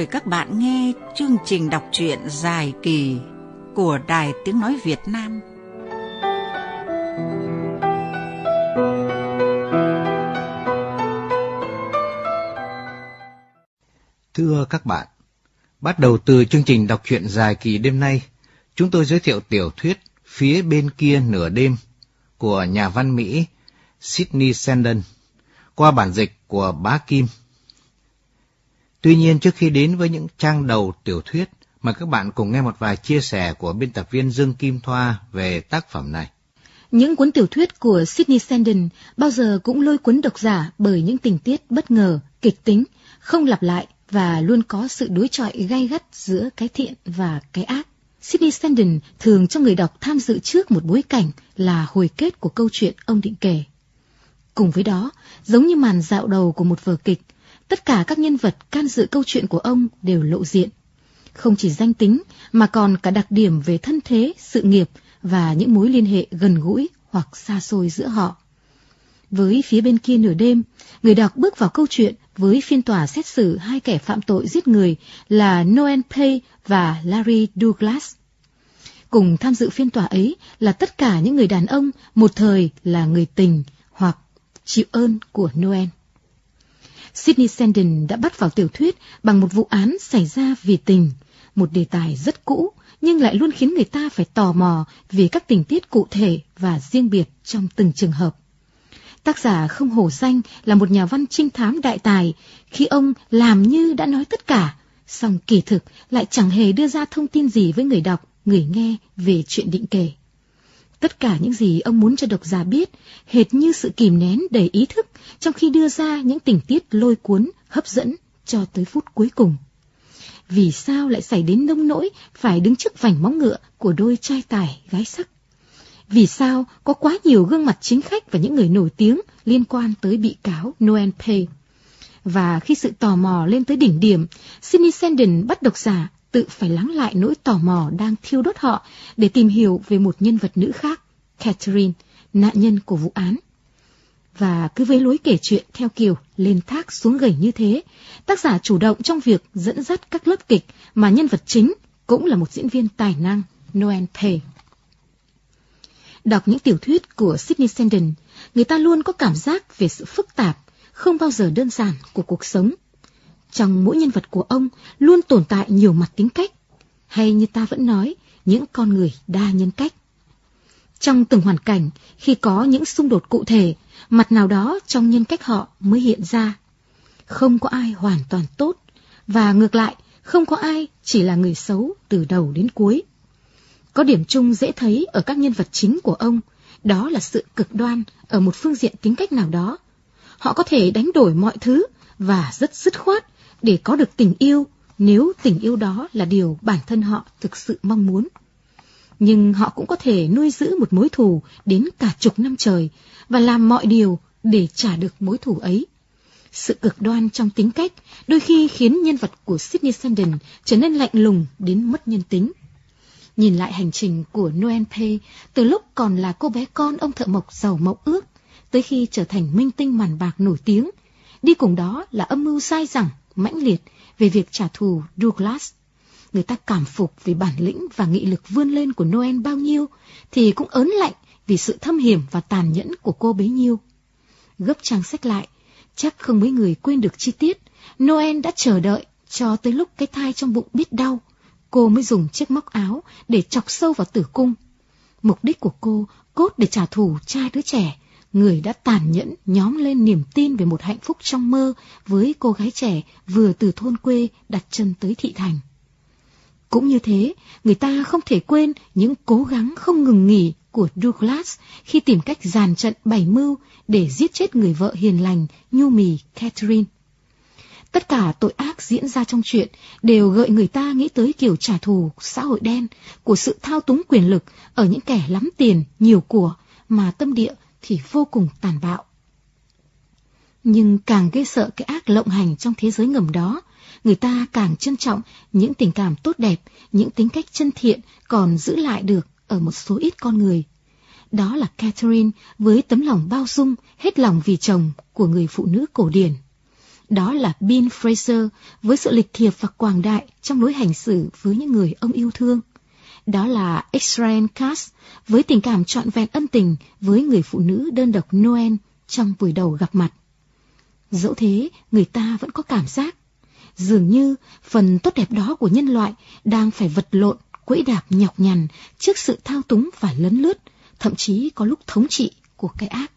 mời các bạn nghe chương trình đọc truyện dài kỳ của Đài Tiếng Nói Việt Nam. Thưa các bạn, bắt đầu từ chương trình đọc truyện dài kỳ đêm nay, chúng tôi giới thiệu tiểu thuyết Phía bên kia nửa đêm của nhà văn Mỹ Sydney Sandon qua bản dịch của Bá Kim. Tuy nhiên trước khi đến với những trang đầu tiểu thuyết, mà các bạn cùng nghe một vài chia sẻ của biên tập viên Dương Kim Thoa về tác phẩm này. Những cuốn tiểu thuyết của Sydney Sheldon bao giờ cũng lôi cuốn độc giả bởi những tình tiết bất ngờ, kịch tính, không lặp lại và luôn có sự đối chọi gay gắt giữa cái thiện và cái ác. Sydney Sheldon thường cho người đọc tham dự trước một bối cảnh là hồi kết của câu chuyện ông định kể. Cùng với đó, giống như màn dạo đầu của một vở kịch, tất cả các nhân vật can dự câu chuyện của ông đều lộ diện. Không chỉ danh tính, mà còn cả đặc điểm về thân thế, sự nghiệp và những mối liên hệ gần gũi hoặc xa xôi giữa họ. Với phía bên kia nửa đêm, người đọc bước vào câu chuyện với phiên tòa xét xử hai kẻ phạm tội giết người là Noel Pay và Larry Douglas. Cùng tham dự phiên tòa ấy là tất cả những người đàn ông một thời là người tình hoặc chịu ơn của Noel. Sydney Sheldon đã bắt vào tiểu thuyết bằng một vụ án xảy ra vì tình, một đề tài rất cũ nhưng lại luôn khiến người ta phải tò mò về các tình tiết cụ thể và riêng biệt trong từng trường hợp. Tác giả không hổ danh là một nhà văn trinh thám đại tài khi ông làm như đã nói tất cả, song kỳ thực lại chẳng hề đưa ra thông tin gì với người đọc, người nghe về chuyện định kể. Tất cả những gì ông muốn cho độc giả biết, hệt như sự kìm nén đầy ý thức trong khi đưa ra những tình tiết lôi cuốn, hấp dẫn cho tới phút cuối cùng. Vì sao lại xảy đến nông nỗi phải đứng trước vành móng ngựa của đôi trai tài gái sắc? Vì sao có quá nhiều gương mặt chính khách và những người nổi tiếng liên quan tới bị cáo Noel Pay? Và khi sự tò mò lên tới đỉnh điểm, Sidney Sheldon bắt độc giả tự phải lắng lại nỗi tò mò đang thiêu đốt họ để tìm hiểu về một nhân vật nữ khác, Catherine, nạn nhân của vụ án. Và cứ với lối kể chuyện theo kiểu lên thác xuống gầy như thế, tác giả chủ động trong việc dẫn dắt các lớp kịch mà nhân vật chính cũng là một diễn viên tài năng, Noel Pay. Đọc những tiểu thuyết của Sidney Sheldon, người ta luôn có cảm giác về sự phức tạp, không bao giờ đơn giản của cuộc sống. Trong mỗi nhân vật của ông luôn tồn tại nhiều mặt tính cách, hay như ta vẫn nói, những con người đa nhân cách. Trong từng hoàn cảnh, khi có những xung đột cụ thể, mặt nào đó trong nhân cách họ mới hiện ra. Không có ai hoàn toàn tốt, và ngược lại, không có ai chỉ là người xấu từ đầu đến cuối. Có điểm chung dễ thấy ở các nhân vật chính của ông, đó là sự cực đoan ở một phương diện tính cách nào đó. Họ có thể đánh đổi mọi thứ và rất dứt khoát để có được tình yêu nếu tình yêu đó là điều bản thân họ thực sự mong muốn. Nhưng họ cũng có thể nuôi giữ một mối thù đến cả chục năm trời và làm mọi điều để trả được mối thù ấy. Sự cực đoan trong tính cách đôi khi khiến nhân vật của Sydney Sheldon trở nên lạnh lùng đến mất nhân tính. Nhìn lại hành trình của Noel Pay từ lúc còn là cô bé con ông thợ mộc giàu mộng ước, tới khi trở thành minh tinh màn bạc nổi tiếng. Đi cùng đó là âm mưu sai rằng, mãnh liệt về việc trả thù Douglas. Người ta cảm phục vì bản lĩnh và nghị lực vươn lên của Noel bao nhiêu, thì cũng ớn lạnh vì sự thâm hiểm và tàn nhẫn của cô bấy nhiêu. Gấp trang sách lại, chắc không mấy người quên được chi tiết. Noel đã chờ đợi cho tới lúc cái thai trong bụng biết đau, cô mới dùng chiếc móc áo để chọc sâu vào tử cung. Mục đích của cô cốt để trả thù cha đứa trẻ, người đã tàn nhẫn nhóm lên niềm tin về một hạnh phúc trong mơ với cô gái trẻ vừa từ thôn quê đặt chân tới thị thành. Cũng như thế, người ta không thể quên những cố gắng không ngừng nghỉ của Douglas khi tìm cách giàn trận bày mưu để giết chết người vợ hiền lành, nhu mì Catherine. Tất cả tội ác diễn ra trong chuyện đều gợi người ta nghĩ tới kiểu trả thù xã hội đen của sự thao túng quyền lực ở những kẻ lắm tiền, nhiều của mà tâm địa thì vô cùng tàn bạo. Nhưng càng ghê sợ cái ác lộng hành trong thế giới ngầm đó, người ta càng trân trọng những tình cảm tốt đẹp, những tính cách chân thiện còn giữ lại được ở một số ít con người. Đó là Catherine với tấm lòng bao dung, hết lòng vì chồng của người phụ nữ cổ điển. Đó là Bill Fraser với sự lịch thiệp và quảng đại trong lối hành xử với những người ông yêu thương. Đó là Israel Katz với tình cảm trọn vẹn ân tình với người phụ nữ đơn độc Noel trong buổi đầu gặp mặt. Dẫu thế, người ta vẫn có cảm giác dường như phần tốt đẹp đó của nhân loại đang phải vật lộn, quẫy đạp nhọc nhằn trước sự thao túng và lấn lướt, thậm chí có lúc thống trị của cái ác.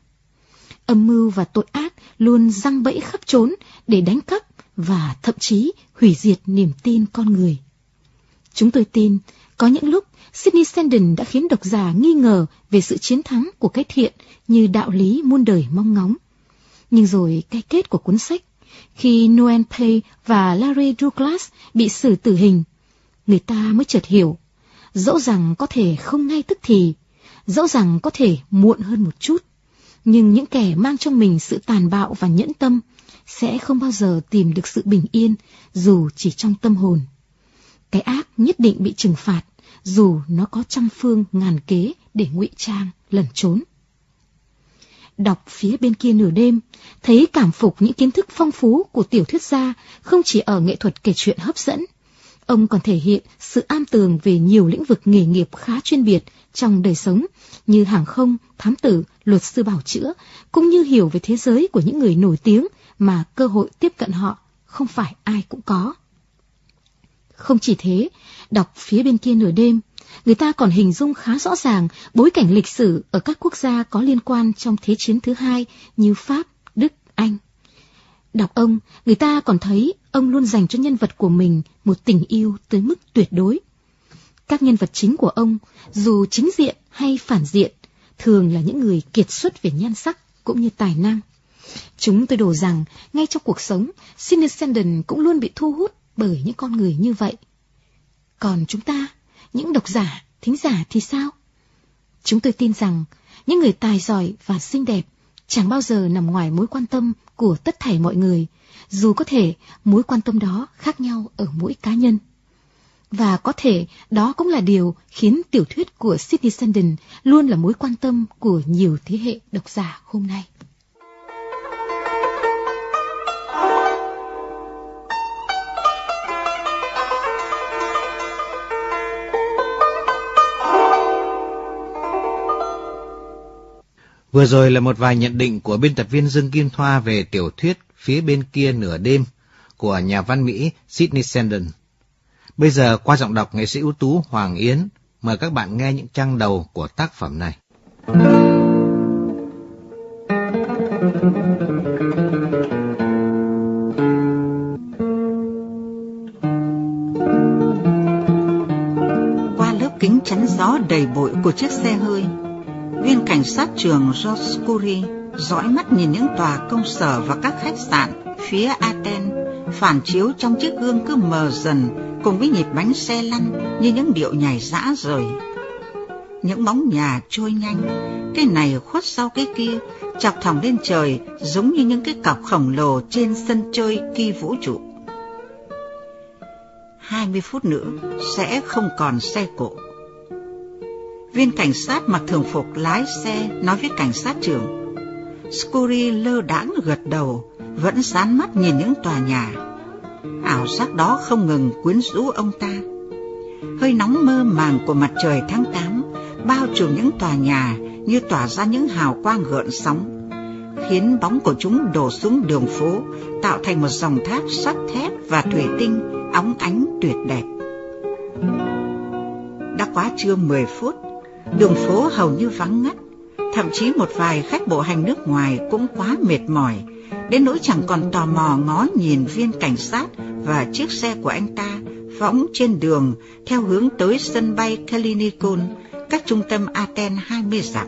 Âm mưu và tội ác luôn răng bẫy khắp trốn để đánh cắp và thậm chí hủy diệt niềm tin con người. Chúng tôi tin, có những lúc Sidney Sheldon đã khiến độc giả nghi ngờ về sự chiến thắng của cái thiện như đạo lý muôn đời mong ngóng. Nhưng rồi cái kết của cuốn sách, khi Noel Pay và Larry Douglas bị xử tử hình, người ta mới chợt hiểu, dẫu rằng có thể không ngay tức thì, dẫu rằng có thể muộn hơn một chút, nhưng những kẻ mang trong mình sự tàn bạo và nhẫn tâm sẽ không bao giờ tìm được sự bình yên dù chỉ trong tâm hồn. Cái ác nhất định bị trừng phạt dù nó có trăm phương ngàn kế để ngụy trang, lẩn trốn. Đọc phía bên kia nửa đêm, thấy cảm phục những kiến thức phong phú của tiểu thuyết gia không chỉ ở nghệ thuật kể chuyện hấp dẫn. Ông còn thể hiện sự am tường về nhiều lĩnh vực nghề nghiệp khá chuyên biệt trong đời sống như hàng không, thám tử, luật sư bảo chữa, cũng như hiểu về thế giới của những người nổi tiếng mà cơ hội tiếp cận họ không phải ai cũng có. Không chỉ thế, đọc phía bên kia nửa đêm, người ta còn hình dung khá rõ ràng bối cảnh lịch sử ở các quốc gia có liên quan trong Thế chiến thứ hai như Pháp, Đức, Anh. Đọc ông, người ta còn thấy ông luôn dành cho nhân vật của mình một tình yêu tới mức tuyệt đối. Các nhân vật chính của ông, dù chính diện hay phản diện, thường là những người kiệt xuất về nhan sắc cũng như tài năng. Chúng tôi đổ rằng, ngay trong cuộc sống, Sidney Sheldon cũng luôn bị thu hút bởi những con người như vậy. Còn chúng ta, những độc giả, thính giả thì sao? Chúng tôi tin rằng những người tài giỏi và xinh đẹp chẳng bao giờ nằm ngoài mối quan tâm của tất thảy mọi người, dù có thể mối quan tâm đó khác nhau ở mỗi cá nhân. Và có thể đó cũng là điều khiến tiểu thuyết của Sidney Sheldon luôn là mối quan tâm của nhiều thế hệ độc giả hôm nay. Vừa rồi là một vài nhận định của biên tập viên Dương Kim Thoa về tiểu thuyết Phía bên kia nửa đêm của nhà văn Mỹ Sidney Sheldon. Bây giờ qua giọng đọc nghệ sĩ ưu tú Hoàng Yến, mời các bạn nghe những trang đầu của tác phẩm này. Qua lớp kính chắn gió đầy bụi của chiếc xe hơi, cảnh sát trường George Scurry dõi mắt nhìn những tòa công sở và các khách sạn phía Aten phản chiếu trong chiếc gương cứ mờ dần cùng với nhịp bánh xe lăn như những điệu nhảy dã rời. Những bóng nhà trôi nhanh, cái này khuất sau cái kia, chọc thẳng lên trời giống như những cái cọc khổng lồ trên sân chơi kỳ vũ trụ. 20 phút nữa sẽ không còn xe cộ. Viên cảnh sát mặc thường phục lái xe nói với cảnh sát trưởng. Scurry lơ đãng gật đầu, vẫn dán mắt nhìn những tòa nhà. Ảo giác đó không ngừng quyến rũ ông ta. Hơi nóng mơ màng của mặt trời tháng 8 bao trùm những tòa nhà như tỏa ra những hào quang gợn sóng, khiến bóng của chúng đổ xuống đường phố, tạo thành một dòng thác sắt thép và thủy tinh óng ánh tuyệt đẹp. Đã quá trưa 10 phút, đường phố hầu như vắng ngắt, thậm chí một vài khách bộ hành nước ngoài cũng quá mệt mỏi, đến nỗi chẳng còn tò mò ngó nhìn viên cảnh sát và chiếc xe của anh ta phóng trên đường theo hướng tới sân bay Kalinikon, cách trung tâm Aten 20 dặm.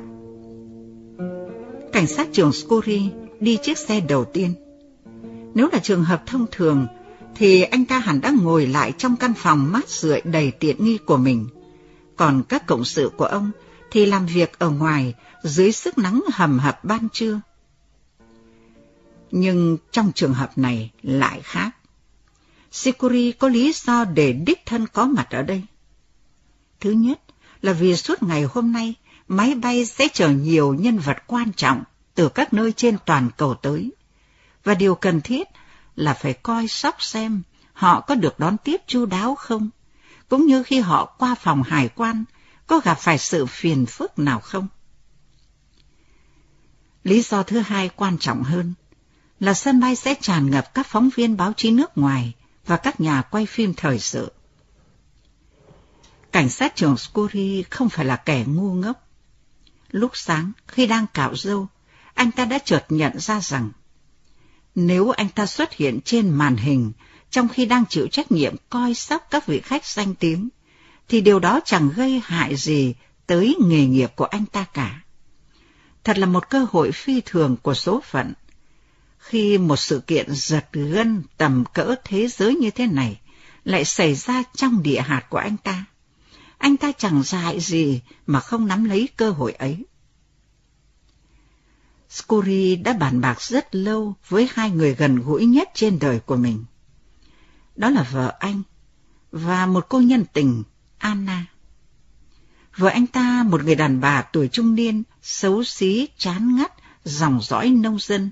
Cảnh sát trưởng Skori đi chiếc xe đầu tiên. Nếu là trường hợp thông thường, thì anh ta hẳn đã ngồi lại trong căn phòng mát rượi đầy tiện nghi của mình. Còn các cộng sự của ông thì làm việc ở ngoài dưới sức nắng hầm hập ban trưa. Nhưng trong trường hợp này lại khác. Sikuri có lý do để đích thân có mặt ở đây. Thứ nhất là vì suốt ngày hôm nay máy bay sẽ chở nhiều nhân vật quan trọng từ các nơi trên toàn cầu tới. Và điều cần thiết là phải coi sóc xem họ có được đón tiếp chu đáo không, cũng như khi họ qua phòng hải quan có gặp phải sự phiền phức nào không. Lý do thứ hai quan trọng hơn là sân bay sẽ tràn ngập các phóng viên báo chí nước ngoài và các nhà quay phim thời sự. Cảnh sát trưởng Scully không phải là kẻ ngu ngốc. Lúc sáng, khi đang cạo râu, anh ta đã chợt nhận ra rằng nếu anh ta xuất hiện trên màn hình trong khi đang chịu trách nhiệm coi sóc các vị khách danh tiếng, thì điều đó chẳng gây hại gì tới nghề nghiệp của anh ta cả. Thật là một cơ hội phi thường của số phận. Khi một sự kiện giật gân tầm cỡ thế giới như thế này lại xảy ra trong địa hạt của anh ta, anh ta chẳng dại gì mà không nắm lấy cơ hội ấy. Scurry đã bàn bạc rất lâu với hai người gần gũi nhất trên đời của mình. Đó là vợ anh và một cô nhân tình, Anna. Vợ anh ta một người đàn bà tuổi trung niên, xấu xí, chán ngắt, dòng dõi nông dân.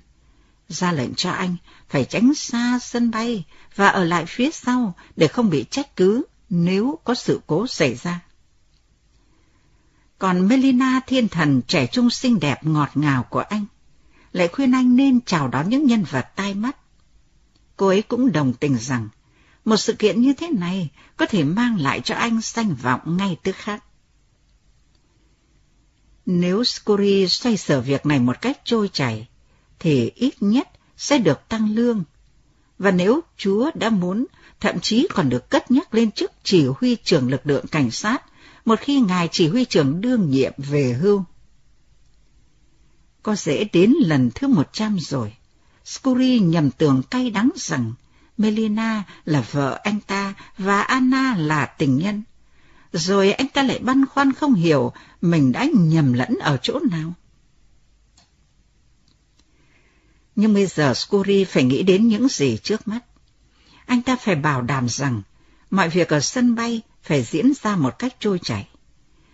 Ra lệnh cho anh phải tránh xa sân bay và ở lại phía sau để không bị trách cứ nếu có sự cố xảy ra. Còn Melina thiên thần trẻ trung xinh đẹp ngọt ngào của anh, lại khuyên anh nên chào đón những nhân vật tai mắt. Cô ấy cũng đồng tình rằng, một sự kiện như thế này có thể mang lại cho anh danh vọng ngay tức khắc. Nếu Scully xoay sở việc này một cách trôi chảy, thì ít nhất sẽ được tăng lương. Và nếu Chúa đã muốn, thậm chí còn được cất nhắc lên chức chỉ huy trưởng lực lượng cảnh sát một khi ngài chỉ huy trưởng đương nhiệm về hưu. Có dễ đến lần thứ một trăm rồi. Scully nhầm tưởng cay đắng rằng Melina là vợ anh ta và Anna là tình nhân. Rồi anh ta lại băn khoăn không hiểu mình đã nhầm lẫn ở chỗ nào. Nhưng bây giờ Scuri phải nghĩ đến những gì trước mắt. Anh ta phải bảo đảm rằng mọi việc ở sân bay phải diễn ra một cách trôi chảy.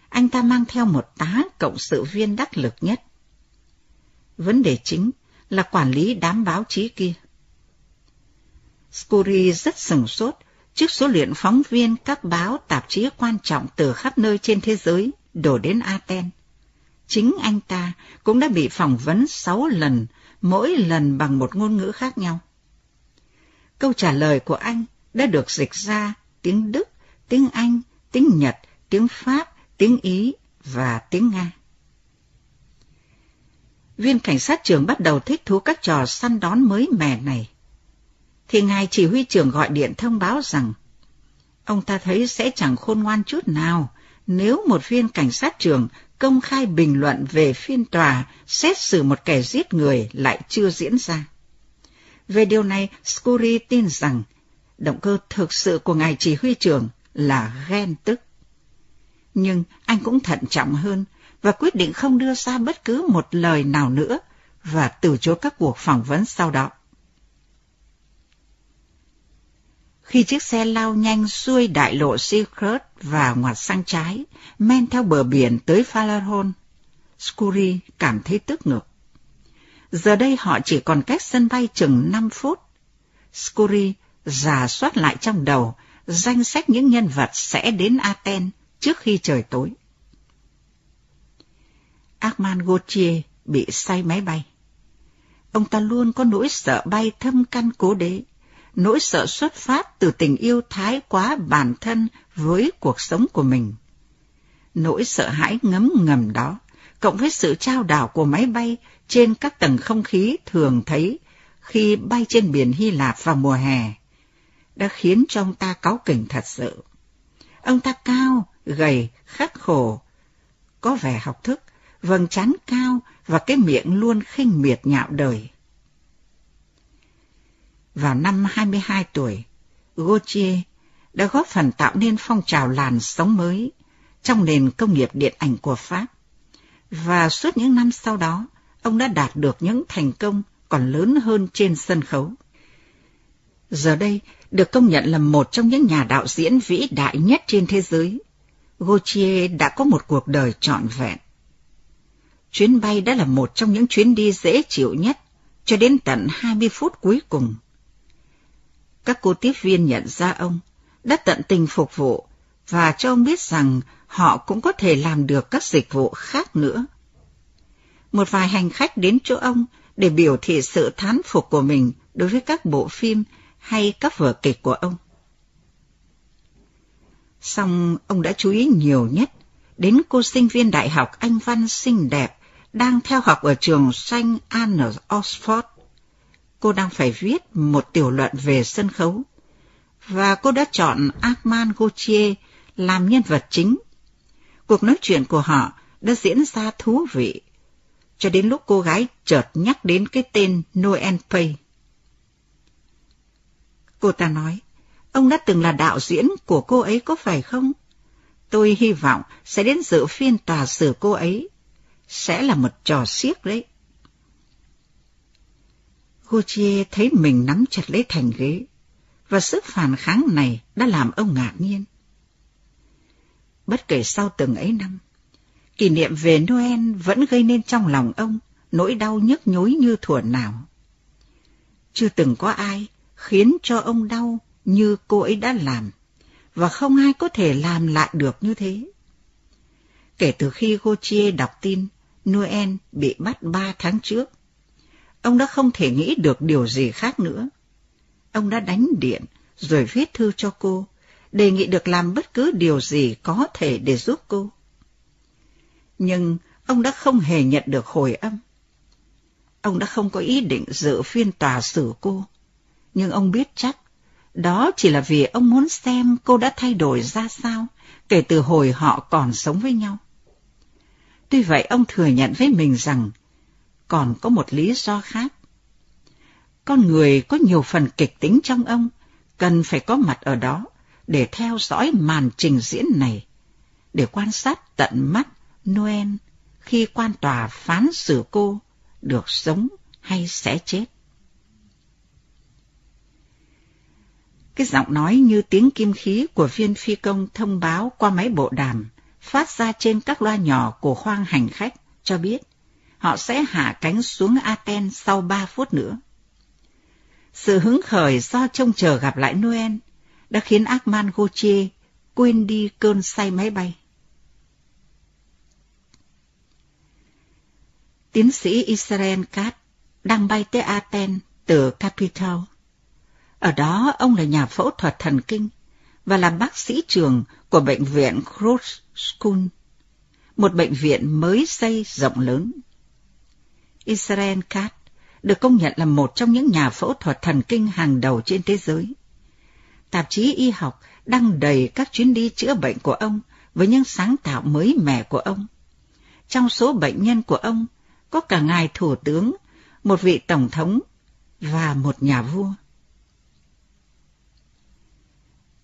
Anh ta mang theo một tá cộng sự viên đắc lực nhất. Vấn đề chính là quản lý đám báo chí kia. Scuri rất sừng sốt trước số lượng phóng viên các báo tạp chí quan trọng từ khắp nơi trên thế giới đổ đến Aten. Chính anh ta cũng đã bị phỏng vấn sáu lần, mỗi lần bằng một ngôn ngữ khác nhau. Câu trả lời của anh đã được dịch ra tiếng Đức, tiếng Anh, tiếng Nhật, tiếng Pháp, tiếng Ý và tiếng Nga. Viên cảnh sát trưởng bắt đầu thích thú các trò săn đón mới mẻ này. Thì ngài chỉ huy trưởng gọi điện thông báo rằng ông ta thấy sẽ chẳng khôn ngoan chút nào nếu một viên cảnh sát trưởng công khai bình luận về phiên tòa xét xử một kẻ giết người lại chưa diễn ra. Về điều này, Scuri tin rằng động cơ thực sự của ngài chỉ huy trưởng là ghen tức. Nhưng anh cũng thận trọng hơn và quyết định không đưa ra bất cứ một lời nào nữa và từ chối các cuộc phỏng vấn sau đó. Khi chiếc xe lao nhanh xuôi đại lộ Secret và ngoặt sang trái, men theo bờ biển tới Falarhon, Scurry cảm thấy tức ngực. Giờ đây họ chỉ còn cách sân bay chừng 5 phút. Scurry giả soát lại trong đầu danh sách những nhân vật sẽ đến Athens trước khi trời tối. Armand Gauthier bị say máy bay. Ông ta luôn có nỗi sợ bay thâm căn cố đế, nỗi sợ xuất phát từ tình yêu thái quá bản thân với cuộc sống của mình. Nỗi sợ hãi ngấm ngầm đó, cộng với sự trao đảo của máy bay trên các tầng không khí thường thấy khi bay trên biển Hy Lạp vào mùa hè, đã khiến cho ông ta cáu kỉnh thật sự. Ông ta cao, gầy, khắc khổ, có vẻ học thức, vầng trán cao và cái miệng luôn khinh miệt nhạo đời. Vào năm 22 tuổi, Gautier đã góp phần tạo nên phong trào làn sóng mới trong nền công nghiệp điện ảnh của Pháp. Và suốt những năm sau đó, ông đã đạt được những thành công còn lớn hơn trên sân khấu. Giờ đây, được công nhận là một trong những nhà đạo diễn vĩ đại nhất trên thế giới, Gautier đã có một cuộc đời trọn vẹn. Chuyến bay đã là một trong những chuyến đi dễ chịu nhất cho đến tận 20 phút cuối cùng. Các cô tiếp viên nhận ra ông, đã tận tình phục vụ và cho ông biết rằng họ cũng có thể làm được các dịch vụ khác nữa. Một vài hành khách đến chỗ ông để biểu thị sự thán phục của mình đối với các bộ phim hay các vở kịch của ông. song ông đã chú ý nhiều nhất đến cô sinh viên đại học Anh Văn xinh đẹp đang theo học ở trường Saint Anne's Oxford. Cô đang phải viết một tiểu luận về sân khấu và cô đã chọn Armand Gauthier làm nhân vật chính. Cuộc nói chuyện của họ đã diễn ra thú vị, cho đến lúc cô gái chợt nhắc đến cái tên Noel Pay. Cô ta nói, ông đã từng là đạo diễn của cô ấy có phải không? Tôi hy vọng sẽ đến dự phiên tòa xử cô ấy. Sẽ là một trò xiếc đấy. Gautier thấy mình nắm chặt lấy thành ghế, và sức phản kháng này đã làm ông ngạc nhiên. Bất kể sau từng ấy năm, kỷ niệm về Noel vẫn gây nên trong lòng ông nỗi đau nhức nhối như thuở nào. Chưa từng có ai khiến cho ông đau như cô ấy đã làm, và không ai có thể làm lại được như thế. Kể từ khi Gautier đọc tin Noel bị bắt ba tháng trước, ông đã không thể nghĩ được điều gì khác nữa. Ông đã đánh điện rồi viết thư cho cô, đề nghị được làm bất cứ điều gì có thể để giúp cô. Nhưng ông đã không hề nhận được hồi âm. Ông đã không có ý định dự phiên tòa xử cô, nhưng ông biết chắc đó chỉ là vì ông muốn xem cô đã thay đổi ra sao kể từ hồi họ còn sống với nhau. Tuy vậy ông thừa nhận với mình rằng còn có một lý do khác. Con người có nhiều phần kịch tính trong ông, cần phải có mặt ở đó để theo dõi màn trình diễn này, để quan sát tận mắt Noel khi quan tòa phán xử cô được sống hay sẽ chết. Cái giọng nói như tiếng kim khí của viên phi công thông báo qua máy bộ đàm phát ra trên các loa nhỏ của khoang hành khách cho biết họ sẽ hạ cánh xuống Athens sau ba phút nữa. Sự hứng khởi do trông chờ gặp lại Noel đã khiến Armand Gauthier quên đi cơn say máy bay. Tiến sĩ Israel Katz đang bay tới Athens từ Capital. Ở đó ông là nhà phẫu thuật thần kinh và là bác sĩ trường của bệnh viện Cross School, một bệnh viện mới xây rộng lớn. Israel Katz được công nhận là một trong những nhà phẫu thuật thần kinh hàng đầu trên thế giới. Tạp chí y học đăng đầy các chuyến đi chữa bệnh của ông với những sáng tạo mới mẻ của ông. Trong số bệnh nhân của ông có cả ngài thủ tướng, một vị tổng thống và một nhà vua.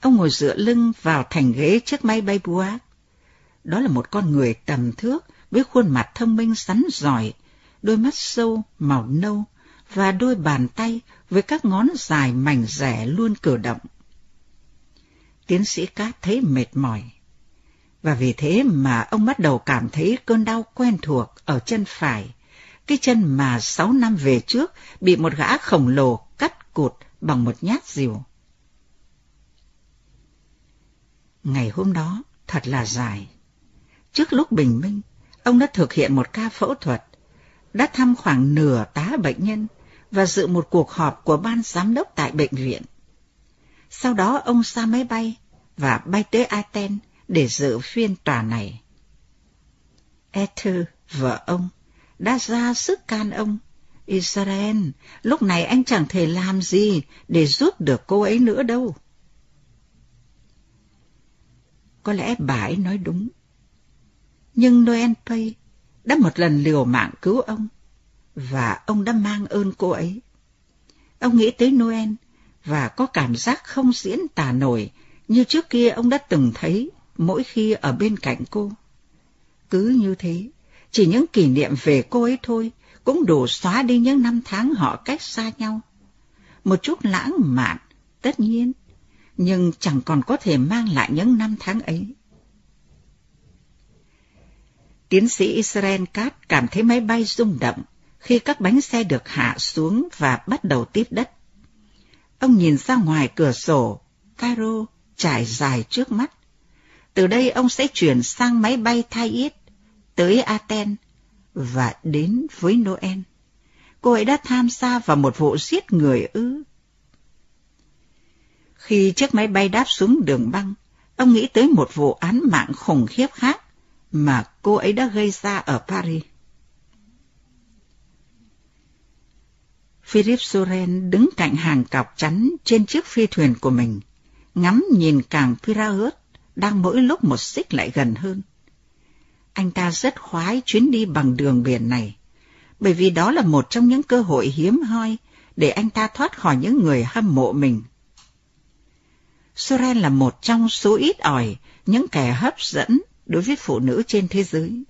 Ông ngồi dựa lưng vào thành ghế trước máy bay Buick. Đó là một con người tầm thước với khuôn mặt thông minh sắn giỏi, đôi mắt sâu màu nâu và đôi bàn tay với các ngón dài mảnh rẻ luôn cử động. Tiến sĩ Cát thấy mệt mỏi, và vì thế mà ông bắt đầu cảm thấy cơn đau quen thuộc ở chân phải, cái chân mà sáu năm về trước bị một gã khổng lồ cắt cụt bằng một nhát diều. Ngày hôm đó thật là dài. Trước lúc bình minh, ông đã thực hiện một ca phẫu thuật, đã thăm khoảng nửa tá bệnh nhân và dự một cuộc họp của ban giám đốc tại bệnh viện. Sau đó ông ra máy bay và bay tới Athens để dự phiên tòa này. Ether, vợ ông, đã ra sức can ông. Israel, lúc này anh chẳng thể làm gì để giúp được cô ấy nữa đâu. Có lẽ bà ấy nói đúng. Nhưng Noel Pay đã một lần liều mạng cứu ông, và ông đã mang ơn cô ấy. Ông nghĩ tới Noel và có cảm giác không diễn tả nổi như trước kia ông đã từng thấy mỗi khi ở bên cạnh cô. Cứ như thế, chỉ những kỷ niệm về cô ấy thôi cũng đủ xóa đi những năm tháng họ cách xa nhau. Một chút lãng mạn, tất nhiên, nhưng chẳng còn có thể mang lại những năm tháng ấy. Tiến sĩ Israel Katz cảm thấy máy bay rung động khi các bánh xe được hạ xuống và bắt đầu tiếp đất. ông nhìn ra ngoài cửa sổ, Cairo trải dài trước mắt. Từ đây ông sẽ chuyển sang máy bay Thais tới Athens và đến với Noel. Cô ấy đã tham gia vào một vụ giết người ư. Khi chiếc máy bay đáp xuống đường băng, ông nghĩ tới một vụ án mạng khủng khiếp khác mà cô ấy đã gây ra ở Paris. Philip Soren đứng cạnh hàng cọc chắn trên chiếc phi thuyền của mình, ngắm nhìn cảng Piraeus đang mỗi lúc một xích lại gần hơn. Anh ta rất khoái chuyến đi bằng đường biển này, bởi vì đó là một trong những cơ hội hiếm hoi để anh ta thoát khỏi những người hâm mộ mình. Soren là một trong số ít ỏi những kẻ hấp dẫn đối với phụ nữ trên thế giới.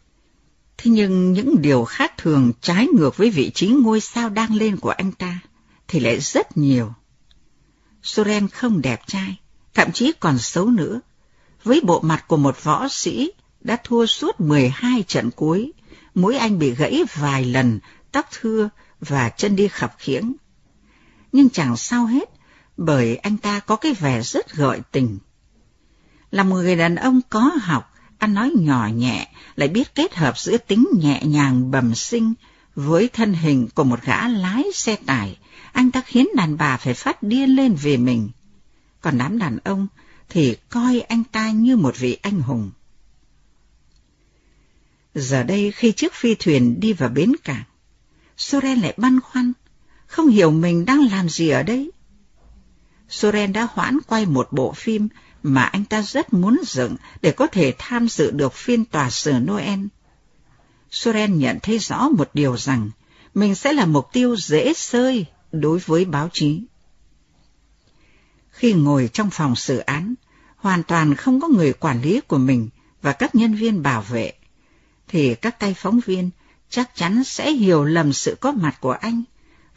Thế nhưng những điều khác thường trái ngược với vị trí ngôi sao đang lên của anh ta thì lại rất nhiều. Soren không đẹp trai, thậm chí còn xấu nữa. Với bộ mặt của một võ sĩ đã thua suốt 12 trận cuối, mũi anh bị gãy vài lần, tóc thưa và chân đi khập khiễng. Nhưng chẳng sao hết, bởi anh ta có cái vẻ rất gợi tình. Là một người đàn ông có học, ăn nói nhỏ nhẹ, lại biết kết hợp giữa tính nhẹ nhàng bẩm sinh với thân hình của một gã lái xe tải, anh ta khiến đàn bà phải phát điên lên về mình. Còn đám đàn ông thì coi anh ta như một vị anh hùng. Giờ đây khi chiếc phi thuyền đi vào bến cảng, Soren lại băn khoăn, không hiểu mình đang làm gì ở đây. Soren đã hoãn quay một bộ phim mà anh ta rất muốn dựng để có thể tham dự được phiên tòa xử Noel. Soren nhận thấy rõ một điều rằng mình sẽ là mục tiêu dễ sơi đối với báo chí. Khi ngồi trong phòng xử án, hoàn toàn không có người quản lý của mình và các nhân viên bảo vệ, thì các tay phóng viên chắc chắn sẽ hiểu lầm sự có mặt của anh,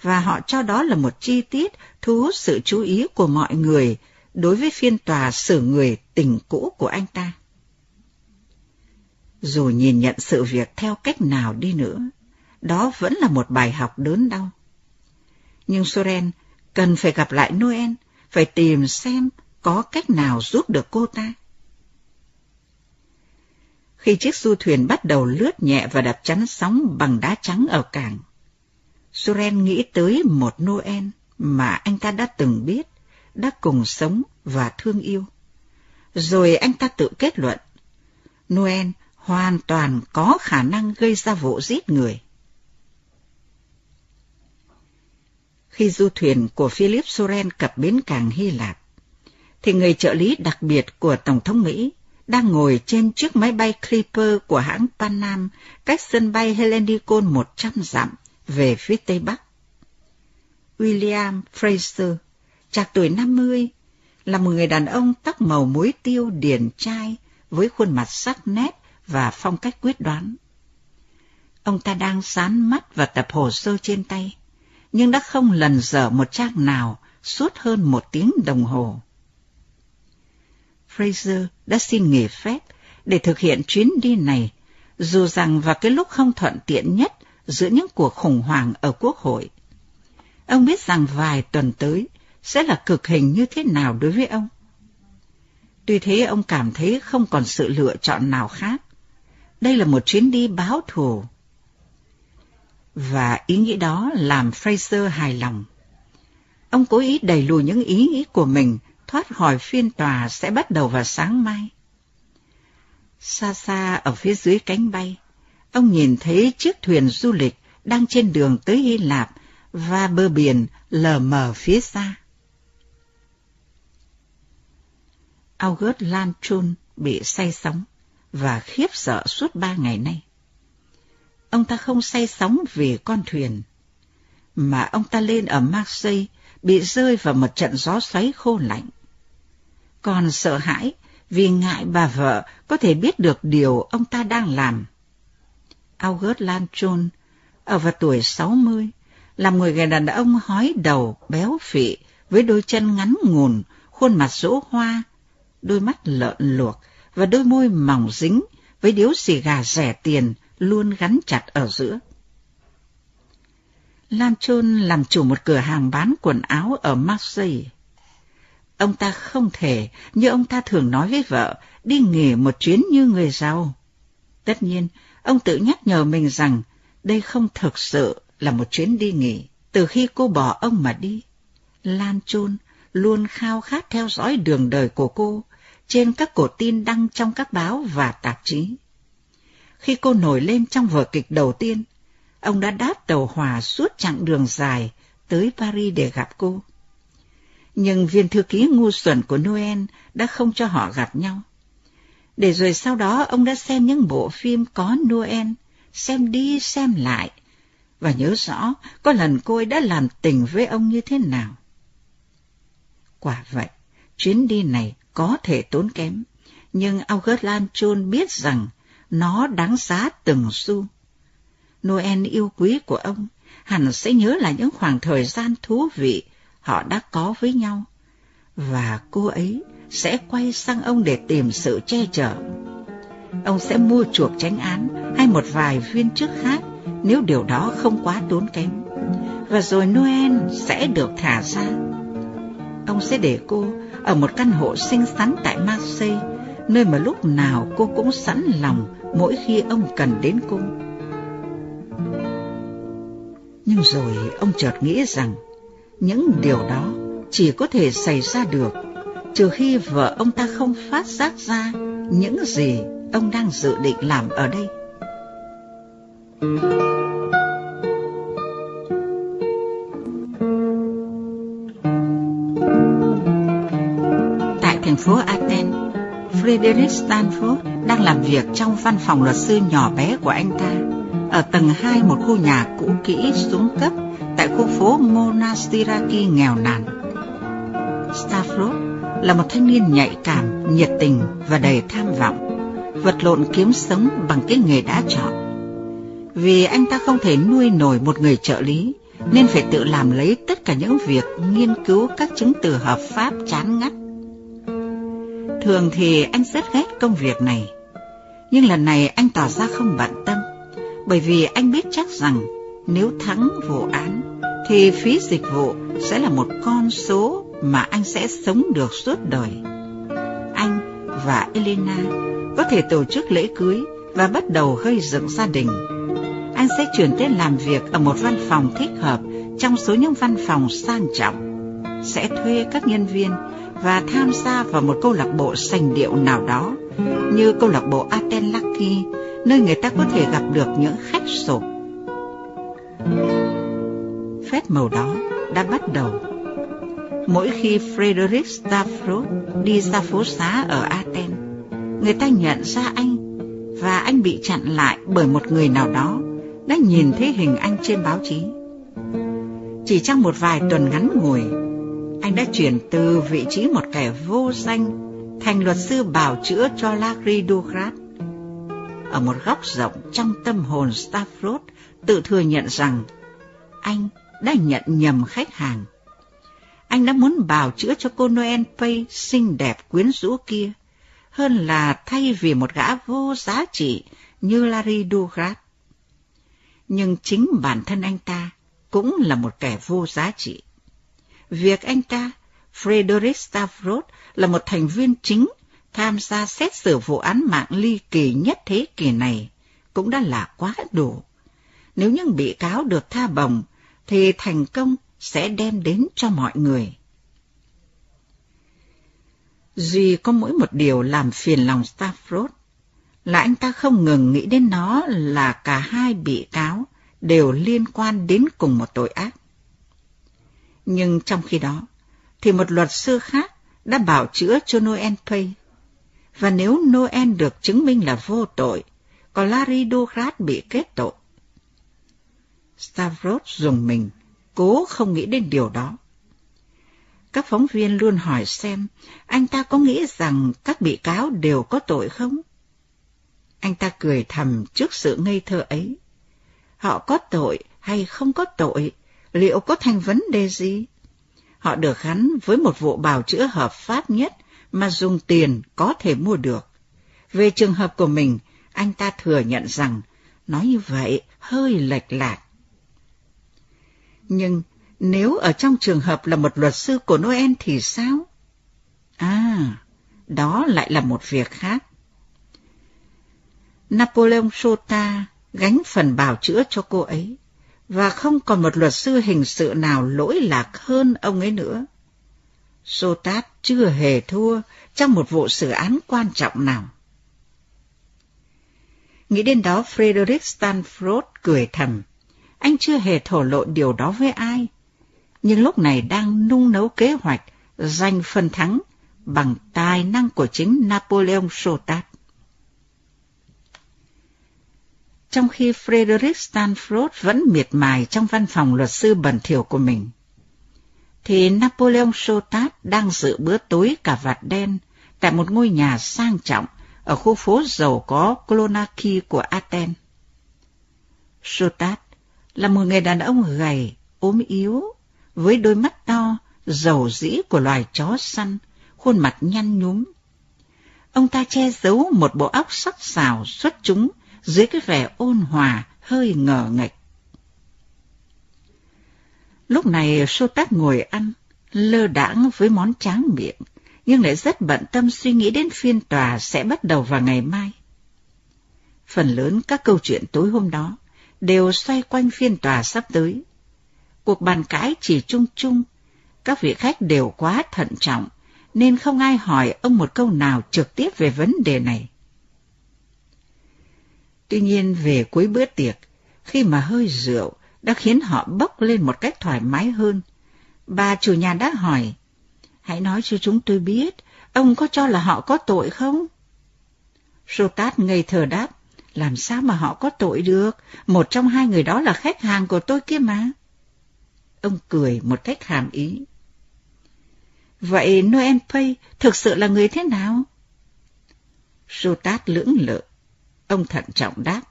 và họ cho đó là một chi tiết thu hút sự chú ý của mọi người đối với phiên tòa xử người tình cũ của anh ta. Dù nhìn nhận sự việc theo cách nào đi nữa, đó vẫn là một bài học đớn đau. Nhưng Soren cần phải gặp lại Noel, phải tìm xem có cách nào giúp được cô ta. Khi chiếc du thuyền bắt đầu lướt nhẹ và đập chắn sóng bằng đá trắng ở cảng, Soren nghĩ tới một Noel mà anh ta đã từng biết, đã cùng sống và thương yêu. Rồi anh ta tự kết luận, Noel hoàn toàn có khả năng gây ra vụ giết người. Khi du thuyền của Philip Soren cập bến cảng Hy Lạp, thì người trợ lý đặc biệt của Tổng thống Mỹ đang ngồi trên chiếc máy bay Clipper của hãng Pan Am cách sân bay Helenicon 100 dặm về phía tây bắc. William Fraser, trạc tuổi 50, là một người đàn ông tóc màu muối tiêu điển trai với khuôn mặt sắc nét và phong cách quyết đoán. Ông ta đang sán mắt và tập hồ sơ trên tay, nhưng đã không lần dở một trang nào suốt hơn một tiếng đồng hồ. Fraser đã xin nghỉ phép để thực hiện chuyến đi này, dù rằng vào cái lúc không thuận tiện nhất giữa những cuộc khủng hoảng ở Quốc hội. Ông biết rằng vài tuần tới sẽ là cực hình như thế nào đối với ông. Tuy thế ông cảm thấy không còn sự lựa chọn nào khác. Đây là một chuyến đi báo thù. Và ý nghĩ đó làm Fraser hài lòng. Ông cố ý đẩy lùi những ý nghĩ của mình thoát khỏi phiên tòa sẽ bắt đầu vào sáng mai. Xa xa ở phía dưới cánh bay, ông nhìn thấy chiếc thuyền du lịch đang trên đường tới Hy Lạp và bờ biển lờ mờ phía xa. August Lanchon bị say sóng và khiếp sợ suốt ba ngày nay. Ông ta không say sóng vì con thuyền, mà ông ta lên ở Marseille bị rơi vào một trận gió xoáy khô lạnh. Còn sợ hãi vì ngại bà vợ có thể biết được điều ông ta đang làm. August Lanchon, ở vào tuổi 60, là người đàn ông hói đầu, béo phị, với đôi chân ngắn ngùn, khuôn mặt rỗ hoa, đôi mắt lợn luộc và đôi môi mỏng dính với điếu xì gà rẻ tiền luôn gắn chặt ở giữa. Lam Chôn làm chủ một cửa hàng bán quần áo ở Marseille. Ông ta không thể, như ông ta thường nói với vợ, đi nghỉ một chuyến như người giàu. Tất nhiên, ông tự nhắc nhở mình rằng đây không thực sự là một chuyến đi nghỉ. Từ khi cô bỏ ông mà đi, Lan Chôn luôn khao khát theo dõi đường đời của cô trên các cổ tin đăng trong các báo và tạp chí. Khi cô nổi lên trong vở kịch đầu tiên, ông đã đáp tàu hỏa suốt chặng đường dài tới Paris để gặp cô. Nhưng viên thư ký ngu xuẩn của Noel đã không cho họ gặp nhau. Để rồi sau đó ông đã xem những bộ phim có Noel, xem đi xem lại, và nhớ rõ có lần cô ấy đã làm tình với ông như thế nào. Quả vậy, chuyến đi này có thể tốn kém, nhưng August Lanchon biết rằng nó đáng giá từng xu. Noel yêu quý của ông hẳn sẽ nhớ là những khoảng thời gian thú vị họ đã có với nhau, và cô ấy sẽ quay sang ông để tìm sự che chở. Ông sẽ mua chuộc tránh án hay một vài viên chức khác nếu điều đó không quá tốn kém. Và rồi Noel sẽ được thả ra. Ông sẽ để cô ở một căn hộ xinh xắn tại Marseille, nơi mà lúc nào cô cũng sẵn lòng mỗi khi ông cần đến cô. Nhưng rồi ông chợt nghĩ rằng những điều đó chỉ có thể xảy ra được trừ khi vợ ông ta không phát giác ra những gì ông đang dự định làm ở đây. Tại thành phố Athens, Frederick Stanford đang làm việc trong văn phòng luật sư nhỏ bé của anh ta, ở tầng 2 một khu nhà cũ kỹ xuống cấp tại khu phố Monastiraki nghèo nàn. Stanford là một thanh niên nhạy cảm, nhiệt tình và đầy tham vọng, vật lộn kiếm sống bằng cái nghề đã chọn. Vì anh ta không thể nuôi nổi một người trợ lý, nên phải tự làm lấy tất cả những việc nghiên cứu các chứng từ hợp pháp chán ngắt. Thường thì anh rất ghét công việc này, nhưng lần này anh tỏ ra không bận tâm, bởi vì anh biết chắc rằng nếu thắng vụ án, thì phí dịch vụ sẽ là một con số mà anh sẽ sống được suốt đời. Anh và Elena có thể tổ chức lễ cưới và bắt đầu gây dựng gia đình. Anh sẽ chuyển tới làm việc ở một văn phòng thích hợp trong số những văn phòng sang trọng. Sẽ thuê các nhân viên và tham gia vào một câu lạc bộ sành điệu nào đó, như câu lạc bộ Aten Lucky, nơi người ta có thể gặp được những khách sộp. Phép màu đó đã bắt đầu Mỗi khi Frederick Stafford đi ra phố xá ở Athens, người ta nhận ra anh và anh bị chặn lại bởi một người nào đó đã nhìn thấy hình anh trên báo chí. Chỉ trong một vài tuần ngắn ngủi, anh đã chuyển từ vị trí một kẻ vô danh thành luật sư bảo chữa cho Larry Dugrat. Ở một góc rộng trong tâm hồn Stafford tự thừa nhận rằng anh đã nhận nhầm khách hàng anh đã muốn bào chữa cho cô Noel Pay xinh đẹp quyến rũ kia, hơn là thay vì một gã vô giá trị như Larry Dugrat. Nhưng chính bản thân anh ta cũng là một kẻ vô giá trị. Việc anh ta, Frederick Stavros, là một thành viên chính tham gia xét xử vụ án mạng ly kỳ nhất thế kỷ này cũng đã là quá đủ. Nếu những bị cáo được tha bổng, thì thành công sẽ đem đến cho mọi người. Duy có mỗi một điều làm phiền lòng Stafford là anh ta không ngừng nghĩ đến nó là cả hai bị cáo đều liên quan đến cùng một tội ác. Nhưng trong khi đó, thì một luật sư khác đã bảo chữa cho Noel Pay. Và nếu Noel được chứng minh là vô tội, còn Larry Douglas bị kết tội. Stavros dùng mình cố không nghĩ đến điều đó. Các phóng viên luôn hỏi xem anh ta có nghĩ rằng các bị cáo đều có tội không? Anh ta cười thầm trước sự ngây thơ ấy. Họ có tội hay không có tội, liệu có thành vấn đề gì? Họ được gắn với một vụ bào chữa hợp pháp nhất mà dùng tiền có thể mua được. Về trường hợp của mình, anh ta thừa nhận rằng nói như vậy hơi lệch lạc. Nhưng nếu ở trong trường hợp là một luật sư của Noel thì sao? À, đó lại là một việc khác. Napoleon Sota gánh phần bào chữa cho cô ấy, và không còn một luật sư hình sự nào lỗi lạc hơn ông ấy nữa. Sotat chưa hề thua trong một vụ xử án quan trọng nào. Nghĩ đến đó Frederick Stanford cười thầm. Anh chưa hề thổ lộ điều đó với ai, nhưng lúc này đang nung nấu kế hoạch giành phần thắng bằng tài năng của chính Napoleon Sotat. Trong khi Frederick Stanford vẫn miệt mài trong văn phòng luật sư bẩn thỉu của mình, thì Napoleon Sotat đang dự bữa tối cả vạt đen tại một ngôi nhà sang trọng ở khu phố giàu có Klonaki của Athens. Sotat là một người đàn ông gầy, ốm yếu, với đôi mắt to, dầu dĩ của loài chó săn, khuôn mặt nhăn nhúm. Ông ta che giấu một bộ óc sắc sảo xuất chúng dưới cái vẻ ôn hòa, hơi ngờ nghịch. Lúc này Sô Tát ngồi ăn, lơ đãng với món tráng miệng, nhưng lại rất bận tâm suy nghĩ đến phiên tòa sẽ bắt đầu vào ngày mai. Phần lớn các câu chuyện tối hôm đó đều xoay quanh phiên tòa sắp tới. Cuộc bàn cãi chỉ chung chung, các vị khách đều quá thận trọng, nên không ai hỏi ông một câu nào trực tiếp về vấn đề này. Tuy nhiên về cuối bữa tiệc, khi mà hơi rượu đã khiến họ bốc lên một cách thoải mái hơn, bà chủ nhà đã hỏi, hãy nói cho chúng tôi biết, ông có cho là họ có tội không? Sotat ngây thờ đáp, làm sao mà họ có tội được, một trong hai người đó là khách hàng của tôi kia mà. Ông cười một cách hàm ý. Vậy Noel Pay thực sự là người thế nào? Sotat lưỡng lự. Ông thận trọng đáp.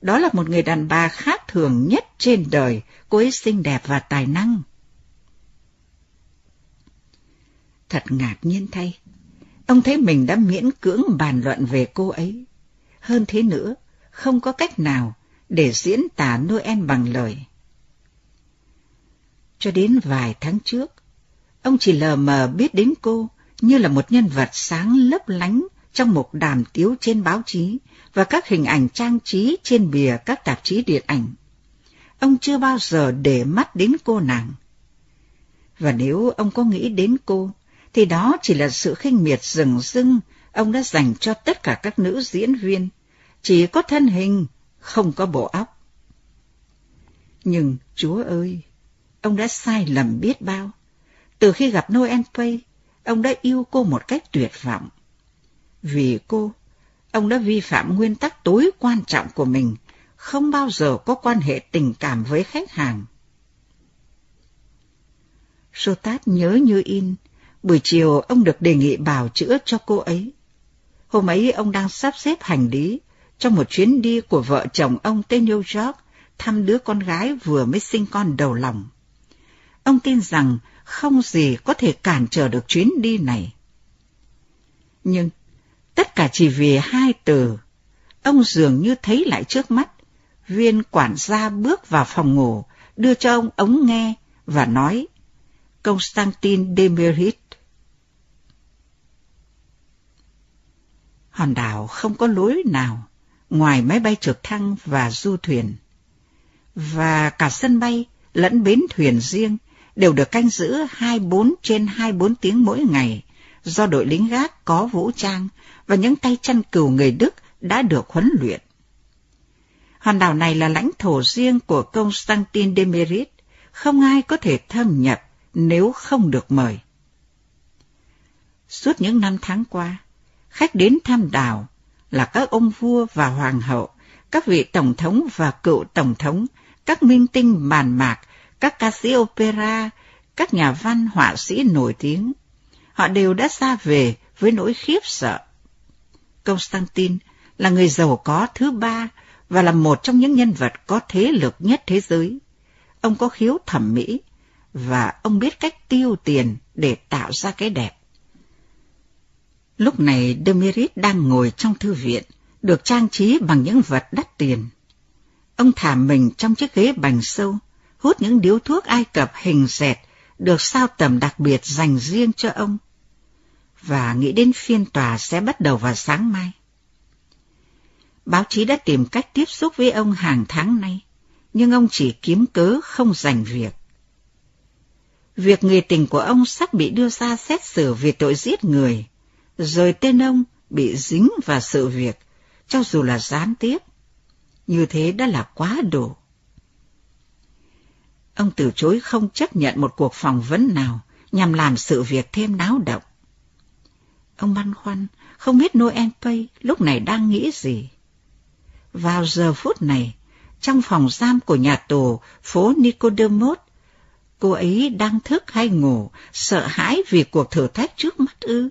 Đó là một người đàn bà khác thường nhất trên đời, cô ấy xinh đẹp và tài năng. Thật ngạc nhiên thay, ông thấy mình đã miễn cưỡng bàn luận về cô ấy. Hơn thế nữa, không có cách nào để diễn tả Noel bằng lời. Cho đến vài tháng trước, ông chỉ lờ mờ biết đến cô như là một nhân vật sáng lấp lánh trong một đàm tiếu trên báo chí và các hình ảnh trang trí trên bìa các tạp chí điện ảnh. Ông chưa bao giờ để mắt đến cô nàng. Và nếu ông có nghĩ đến cô, thì đó chỉ là sự khinh miệt rừng rưng ông đã dành cho tất cả các nữ diễn viên, chỉ có thân hình, không có bộ óc. Nhưng Chúa ơi, ông đã sai lầm biết bao. Từ khi gặp Noel Pay, ông đã yêu cô một cách tuyệt vọng. Vì cô, ông đã vi phạm nguyên tắc tối quan trọng của mình, không bao giờ có quan hệ tình cảm với khách hàng. Sotat nhớ như in, buổi chiều ông được đề nghị bảo chữa cho cô ấy. Hôm ấy ông đang sắp xếp hành lý trong một chuyến đi của vợ chồng ông tới New York thăm đứa con gái vừa mới sinh con đầu lòng. Ông tin rằng không gì có thể cản trở được chuyến đi này. Nhưng tất cả chỉ vì hai từ. Ông dường như thấy lại trước mắt. Viên quản gia bước vào phòng ngủ, đưa cho ông ống nghe và nói Constantin Demerit. Hòn đảo không có lối nào ngoài máy bay trực thăng và du thuyền. Và cả sân bay lẫn bến thuyền riêng đều được canh giữ 24 trên 24 tiếng mỗi ngày do đội lính gác có vũ trang và những tay chăn cừu người Đức đã được huấn luyện. Hòn đảo này là lãnh thổ riêng của Constantine Demerit, không ai có thể thâm nhập nếu không được mời. Suốt những năm tháng qua, khách đến thăm đảo là các ông vua và hoàng hậu, các vị tổng thống và cựu tổng thống, các minh tinh màn mạc, các ca sĩ opera, các nhà văn họa sĩ nổi tiếng. Họ đều đã ra về với nỗi khiếp sợ. Constantine là người giàu có thứ ba và là một trong những nhân vật có thế lực nhất thế giới. Ông có khiếu thẩm mỹ và ông biết cách tiêu tiền để tạo ra cái đẹp. Lúc này Demirit đang ngồi trong thư viện, được trang trí bằng những vật đắt tiền. Ông thả mình trong chiếc ghế bành sâu, hút những điếu thuốc Ai Cập hình dẹt được sao tầm đặc biệt dành riêng cho ông. Và nghĩ đến phiên tòa sẽ bắt đầu vào sáng mai. Báo chí đã tìm cách tiếp xúc với ông hàng tháng nay, nhưng ông chỉ kiếm cớ không giành việc. Việc người tình của ông sắp bị đưa ra xét xử vì tội giết người, rồi tên ông bị dính vào sự việc, cho dù là gián tiếp. Như thế đã là quá đủ. Ông từ chối không chấp nhận một cuộc phỏng vấn nào nhằm làm sự việc thêm náo động. Ông băn khoăn, không biết Noel Pay lúc này đang nghĩ gì. Vào giờ phút này, trong phòng giam của nhà tù phố Nicodemus, cô ấy đang thức hay ngủ, sợ hãi vì cuộc thử thách trước mắt ư.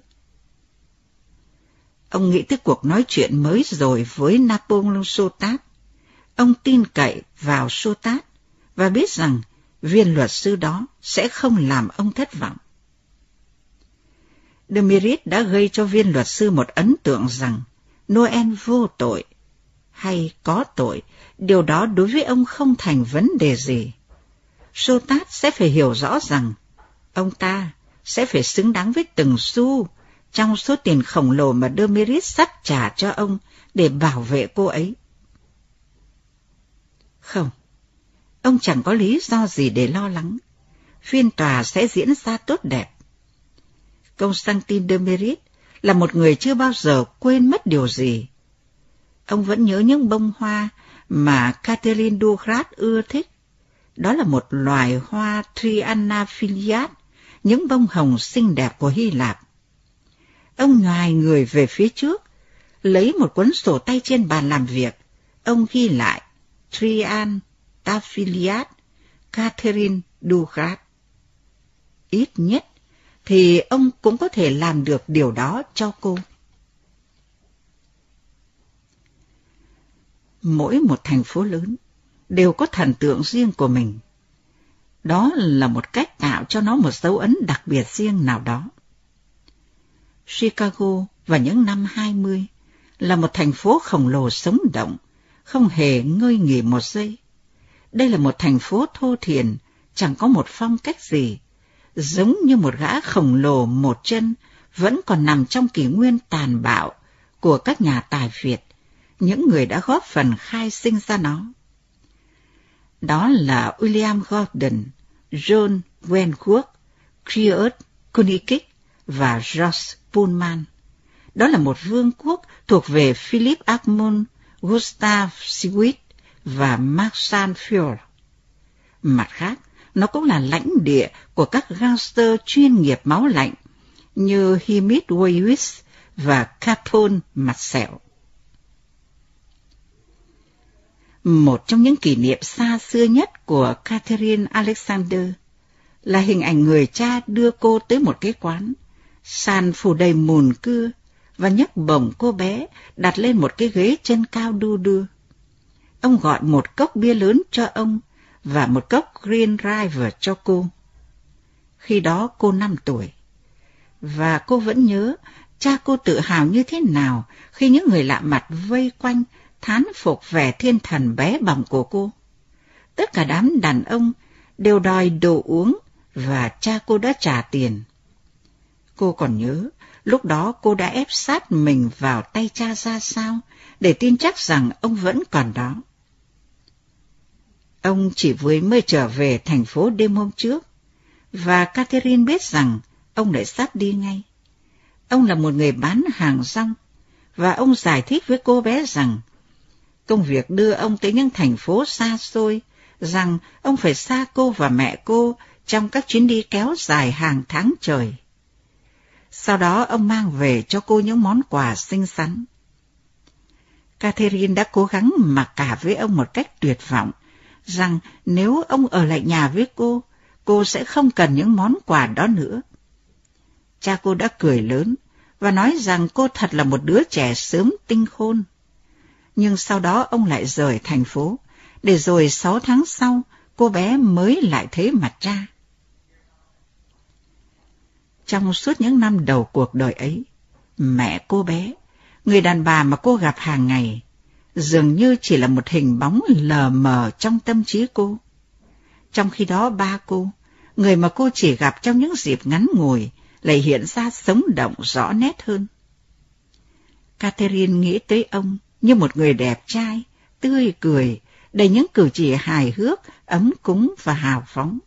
Ông nghĩ tới cuộc nói chuyện mới rồi với Napoleon Sotat. Ông tin cậy vào Sotat và biết rằng viên luật sư đó sẽ không làm ông thất vọng. Demirit đã gây cho viên luật sư một ấn tượng rằng Noel vô tội hay có tội, điều đó đối với ông không thành vấn đề gì. Sotat sẽ phải hiểu rõ rằng ông ta sẽ phải xứng đáng với từng xu trong số tiền khổng lồ mà Demirit sắp trả cho ông để bảo vệ cô ấy. Không, ông chẳng có lý do gì để lo lắng. Phiên tòa sẽ diễn ra tốt đẹp. Constantin Demerit là một người chưa bao giờ quên mất điều gì. Ông vẫn nhớ những bông hoa mà Catherine Dugrat ưa thích. Đó là một loài hoa Triana filiat, những bông hồng xinh đẹp của Hy Lạp. Ông ngoài người về phía trước, lấy một cuốn sổ tay trên bàn làm việc. Ông ghi lại Trian Taphiliad Catherine Dugrat. Ít nhất thì ông cũng có thể làm được điều đó cho cô. Mỗi một thành phố lớn đều có thần tượng riêng của mình. Đó là một cách tạo cho nó một dấu ấn đặc biệt riêng nào đó. Chicago vào những năm 20 là một thành phố khổng lồ sống động, không hề ngơi nghỉ một giây. Đây là một thành phố thô thiền, chẳng có một phong cách gì, giống như một gã khổng lồ một chân vẫn còn nằm trong kỷ nguyên tàn bạo của các nhà tài Việt, những người đã góp phần khai sinh ra nó. Đó là William Gordon, John Wentworth, Creot Koenig và George Pullman. Đó là một vương quốc thuộc về Philip Armand, Gustav Siewit và Marshall Sanfield Mặt khác, nó cũng là lãnh địa của các gangster chuyên nghiệp máu lạnh như Himit Waywis và Capone mặt sẹo. Một trong những kỷ niệm xa xưa nhất của Catherine Alexander là hình ảnh người cha đưa cô tới một cái quán, sàn phủ đầy mùn cưa và nhấc bổng cô bé đặt lên một cái ghế chân cao đu đưa. Ông gọi một cốc bia lớn cho ông và một cốc Green River cho cô. Khi đó cô năm tuổi. Và cô vẫn nhớ cha cô tự hào như thế nào khi những người lạ mặt vây quanh thán phục vẻ thiên thần bé bỏng của cô. Tất cả đám đàn ông đều đòi đồ uống và cha cô đã trả tiền. Cô còn nhớ, lúc đó cô đã ép sát mình vào tay cha ra sao để tin chắc rằng ông vẫn còn đó. Ông chỉ vừa mới trở về thành phố đêm hôm trước, và Catherine biết rằng ông lại sắp đi ngay. Ông là một người bán hàng rong, và ông giải thích với cô bé rằng công việc đưa ông tới những thành phố xa xôi, rằng ông phải xa cô và mẹ cô trong các chuyến đi kéo dài hàng tháng trời. Sau đó ông mang về cho cô những món quà xinh xắn. Catherine đã cố gắng mặc cả với ông một cách tuyệt vọng, rằng nếu ông ở lại nhà với cô, cô sẽ không cần những món quà đó nữa. Cha cô đã cười lớn và nói rằng cô thật là một đứa trẻ sớm tinh khôn. Nhưng sau đó ông lại rời thành phố, để rồi sáu tháng sau cô bé mới lại thấy mặt cha. Trong suốt những năm đầu cuộc đời ấy, mẹ cô bé, người đàn bà mà cô gặp hàng ngày, dường như chỉ là một hình bóng lờ mờ trong tâm trí cô. Trong khi đó ba cô, người mà cô chỉ gặp trong những dịp ngắn ngủi, lại hiện ra sống động rõ nét hơn. Catherine nghĩ tới ông như một người đẹp trai, tươi cười, đầy những cử chỉ hài hước, ấm cúng và hào phóng.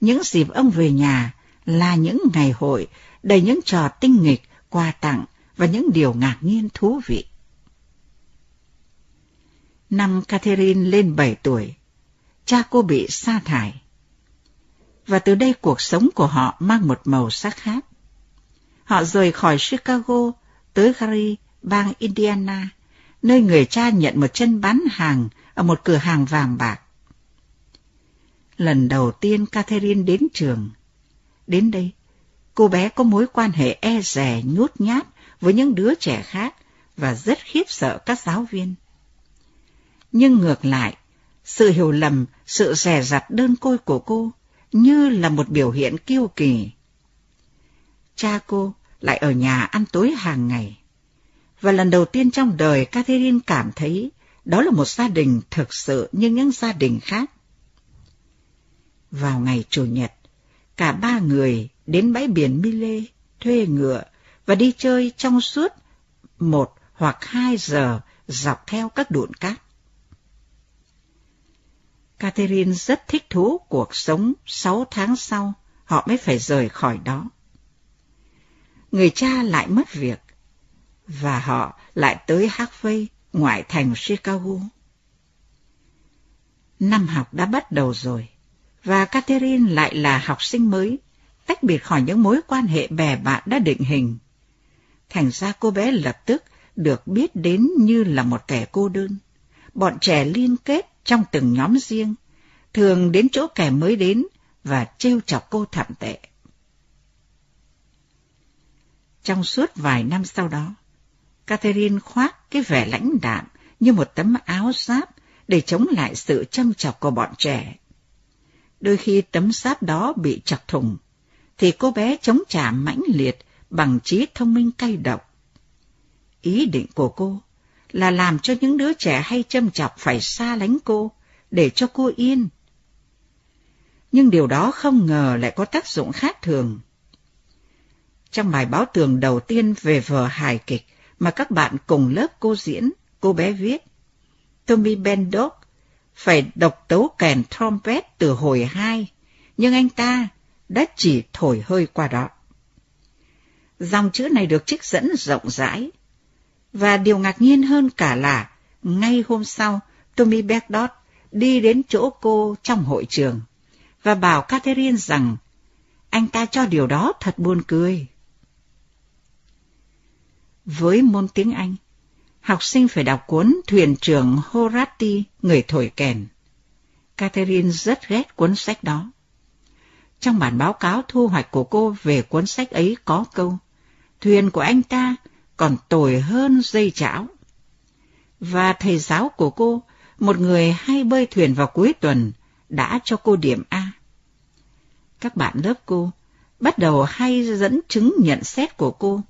Những dịp ông về nhà là những ngày hội đầy những trò tinh nghịch, quà tặng và những điều ngạc nhiên thú vị. Năm Catherine lên 7 tuổi, cha cô bị sa thải. Và từ đây cuộc sống của họ mang một màu sắc khác. Họ rời khỏi Chicago tới Gary, bang Indiana, nơi người cha nhận một chân bán hàng ở một cửa hàng vàng bạc. Lần đầu tiên Catherine đến trường. Đến đây, cô bé có mối quan hệ e rè nhút nhát với những đứa trẻ khác và rất khiếp sợ các giáo viên. Nhưng ngược lại, sự hiểu lầm, sự rè rặt đơn côi của cô như là một biểu hiện kiêu kỳ. Cha cô lại ở nhà ăn tối hàng ngày. Và lần đầu tiên trong đời Catherine cảm thấy đó là một gia đình thực sự như những gia đình khác. Vào ngày Chủ nhật, cả ba người đến bãi biển Mille thuê ngựa và đi chơi trong suốt một hoặc hai giờ dọc theo các đụn cát. Catherine rất thích thú cuộc sống sáu tháng sau, họ mới phải rời khỏi đó. Người cha lại mất việc, và họ lại tới Harvey, ngoại thành Chicago. Năm học đã bắt đầu rồi, và Catherine lại là học sinh mới, tách biệt khỏi những mối quan hệ bè bạn đã định hình. Thành ra cô bé lập tức được biết đến như là một kẻ cô đơn. Bọn trẻ liên kết trong từng nhóm riêng, thường đến chỗ kẻ mới đến và trêu chọc cô thảm tệ. Trong suốt vài năm sau đó, Catherine khoác cái vẻ lãnh đạm như một tấm áo giáp để chống lại sự châm chọc của bọn trẻ. Đôi khi tấm giáp đó bị chọc thùng, thì cô bé chống trả mãnh liệt bằng trí thông minh cay độc. Ý định của cô là làm cho những đứa trẻ hay châm chọc phải xa lánh cô, để cho cô yên. Nhưng điều đó không ngờ lại có tác dụng khác thường. Trong bài báo tường đầu tiên về vở hài kịch mà các bạn cùng lớp cô diễn, cô bé viết, Tommy Bendock phải độc tấu kèn trompet từ hồi hai, nhưng anh ta đã chỉ thổi hơi qua đó. Dòng chữ này được trích dẫn rộng rãi, và điều ngạc nhiên hơn cả là ngay hôm sau, Tommy Bedott đi đến chỗ cô trong hội trường và bảo Catherine rằng anh ta cho điều đó thật buồn cười. Với môn tiếng Anh, học sinh phải đọc cuốn Thuyền trưởng Horati, người thổi kèn. Catherine rất ghét cuốn sách đó. Trong bản báo cáo thu hoạch của cô về cuốn sách ấy có câu, thuyền của anh ta còn tồi hơn dây chảo. Và thầy giáo của cô, một người hay bơi thuyền vào cuối tuần, đã cho cô điểm A. Các bạn lớp cô bắt đầu hay dẫn chứng nhận xét của cô,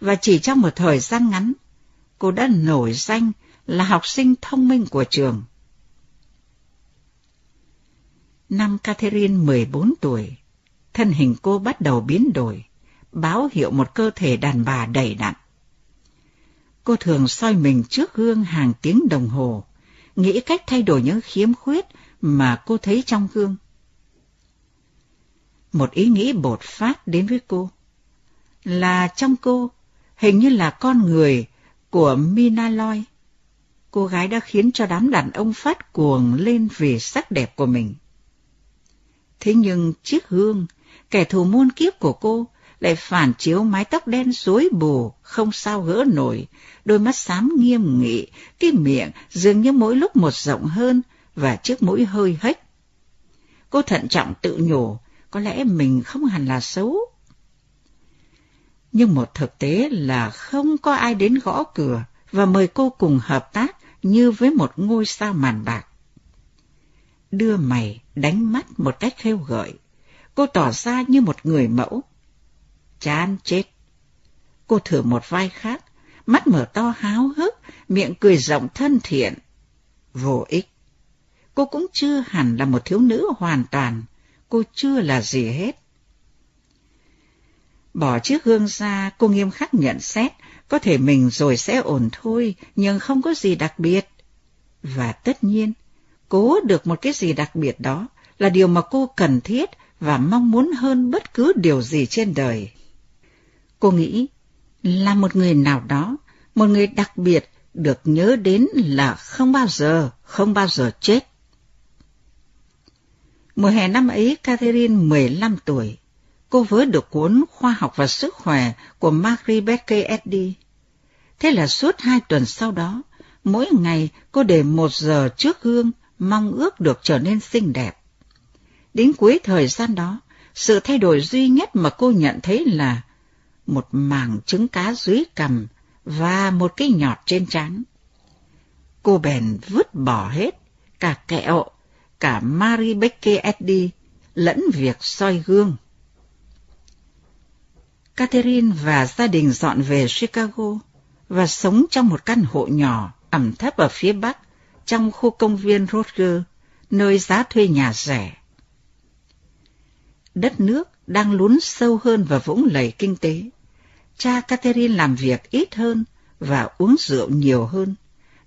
và chỉ trong một thời gian ngắn, cô đã nổi danh là học sinh thông minh của trường. Năm Catherine 14 tuổi, thân hình cô bắt đầu biến đổi, báo hiệu một cơ thể đàn bà đầy đặn. Cô thường soi mình trước gương hàng tiếng đồng hồ, nghĩ cách thay đổi những khiếm khuyết mà cô thấy trong gương. Một ý nghĩ bột phát đến với cô, là trong cô hình như là con người của Minaloy. Cô gái đã khiến cho đám đàn ông phát cuồng lên vì sắc đẹp của mình. Thế nhưng chiếc gương, kẻ thù muôn kiếp của cô, lại phản chiếu mái tóc đen rối bù, không sao gỡ nổi, đôi mắt xám nghiêm nghị, cái miệng dường như mỗi lúc một rộng hơn và chiếc mũi hơi hếch. Cô thận trọng tự nhủ, có lẽ mình không hẳn là xấu. Nhưng một thực tế là không có ai đến gõ cửa và mời cô cùng hợp tác như với một ngôi sao màn bạc. Đưa mày đánh mắt một cách khêu gợi, cô tỏ ra như một người mẫu. Chán chết. Cô thử một vai khác, mắt mở to háo hức, miệng cười rộng thân thiện. Vô ích. cô cũng chưa hẳn là một thiếu nữ hoàn toàn, cô chưa là gì hết. Bỏ chiếc gương ra, cô nghiêm khắc nhận xét, có thể mình rồi sẽ ổn thôi, nhưng không có gì đặc biệt. Và tất nhiên, cố được một cái gì đặc biệt đó là điều mà cô cần thiết và mong muốn hơn bất cứ điều gì trên đời. Cô nghĩ là một người nào đó, một người đặc biệt được nhớ đến là không bao giờ, không bao giờ chết. Mùa hè năm ấy, Catherine 15 tuổi. Cô vớ được cuốn Khoa học và sức khỏe của Marie Becker Eddy. Thế là suốt hai tuần sau đó, mỗi ngày cô để một giờ trước gương, mong ước được trở nên xinh đẹp. Đến cuối thời gian đó, sự thay đổi duy nhất mà cô nhận thấy là một mảng trứng cá dưới cằm và một cái nhọt trên trán. Cô bèn vứt bỏ hết, cả kẹo, cả Marie Becker Eddy, lẫn việc soi gương. Catherine và gia đình dọn về Chicago và sống trong một căn hộ nhỏ ẩm thấp ở phía bắc trong khu công viên Roger, nơi giá thuê nhà rẻ. Đất nước đang lún sâu hơn vào vũng lầy kinh tế. Cha Catherine làm việc ít hơn và uống rượu nhiều hơn.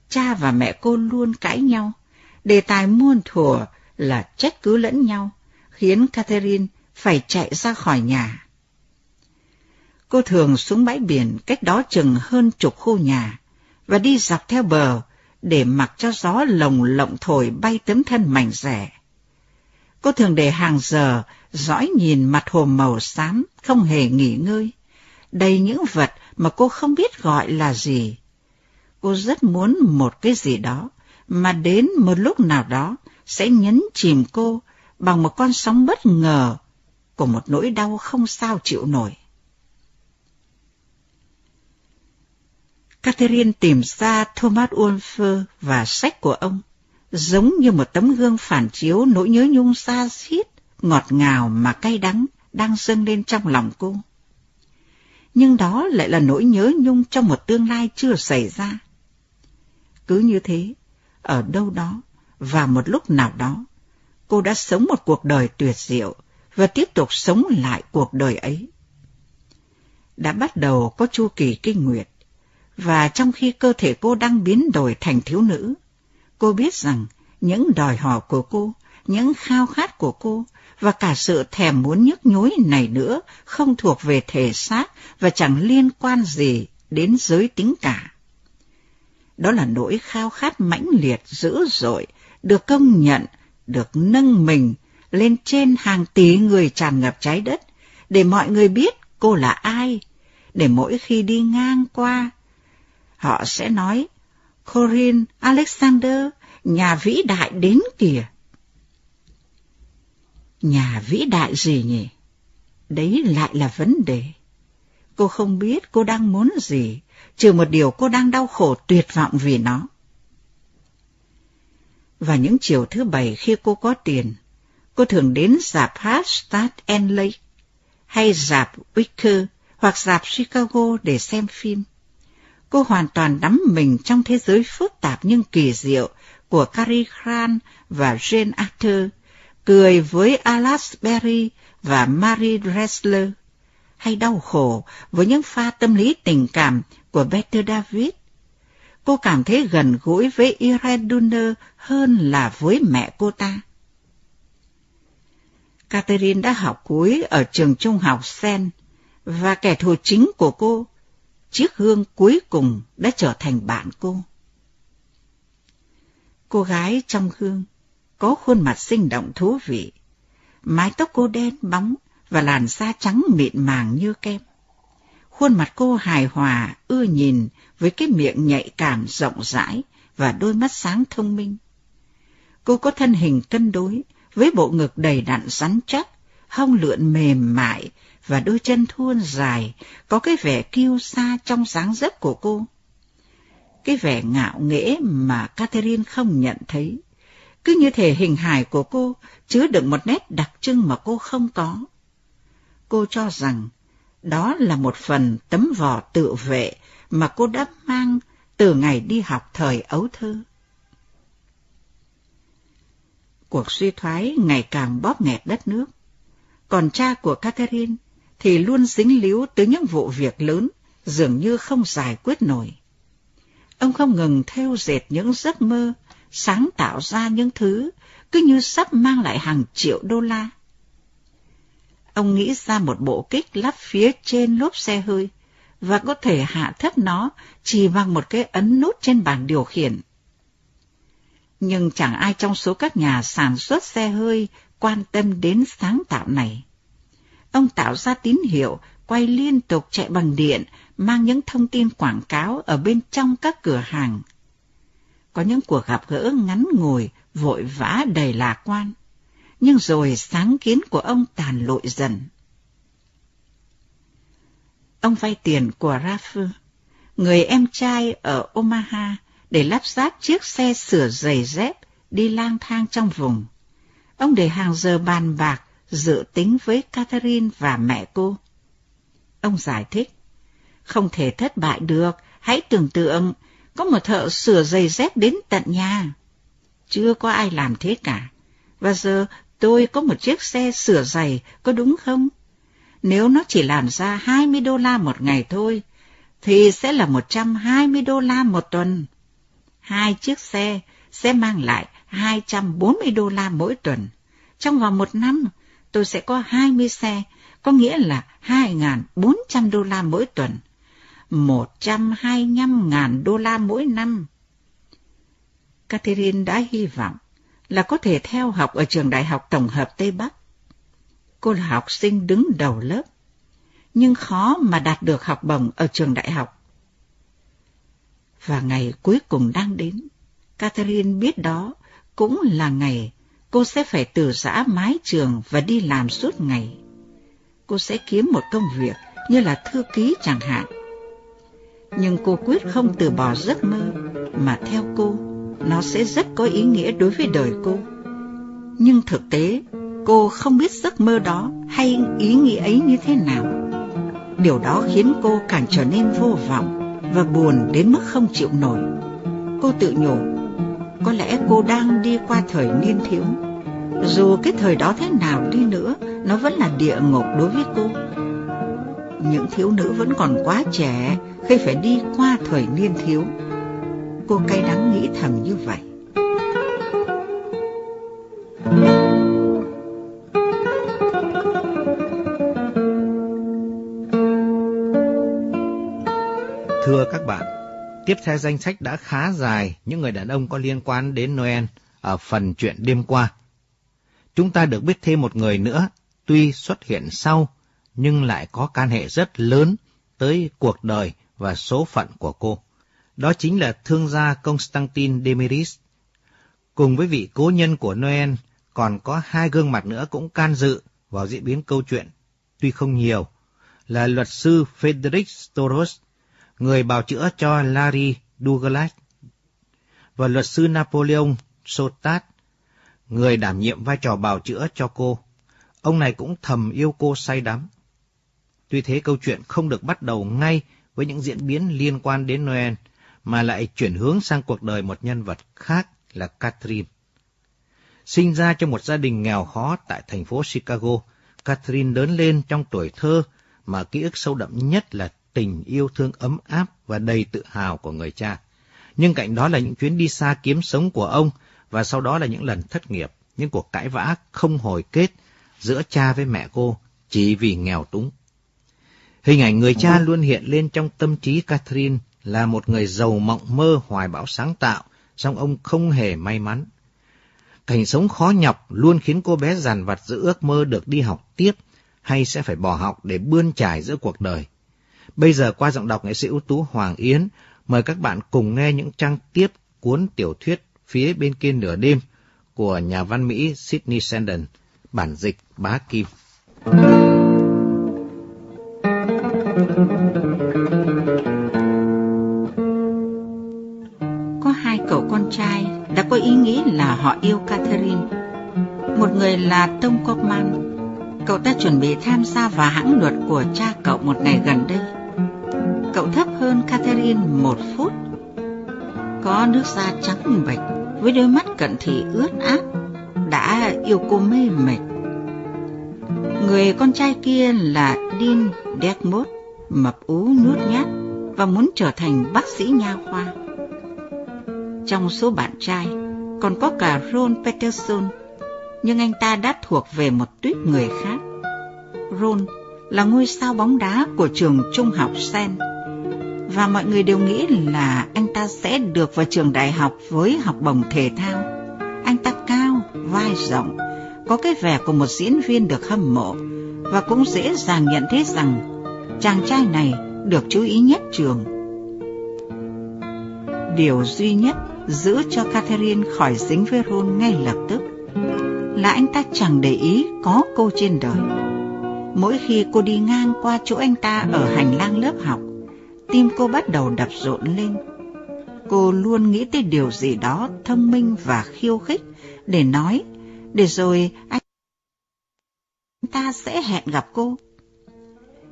Cha và mẹ cô luôn cãi nhau. Đề tài muôn thuở là trách cứ lẫn nhau, khiến Catherine phải chạy ra khỏi nhà. Cô thường xuống bãi biển cách đó chừng hơn chục khu nhà và đi dọc theo bờ để mặc cho gió lồng lộng thổi bay tấm thân mảnh rẻ. Cô thường để hàng giờ dõi nhìn mặt hồ màu xám không hề nghỉ ngơi, đầy những vật mà cô không biết gọi là gì. Cô rất muốn một cái gì đó mà đến một lúc nào đó sẽ nhấn chìm cô bằng một con sóng bất ngờ của một nỗi đau không sao chịu nổi. Catherine tìm ra Thomas Wolfer và sách của ông, giống như một tấm gương phản chiếu nỗi nhớ nhung xa xít, ngọt ngào mà cay đắng đang dâng lên trong lòng cô. Nhưng đó lại là nỗi nhớ nhung trong một tương lai chưa xảy ra. Cứ như thế, ở đâu đó và một lúc nào đó, cô đã sống một cuộc đời tuyệt diệu và tiếp tục sống lại cuộc đời ấy. Đã bắt đầu có chu kỳ kinh nguyệt, và trong khi cơ thể cô đang biến đổi thành thiếu nữ, cô biết rằng những đòi hỏi của cô, những khao khát của cô và cả sự thèm muốn nhức nhối này nữa không thuộc về thể xác và chẳng liên quan gì đến giới tính cả. Đó là nỗi khao khát mãnh liệt dữ dội, được công nhận, được nâng mình lên trên hàng tỷ người tràn ngập trái đất, để mọi người biết cô là ai, để mỗi khi đi ngang qua, họ sẽ nói, Corinne Alexander, nhà vĩ đại đến kìa. Nhà vĩ đại gì nhỉ? Đấy lại là vấn đề. Cô không biết cô đang muốn gì, trừ một điều cô đang đau khổ tuyệt vọng vì nó. Và những chiều thứ bảy khi cô có tiền, cô thường đến dạp hát and Lake, hay dạp Wicker hoặc dạp Chicago để xem phim. Cô hoàn toàn đắm mình trong thế giới phức tạp nhưng kỳ diệu của Cary Grant và Jane Arthur, cười với Alas Berry và Mary Dressler, hay đau khổ với những pha tâm lý tình cảm của Peter David. Cô cảm thấy gần gũi với Irene Dunner hơn là với mẹ cô ta. Catherine đã học cuối ở trường trung học Sen, và kẻ thù chính của cô, chiếc gương cuối cùng đã trở thành bạn cô. Cô gái trong gương có khuôn mặt sinh động thú vị, mái tóc cô đen bóng và làn da trắng mịn màng như kem. Khuôn mặt cô hài hòa, ưa nhìn với cái miệng nhạy cảm rộng rãi và đôi mắt sáng thông minh. Cô có thân hình cân đối, với bộ ngực đầy đặn rắn chắc, hông lượn mềm mại và đôi chân thuôn dài, có cái vẻ kiêu sa trong dáng dấp của cô. Cái vẻ ngạo nghễ mà Catherine không nhận thấy. Cứ như thể hình hài của cô chứa đựng một nét đặc trưng mà cô không có. Cô cho rằng đó là một phần tấm vỏ tự vệ mà cô đã mang từ ngày đi học thời ấu thơ. Cuộc suy thoái ngày càng bóp nghẹt đất nước. Còn cha của Catherine thì luôn dính líu tới những vụ việc lớn, dường như không giải quyết nổi. Ông không ngừng theo dệt những giấc mơ, sáng tạo ra những thứ cứ như sắp mang lại hàng triệu đô la. Ông nghĩ ra một bộ kích lắp phía trên lốp xe hơi và có thể hạ thấp nó chỉ bằng một cái ấn nút trên bàn điều khiển. Nhưng chẳng ai trong số các nhà sản xuất xe hơi quan tâm đến sáng tạo này. Ông tạo ra tín hiệu quay liên tục chạy bằng điện, mang những thông tin quảng cáo ở bên trong các cửa hàng. Có những cuộc gặp gỡ ngắn ngủi, vội vã đầy lạc quan. Nhưng rồi sáng kiến của ông tàn lụi dần. Ông vay tiền của Rafu, người em trai ở Omaha, để lắp ráp chiếc xe sửa giày dép đi lang thang trong vùng. Ông để hàng giờ bàn bạc dự tính với Catherine và mẹ cô. Ông giải thích, không thể thất bại được, hãy tưởng tượng có một thợ sửa giày dép đến tận nhà. Chưa có ai làm thế cả. Và giờ tôi có một chiếc xe sửa giày, có đúng không? Nếu nó chỉ làm ra 20 đô la một ngày thôi, thì sẽ là 120 đô la một tuần. Hai chiếc xe sẽ mang lại 240 đô la mỗi tuần. Trong vòng một năm, tôi sẽ có 20 xe, có nghĩa là 2.400 đô la mỗi tuần. 125.000 đô la mỗi năm. Catherine đã hy vọng là có thể theo học ở trường đại học tổng hợp Tây Bắc. Cô là học sinh đứng đầu lớp, nhưng khó mà đạt được học bổng ở trường đại học. Và ngày cuối cùng đang đến, Catherine biết đó cũng là ngày cô sẽ phải từ giã mái trường và đi làm suốt ngày. Cô sẽ kiếm một công việc như là thư ký chẳng hạn. Nhưng cô quyết không từ bỏ giấc mơ, mà theo cô, nó sẽ rất có ý nghĩa đối với đời cô. Nhưng thực tế, cô không biết giấc mơ đó hay ý nghĩa ấy như thế nào. Điều đó khiến cô càng trở nên vô vọng và buồn đến mức không chịu nổi. Cô tự nhủ, có lẽ cô đang đi qua thời niên thiếu. Dù cái thời đó thế nào đi nữa, nó vẫn là địa ngục đối với cô. Những thiếu nữ vẫn còn quá trẻ khi phải đi qua thời niên thiếu. Cô cay đắng nghĩ thầm như vậy. Thưa các bạn, tiếp theo danh sách đã khá dài những người đàn ông có liên quan đến Noel ở phần chuyện đêm qua. Chúng ta được biết thêm một người nữa, tuy xuất hiện sau, nhưng lại có can hệ rất lớn tới cuộc đời và số phận của cô. Đó chính là thương gia Constantin Demiris. Cùng với vị cố nhân của Noel, còn có hai gương mặt nữa cũng can dự vào diễn biến câu chuyện, tuy không nhiều, là luật sư Frederick Storos người bào chữa cho Larry Douglas, và luật sư Napoleon Sotat, người đảm nhiệm vai trò bào chữa cho cô. Ông này cũng thầm yêu cô say đắm. Tuy thế câu chuyện không được bắt đầu ngay với những diễn biến liên quan đến Noel, mà lại chuyển hướng sang cuộc đời một nhân vật khác là Catherine. Sinh ra trong một gia đình nghèo khó tại thành phố Chicago, Catherine lớn lên trong tuổi thơ mà ký ức sâu đậm nhất là tình yêu thương ấm áp và đầy tự hào của người cha. Nhưng cạnh đó là những chuyến đi xa kiếm sống của ông và sau đó là những lần thất nghiệp, những cuộc cãi vã không hồi kết giữa cha với mẹ cô chỉ vì nghèo túng. Hình ảnh người cha luôn hiện lên trong tâm trí Catherine là một người giàu mộng mơ hoài bão sáng tạo, song ông không hề may mắn. Cảnh sống khó nhọc luôn khiến cô bé dằn vặt giữa ước mơ được đi học tiếp hay sẽ phải bỏ học để bươn trải giữa cuộc đời. Bây giờ qua giọng đọc nghệ sĩ ưu tú Hoàng Yến, mời các bạn cùng nghe những trang tiếp cuốn tiểu thuyết Phía bên kia nửa đêm của nhà văn Mỹ Sydney Sheldon, bản dịch Bá Kim. Có ý nghĩ là họ yêu Catherine. Một người là Tom Cockman. Cậu ta chuẩn bị tham gia vào hãng luật của cha cậu một ngày gần đây cậu thấp hơn Catherine một phút. Có nước da trắng bệch với đôi mắt cận thị ướt át, đã yêu cô mê mệt. Người con trai kia là Dean Dermot, mập ú nuốt nhát và muốn trở thành bác sĩ nha khoa. Trong số bạn trai còn có cả Ron Peterson, nhưng anh ta đã thuộc về một tuyết người khác. Ron là ngôi sao bóng đá của trường trung học Sen và mọi người đều nghĩ là anh ta sẽ được vào trường đại học với học bổng thể thao. Anh ta cao, vai rộng, có cái vẻ của một diễn viên được hâm mộ và cũng dễ dàng nhận thấy rằng chàng trai này được chú ý nhất trường. Điều duy nhất giữ cho Catherine khỏi dính với Ron ngay lập tức là anh ta chẳng để ý có cô trên đời. Mỗi khi cô đi ngang qua chỗ anh ta ở hành lang lớp học, tim cô bắt đầu đập rộn lên. Cô luôn nghĩ tới điều gì đó thông minh và khiêu khích để nói, để rồi anh ta sẽ hẹn gặp cô.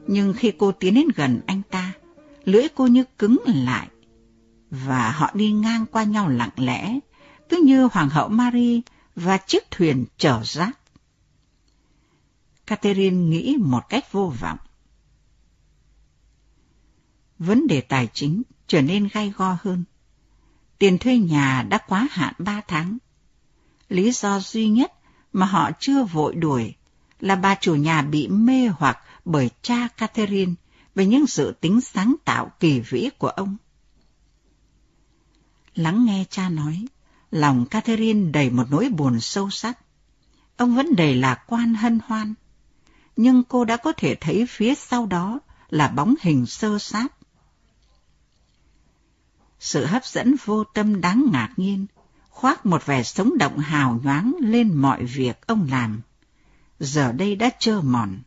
Nhưng khi cô tiến đến gần anh ta, lưỡi cô như cứng lại, và họ đi ngang qua nhau lặng lẽ, cứ như Hoàng hậu Marie và chiếc thuyền chở rác. Catherine nghĩ một cách vô vọng. Vấn đề tài chính trở nên gay go hơn. Tiền thuê nhà đã quá hạn ba tháng. Lý do duy nhất mà họ chưa vội đuổi là bà chủ nhà bị mê hoặc bởi cha Catherine về những dự tính sáng tạo kỳ vĩ của ông. Lắng nghe cha nói, lòng Catherine đầy một nỗi buồn sâu sắc. Ông vẫn đầy lạc quan hân hoan, nhưng cô đã có thể thấy phía sau đó là bóng hình sơ sát. Sự hấp dẫn vô tâm đáng ngạc nhiên, khoác một vẻ sống động hào nhoáng lên mọi việc ông làm. Giờ đây đã trơ mòn.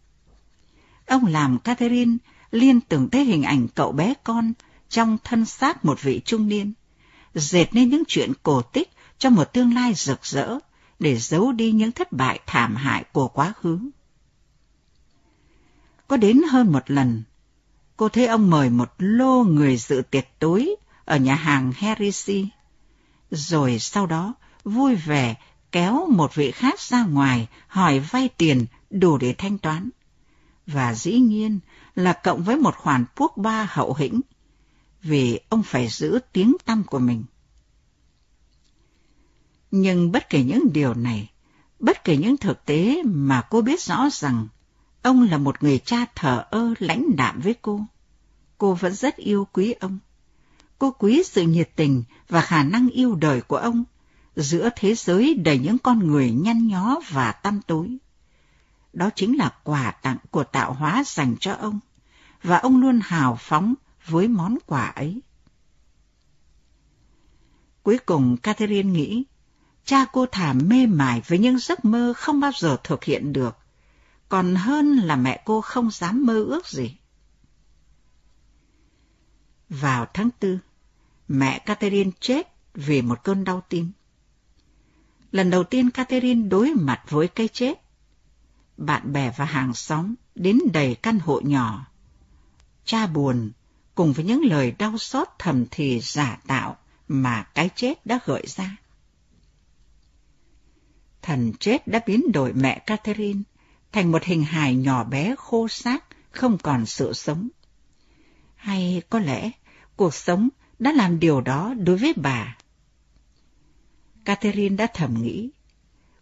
Ông làm Catherine liên tưởng tới hình ảnh cậu bé con trong thân xác một vị trung niên, dệt nên những chuyện cổ tích cho một tương lai rực rỡ để giấu đi những thất bại thảm hại của quá khứ. Có đến hơn một lần, cô thấy ông mời một lô người dự tiệc tối ở nhà hàng Heresy. rồi sau đó vui vẻ kéo một vị khác ra ngoài hỏi vay tiền đủ để thanh toán. Và dĩ nhiên là cộng với một khoản quốc ba hậu hĩnh, vì ông phải giữ tiếng tăm của mình. Nhưng bất kể những điều này, bất kể những thực tế mà cô biết rõ rằng ông là một người cha thờ ơ lãnh đạm với cô, cô vẫn rất yêu quý ông. Cô quý sự nhiệt tình và khả năng yêu đời của ông giữa thế giới đầy những con người nhăn nhó và tăm tối. Đó chính là quà tặng của tạo hóa dành cho ông, và ông luôn hào phóng với món quà ấy. Cuối cùng Catherine nghĩ, cha cô thả mê mải với những giấc mơ không bao giờ thực hiện được, còn hơn là mẹ cô không dám mơ ước gì. Vào tháng tư, mẹ Catherine chết vì một cơn đau tim. Lần đầu tiên Catherine đối mặt với cái chết. Bạn bè và hàng xóm đến đầy căn hộ nhỏ. Cha buồn, cùng với những lời đau xót thầm thì giả tạo mà cái chết đã gợi ra. Thần chết đã biến đổi mẹ Catherine thành một hình hài nhỏ bé khô xác, không còn sự sống. Hay có lẽ cuộc sống đã làm điều đó đối với bà. Catherine đã thầm nghĩ.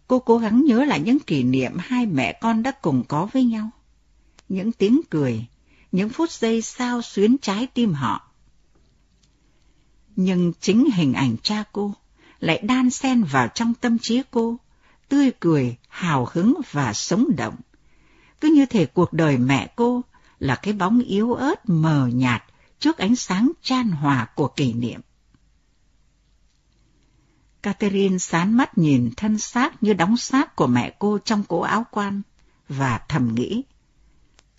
Cô cố gắng nhớ lại những kỷ niệm hai mẹ con đã cùng có với nhau. Những tiếng cười, những phút giây sao xuyến trái tim họ. Nhưng chính hình ảnh cha cô lại đan xen vào trong tâm trí cô, tươi cười, hào hứng và sống động. Cứ như thể cuộc đời mẹ cô là cái bóng yếu ớt mờ nhạt trước ánh sáng chan hòa của kỷ niệm. Catherine sán mắt nhìn thân xác như đóng xác của mẹ cô trong cổ áo quan và thầm nghĩ,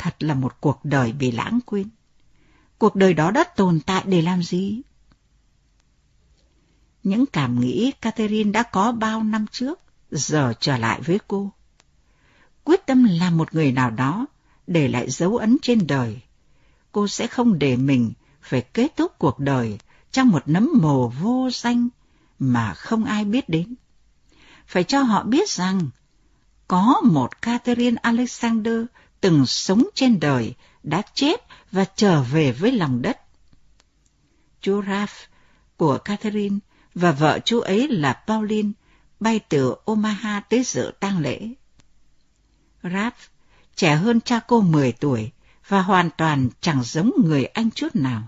thật là một cuộc đời bị lãng quên. Cuộc đời đó đã tồn tại để làm gì? Những cảm nghĩ Catherine đã có bao năm trước, giờ trở lại với cô. Quyết tâm làm một người nào đó, để lại dấu ấn trên đời. Cô sẽ không để mình phải kết thúc cuộc đời trong một nấm mồ vô danh mà không ai biết đến. phải cho họ biết rằng có một Catherine Alexander từng sống trên đời, đã chết và trở về với lòng đất. Chú Ralph của Catherine và vợ chú ấy là Pauline bay từ Omaha tới dự tang lễ. Ralph trẻ hơn cha cô 10 tuổi và hoàn toàn chẳng giống người anh chút nào.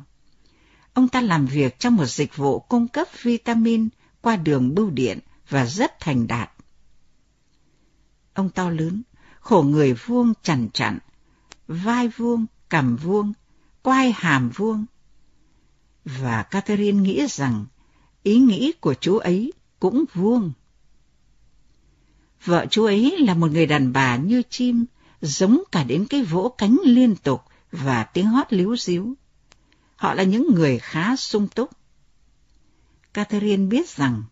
Ông ta làm việc trong một dịch vụ cung cấp vitamin qua đường bưu điện và rất thành đạt. Ông to lớn, khổ người vuông chằn chặn, vai vuông, cằm vuông, quai hàm vuông. Và Catherine nghĩ rằng ý nghĩ của chú ấy cũng vuông. Vợ chú ấy là một người đàn bà như chim, giống cả đến cái vỗ cánh liên tục và tiếng hót líu díu. Họ là những người khá sung túc. Catherine biết rằng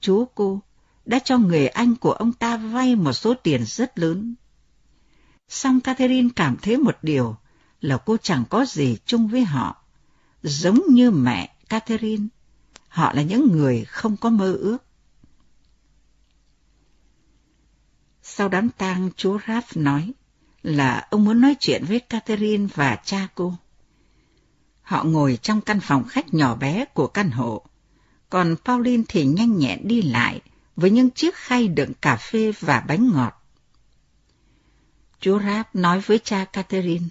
chú cô đã cho người anh của ông ta vay một số tiền rất lớn. Song Catherine cảm thấy một điều là cô chẳng có gì chung với họ. Giống như mẹ Catherine, họ là những người không có mơ ước. Sau đám tang, chú Raph nói là ông muốn nói chuyện với Catherine và cha cô. Họ ngồi trong căn phòng khách nhỏ bé của căn hộ, còn Pauline thì nhanh nhẹn đi lại với những chiếc khay đựng cà phê và bánh ngọt. Chú Ráp nói với cha Catherine,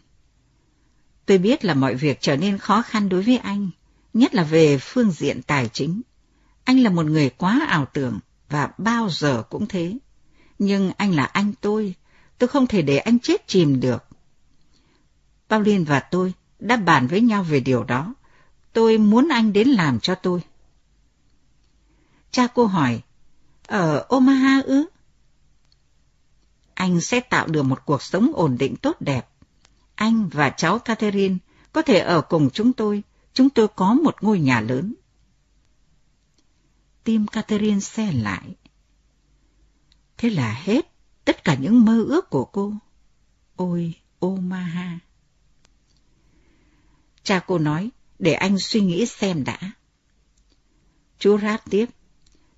Tôi biết là mọi việc trở nên khó khăn đối với anh, nhất là về phương diện tài chính. Anh là một người quá ảo tưởng và bao giờ cũng thế. Nhưng anh là anh tôi, tôi không thể để anh chết chìm được. Pauline và tôi đã bàn với nhau về điều đó. Tôi muốn anh đến làm cho tôi. Cha cô hỏi, ở Omaha ư? Anh sẽ tạo được một cuộc sống ổn định tốt đẹp. Anh và cháu Catherine có thể ở cùng chúng tôi. Chúng tôi có một ngôi nhà lớn. Tim Catherine xe lại. Thế là hết tất cả những mơ ước của cô. Ôi, Omaha! Cha cô nói, để anh suy nghĩ xem đã. Chú Rát tiếp,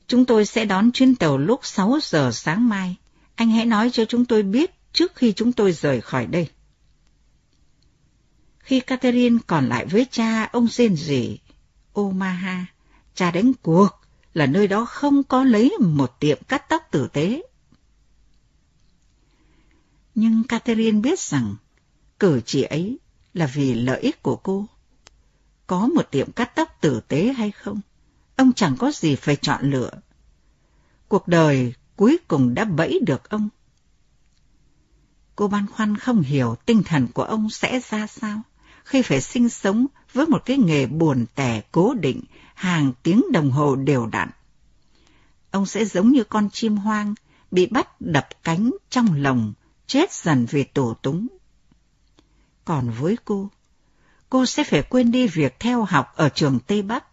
chúng tôi sẽ đón chuyến tàu lúc 6 giờ sáng mai. Anh hãy nói cho chúng tôi biết trước khi chúng tôi rời khỏi đây. Khi Catherine còn lại với cha, ông rên rỉ, Omaha, cha đánh cuộc là nơi đó không có lấy một tiệm cắt tóc tử tế. Nhưng Catherine biết rằng cử chỉ ấy là vì lợi ích của cô. Có một tiệm cắt tóc tử tế hay không, ông chẳng có gì phải chọn lựa. Cuộc đời cuối cùng đã bẫy được ông. Cô băn khoăn không hiểu tinh thần của ông sẽ ra sao khi phải sinh sống với một cái nghề buồn tẻ cố định hàng tiếng đồng hồ đều đặn. Ông sẽ giống như con chim hoang bị bắt đập cánh trong lồng, chết dần vì tổ túng. Còn với cô, cô sẽ phải quên đi việc theo học ở trường Tây Bắc.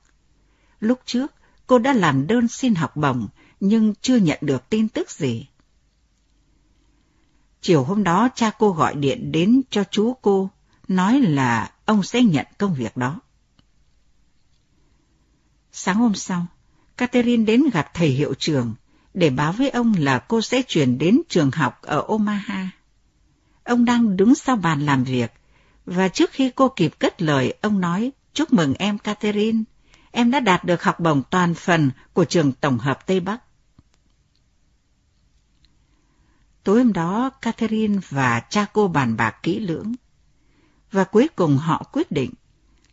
Lúc trước, cô đã làm đơn xin học bổng nhưng chưa nhận được tin tức gì. Chiều hôm đó cha cô gọi điện đến cho chú cô, nói là ông sẽ nhận công việc đó. Sáng hôm sau, Catherine đến gặp thầy hiệu trưởng để báo với ông là cô sẽ chuyển đến trường học ở Omaha. Ông đang đứng sau bàn làm việc, và trước khi cô kịp cất lời, ông nói, chúc mừng em Catherine, em đã đạt được học bổng toàn phần của trường tổng hợp Tây Bắc. Tối hôm đó, Catherine và cha cô bàn bạc kỹ lưỡng. Và cuối cùng họ quyết định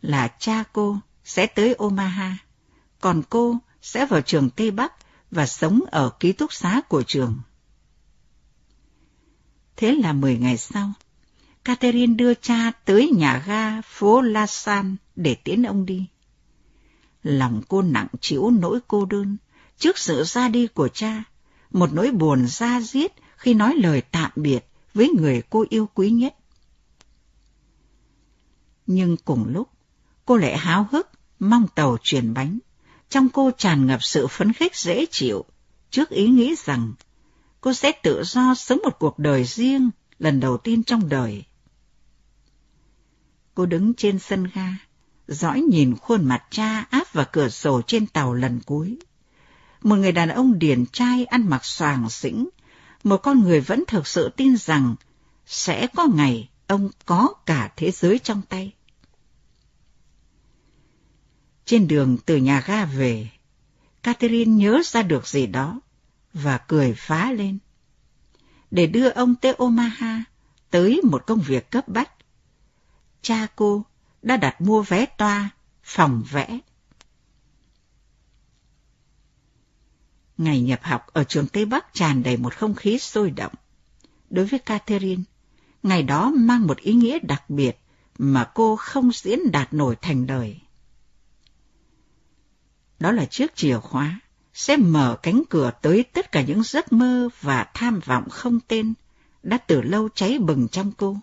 là cha cô sẽ tới Omaha, còn cô sẽ vào trường Tây Bắc và sống ở ký túc xá của trường. Thế là 10 ngày sau, Catherine đưa cha tới nhà ga phố La San để tiễn ông đi. Lòng cô nặng chịu nỗi cô đơn trước sự ra đi của cha, một nỗi buồn da diết khi nói lời tạm biệt với người cô yêu quý nhất. Nhưng cùng lúc, cô lại háo hức, mong tàu chuyển bánh. Trong cô tràn ngập sự phấn khích dễ chịu, trước ý nghĩ rằng cô sẽ tự do sống một cuộc đời riêng lần đầu tiên trong đời. Cô đứng trên sân ga, dõi nhìn khuôn mặt cha áp vào cửa sổ trên tàu lần cuối. một người đàn ông điển trai ăn mặc soàng xĩnh, một con người vẫn thực sự tin rằng sẽ có ngày ông có cả thế giới trong tay. Trên đường từ nhà ga về, Catherine nhớ ra được gì đó và cười phá lên. Để đưa ông tới Omaha tới một công việc cấp bách, cha cô đã đặt mua vé toa, phòng vẽ. Ngày nhập học ở trường Tây Bắc tràn đầy một không khí sôi động. Đối với Catherine, ngày đó mang một ý nghĩa đặc biệt mà cô không diễn đạt nổi thành lời Đó là chiếc chìa khóa sẽ mở cánh cửa tới tất cả những giấc mơ và tham vọng không tên đã từ lâu cháy bừng trong cô.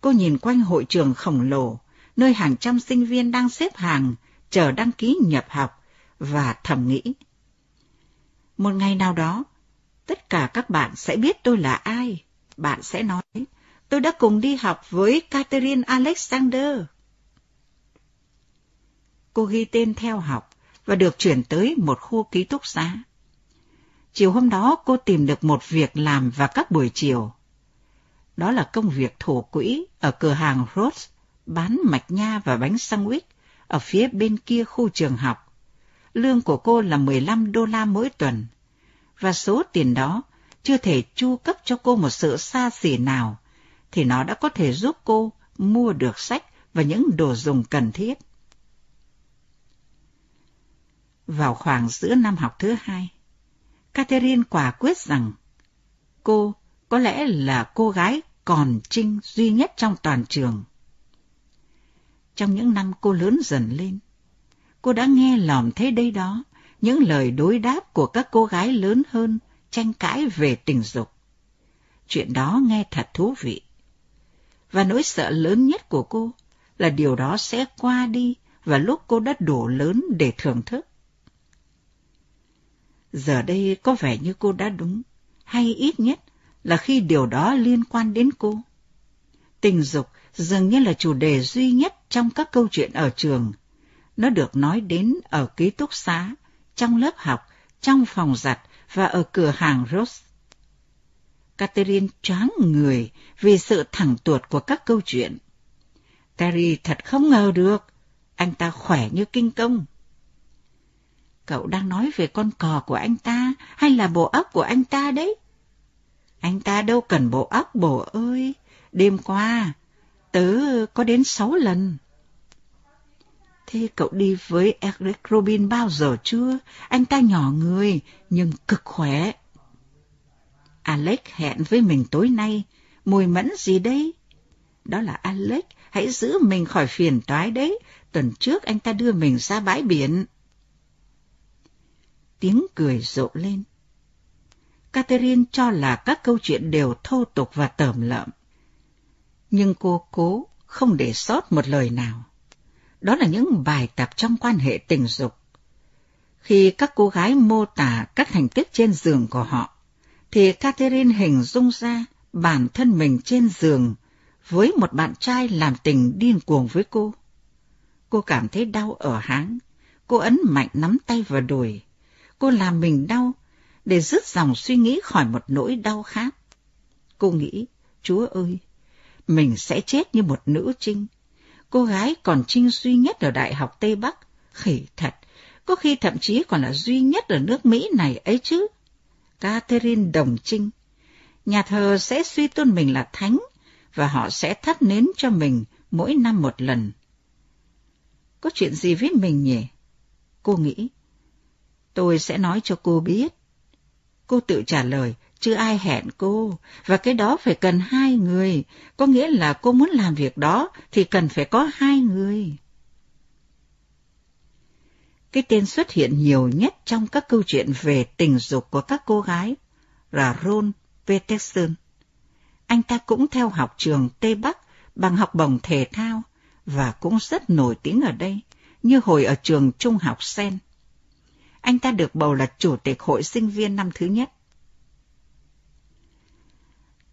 Cô nhìn quanh hội trường khổng lồ, nơi hàng trăm sinh viên đang xếp hàng, chờ đăng ký nhập học, và thầm nghĩ. Một ngày nào đó, tất cả các bạn sẽ biết tôi là ai. Bạn sẽ nói, tôi đã cùng đi học với Catherine Alexander. Cô ghi tên theo học và được chuyển tới một khu ký túc xá. Chiều hôm đó cô tìm được một việc làm vào các buổi chiều. Đó là công việc thổ quỹ ở cửa hàng Rose, bán mạch nha và bánh sandwich ở phía bên kia khu trường học. Lương của cô là 15 đô la mỗi tuần, và số tiền đó chưa thể chu cấp cho cô một sự xa xỉ nào, thì nó đã có thể giúp cô mua được sách và những đồ dùng cần thiết. Vào khoảng giữa năm học thứ hai, Catherine quả quyết rằng cô có lẽ là cô gái còn trinh duy nhất trong toàn trường. Trong những năm cô lớn dần lên, cô đã nghe lỏm thế đây đó những lời đối đáp của các cô gái lớn hơn tranh cãi về tình dục. Chuyện đó nghe thật thú vị. Và nỗi sợ lớn nhất của cô là điều đó sẽ qua đi và lúc cô đã đủ lớn để thưởng thức. Giờ đây có vẻ như cô đã đúng, hay ít nhất là khi điều đó liên quan đến cô. Tình dục dường như là chủ đề duy nhất trong các câu chuyện ở trường. Nó được nói đến ở ký túc xá, trong lớp học, trong phòng giặt và ở cửa hàng Ross. Catherine choáng người vì sự thẳng tuột của các câu chuyện. Terry thật không ngờ được, anh ta khỏe như kinh công. Cậu đang nói về con cò của anh ta hay là bộ óc của anh ta đấy? Anh ta đâu cần bộ óc bộ ơi. Đêm qua, tớ có đến sáu lần. Thế cậu đi với Eric Robin bao giờ chưa? Anh ta nhỏ người, nhưng cực khỏe. Alex hẹn với mình tối nay. Mùi mẫn gì đây? Đó là Alex, hãy giữ mình khỏi phiền toái đấy. Tuần trước anh ta đưa mình ra bãi biển tiếng cười rộ lên. Catherine cho là các câu chuyện đều thô tục và tởm lợm. Nhưng cô cố không để sót một lời nào. Đó là những bài tập trong quan hệ tình dục. Khi các cô gái mô tả các thành tích trên giường của họ, thì Catherine hình dung ra bản thân mình trên giường với một bạn trai làm tình điên cuồng với cô. Cô cảm thấy đau ở háng, cô ấn mạnh nắm tay vào đùi, cô làm mình đau để dứt dòng suy nghĩ khỏi một nỗi đau khác. Cô nghĩ, Chúa ơi, mình sẽ chết như một nữ trinh. Cô gái còn trinh duy nhất ở Đại học Tây Bắc, khỉ thật, có khi thậm chí còn là duy nhất ở nước Mỹ này ấy chứ. Catherine Đồng Trinh, nhà thờ sẽ suy tôn mình là thánh, và họ sẽ thắp nến cho mình mỗi năm một lần. Có chuyện gì với mình nhỉ? Cô nghĩ, Tôi sẽ nói cho cô biết. Cô tự trả lời, chưa ai hẹn cô, và cái đó phải cần hai người, có nghĩa là cô muốn làm việc đó thì cần phải có hai người. Cái tên xuất hiện nhiều nhất trong các câu chuyện về tình dục của các cô gái là Ron Peterson. Anh ta cũng theo học trường Tây Bắc bằng học bổng thể thao và cũng rất nổi tiếng ở đây, như hồi ở trường trung học Sen anh ta được bầu là chủ tịch hội sinh viên năm thứ nhất.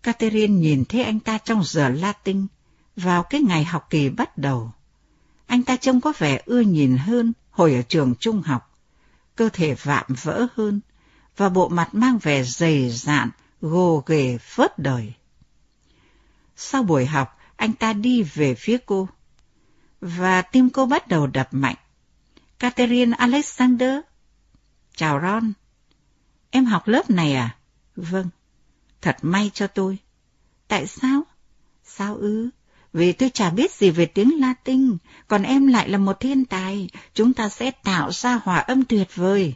Catherine nhìn thấy anh ta trong giờ Latin vào cái ngày học kỳ bắt đầu. Anh ta trông có vẻ ưa nhìn hơn hồi ở trường trung học, cơ thể vạm vỡ hơn, và bộ mặt mang vẻ dày dạn, gồ ghề phớt đời. Sau buổi học, anh ta đi về phía cô, và tim cô bắt đầu đập mạnh. Catherine Alexander. Chào Ron. Em học lớp này à? Vâng. Thật may cho tôi. Tại sao? Sao ư? Vì tôi chả biết gì về tiếng Latin, còn em lại là một thiên tài, chúng ta sẽ tạo ra hòa âm tuyệt vời.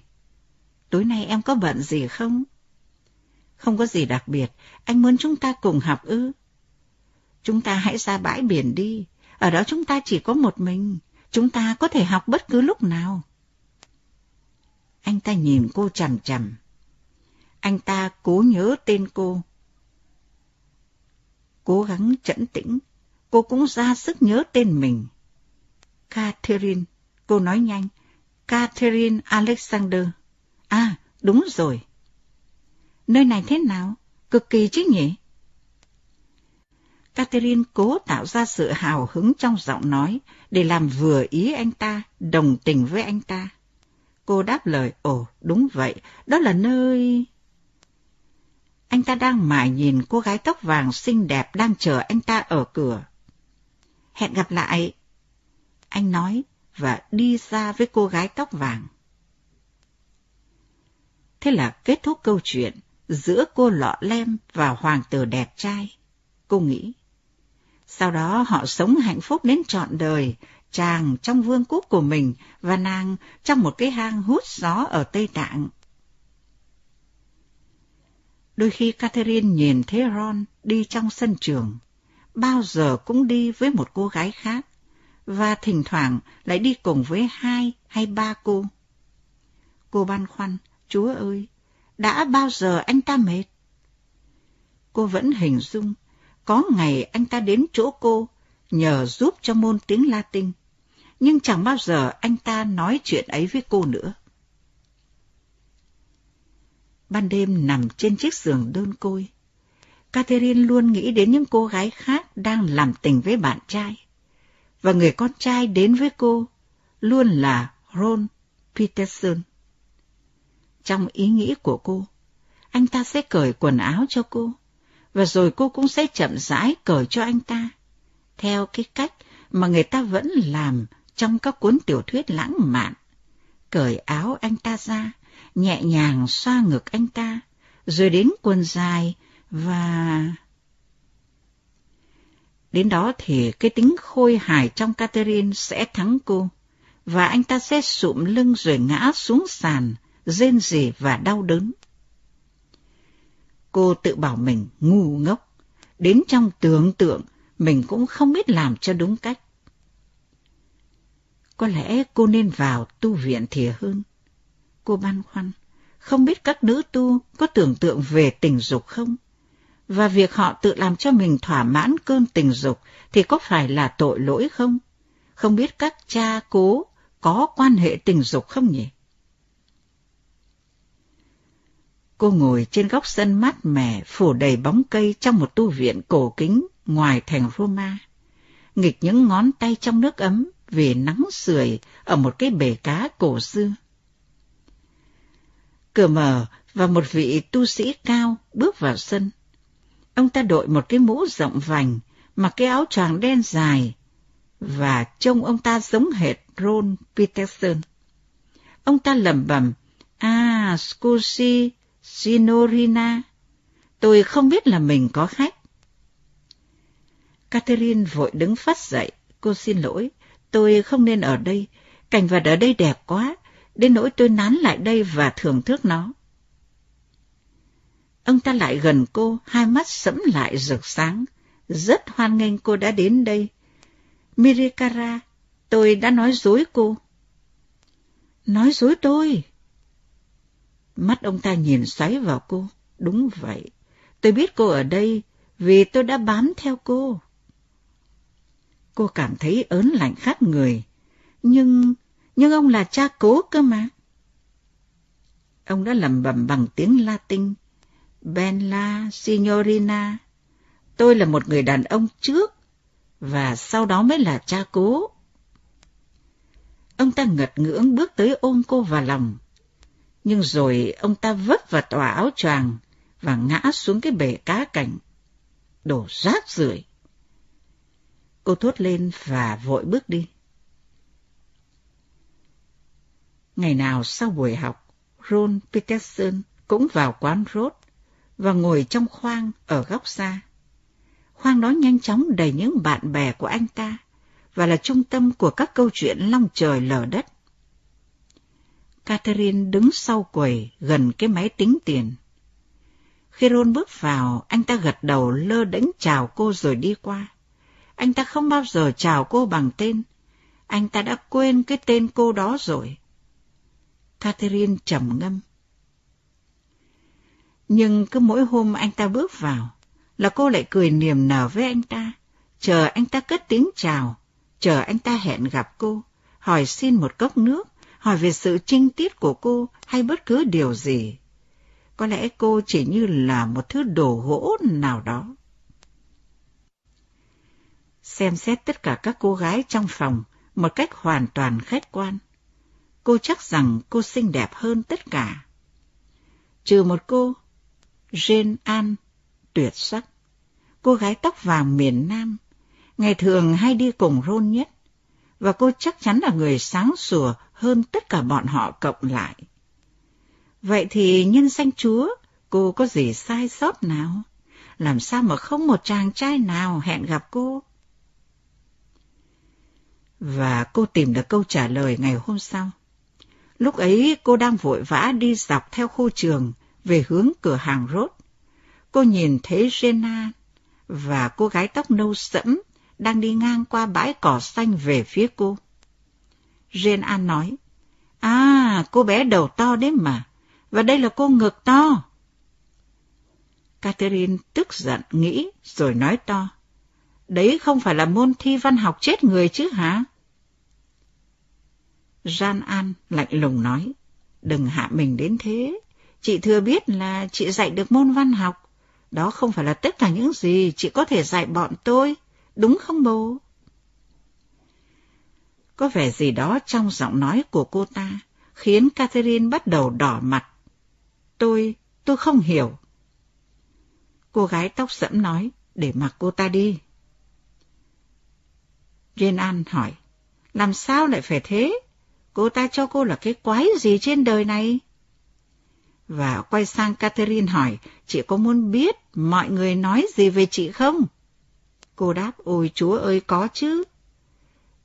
Tối nay em có bận gì không? Không có gì đặc biệt, anh muốn chúng ta cùng học ư? Chúng ta hãy ra bãi biển đi, ở đó chúng ta chỉ có một mình, chúng ta có thể học bất cứ lúc nào. Anh ta nhìn cô chằm chằm. Anh ta cố nhớ tên cô. Cố gắng trấn tĩnh, cô cũng ra sức nhớ tên mình. Catherine, cô nói nhanh. Catherine Alexander. À, đúng rồi. Nơi này thế nào? Cực kỳ chứ nhỉ? Catherine cố tạo ra sự hào hứng trong giọng nói để làm vừa ý anh ta, đồng tình với anh ta. Cô đáp lời, ồ, đúng vậy, đó là nơi... Anh ta đang mải nhìn cô gái tóc vàng xinh đẹp đang chờ anh ta ở cửa. Hẹn gặp lại. Anh nói và đi ra với cô gái tóc vàng. Thế là kết thúc câu chuyện giữa cô lọ lem và hoàng tử đẹp trai. Cô nghĩ. Sau đó họ sống hạnh phúc đến trọn đời, chàng trong vương quốc của mình và nàng trong một cái hang hút gió ở Tây Tạng. Đôi khi Catherine nhìn thấy Ron đi trong sân trường, bao giờ cũng đi với một cô gái khác, và thỉnh thoảng lại đi cùng với hai hay ba cô. Cô băn khoăn, Chúa ơi, đã bao giờ anh ta mệt? Cô vẫn hình dung, có ngày anh ta đến chỗ cô, nhờ giúp cho môn tiếng Latin, nhưng chẳng bao giờ anh ta nói chuyện ấy với cô nữa. Ban đêm nằm trên chiếc giường đơn côi, Catherine luôn nghĩ đến những cô gái khác đang làm tình với bạn trai. Và người con trai đến với cô luôn là Ron Peterson. Trong ý nghĩ của cô, anh ta sẽ cởi quần áo cho cô, và rồi cô cũng sẽ chậm rãi cởi cho anh ta, theo cái cách mà người ta vẫn làm trong các cuốn tiểu thuyết lãng mạn. Cởi áo anh ta ra, nhẹ nhàng xoa ngực anh ta, rồi đến quần dài và... Đến đó thì cái tính khôi hài trong Catherine sẽ thắng cô, và anh ta sẽ sụm lưng rồi ngã xuống sàn, rên rỉ và đau đớn. Cô tự bảo mình ngu ngốc, đến trong tưởng tượng mình cũng không biết làm cho đúng cách. Có lẽ cô nên vào tu viện thì hơn. Cô băn khoăn, không biết các nữ tu có tưởng tượng về tình dục không? Và việc họ tự làm cho mình thỏa mãn cơn tình dục thì có phải là tội lỗi không? Không biết các cha cố có quan hệ tình dục không nhỉ? Cô ngồi trên góc sân mát mẻ phủ đầy bóng cây trong một tu viện cổ kính ngoài thành Roma. Nghịch những ngón tay trong nước ấm vì nắng sưởi ở một cái bể cá cổ xưa. Cửa mở và một vị tu sĩ cao bước vào sân. Ông ta đội một cái mũ rộng vành, mặc cái áo choàng đen dài, và trông ông ta giống hệt Ron Peterson. Ông ta lẩm bẩm, À, scusi, signorina, tôi không biết là mình có khách. Catherine vội đứng phát dậy, cô xin lỗi, tôi không nên ở đây, cảnh vật ở đây đẹp quá, đến nỗi tôi nán lại đây và thưởng thức nó. Ông ta lại gần cô, hai mắt sẫm lại rực sáng. Rất hoan nghênh cô đã đến đây. Mirikara, tôi đã nói dối cô. Nói dối tôi? Mắt ông ta nhìn xoáy vào cô. Đúng vậy, tôi biết cô ở đây vì tôi đã bám theo cô. Cô cảm thấy ớn lạnh khát người. Nhưng, nhưng ông là cha cố cơ mà. Ông đã lẩm bẩm bằng tiếng Latin. Bella Signorina, tôi là một người đàn ông trước, và sau đó mới là cha cố. Ông ta ngật ngưỡng bước tới ôm cô vào lòng. Nhưng rồi ông ta vấp vào tòa áo choàng và ngã xuống cái bể cá cảnh. Đổ rác rưởi. Cô thốt lên và vội bước đi. Ngày nào sau buổi học, Ron Peterson cũng vào quán rốt và ngồi trong khoang ở góc xa. Khoang đó nhanh chóng đầy những bạn bè của anh ta và là trung tâm của các câu chuyện long trời lở đất. Catherine đứng sau quầy gần cái máy tính tiền. Khi Ron bước vào, anh ta gật đầu lơ đánh chào cô rồi đi qua. Anh ta không bao giờ chào cô bằng tên. Anh ta đã quên cái tên cô đó rồi. Catherine trầm ngâm. Nhưng cứ mỗi hôm anh ta bước vào, là cô lại cười niềm nở với anh ta, chờ anh ta cất tiếng chào, chờ anh ta hẹn gặp cô, hỏi xin một cốc nước, hỏi về sự trinh tiết của cô hay bất cứ điều gì. Có lẽ cô chỉ như là một thứ đồ gỗ nào đó. Xem xét tất cả các cô gái trong phòng một cách hoàn toàn khách quan. Cô chắc rằng cô xinh đẹp hơn tất cả. Trừ một cô, Jane an tuyệt sắc. Cô gái tóc vàng miền Nam, ngày thường hay đi cùng Ron nhất, và cô chắc chắn là người sáng sủa hơn tất cả bọn họ cộng lại. Vậy thì nhân danh Chúa, cô có gì sai sót nào? Làm sao mà không một chàng trai nào hẹn gặp cô? Và cô tìm được câu trả lời ngày hôm sau. Lúc ấy cô đang vội vã đi dọc theo khu trường về hướng cửa hàng rốt. Cô nhìn thấy Jenna và cô gái tóc nâu sẫm đang đi ngang qua bãi cỏ xanh về phía cô. Jenna nói, À, cô bé đầu to đấy mà, và đây là cô ngực to. Catherine tức giận nghĩ rồi nói to, Đấy không phải là môn thi văn học chết người chứ hả? Gian An lạnh lùng nói, đừng hạ mình đến thế. Chị thừa biết là chị dạy được môn văn học. Đó không phải là tất cả những gì chị có thể dạy bọn tôi. Đúng không bố? Có vẻ gì đó trong giọng nói của cô ta khiến Catherine bắt đầu đỏ mặt. Tôi, tôi không hiểu. Cô gái tóc sẫm nói, để mặc cô ta đi. Jane An hỏi, làm sao lại phải thế? Cô ta cho cô là cái quái gì trên đời này? Và quay sang Catherine hỏi, chị có muốn biết mọi người nói gì về chị không? Cô đáp, ôi chúa ơi có chứ.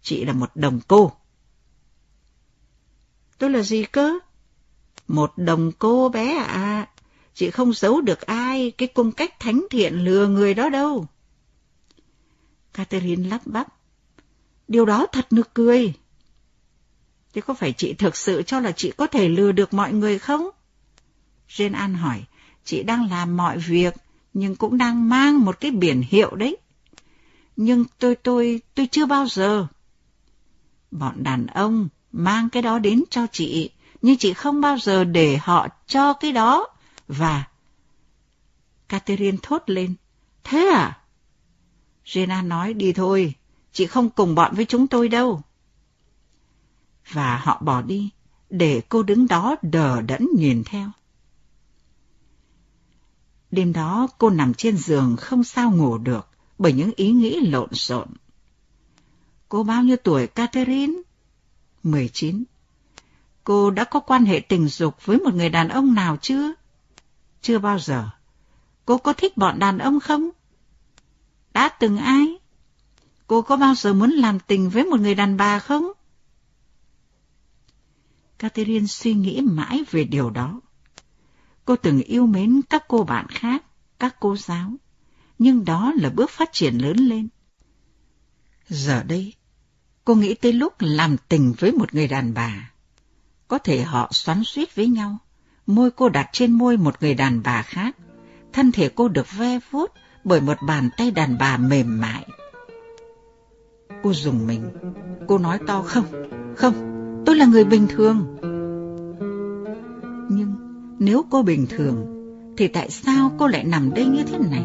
Chị là một đồng cô. Tôi là gì cơ? Một đồng cô bé à. Chị không giấu được ai cái cung cách thánh thiện lừa người đó đâu. Catherine lắp bắp. Điều đó thật nực cười. Thế có phải chị thực sự cho là chị có thể lừa được mọi người không? Jane An hỏi, chị đang làm mọi việc, nhưng cũng đang mang một cái biển hiệu đấy. Nhưng tôi, tôi, tôi chưa bao giờ. Bọn đàn ông mang cái đó đến cho chị, nhưng chị không bao giờ để họ cho cái đó. Và... Catherine thốt lên, thế à? Jenna nói, đi thôi, chị không cùng bọn với chúng tôi đâu và họ bỏ đi, để cô đứng đó đờ đẫn nhìn theo. Đêm đó cô nằm trên giường không sao ngủ được bởi những ý nghĩ lộn xộn. Cô bao nhiêu tuổi Catherine? 19. Cô đã có quan hệ tình dục với một người đàn ông nào chưa? Chưa bao giờ. Cô có thích bọn đàn ông không? Đã từng ai? Cô có bao giờ muốn làm tình với một người đàn bà không? Catherine suy nghĩ mãi về điều đó. Cô từng yêu mến các cô bạn khác, các cô giáo, nhưng đó là bước phát triển lớn lên. Giờ đây, cô nghĩ tới lúc làm tình với một người đàn bà. Có thể họ xoắn suýt với nhau, môi cô đặt trên môi một người đàn bà khác, thân thể cô được ve vuốt bởi một bàn tay đàn bà mềm mại. Cô dùng mình, cô nói to không, không, Tôi là người bình thường. Nhưng nếu cô bình thường, thì tại sao cô lại nằm đây như thế này?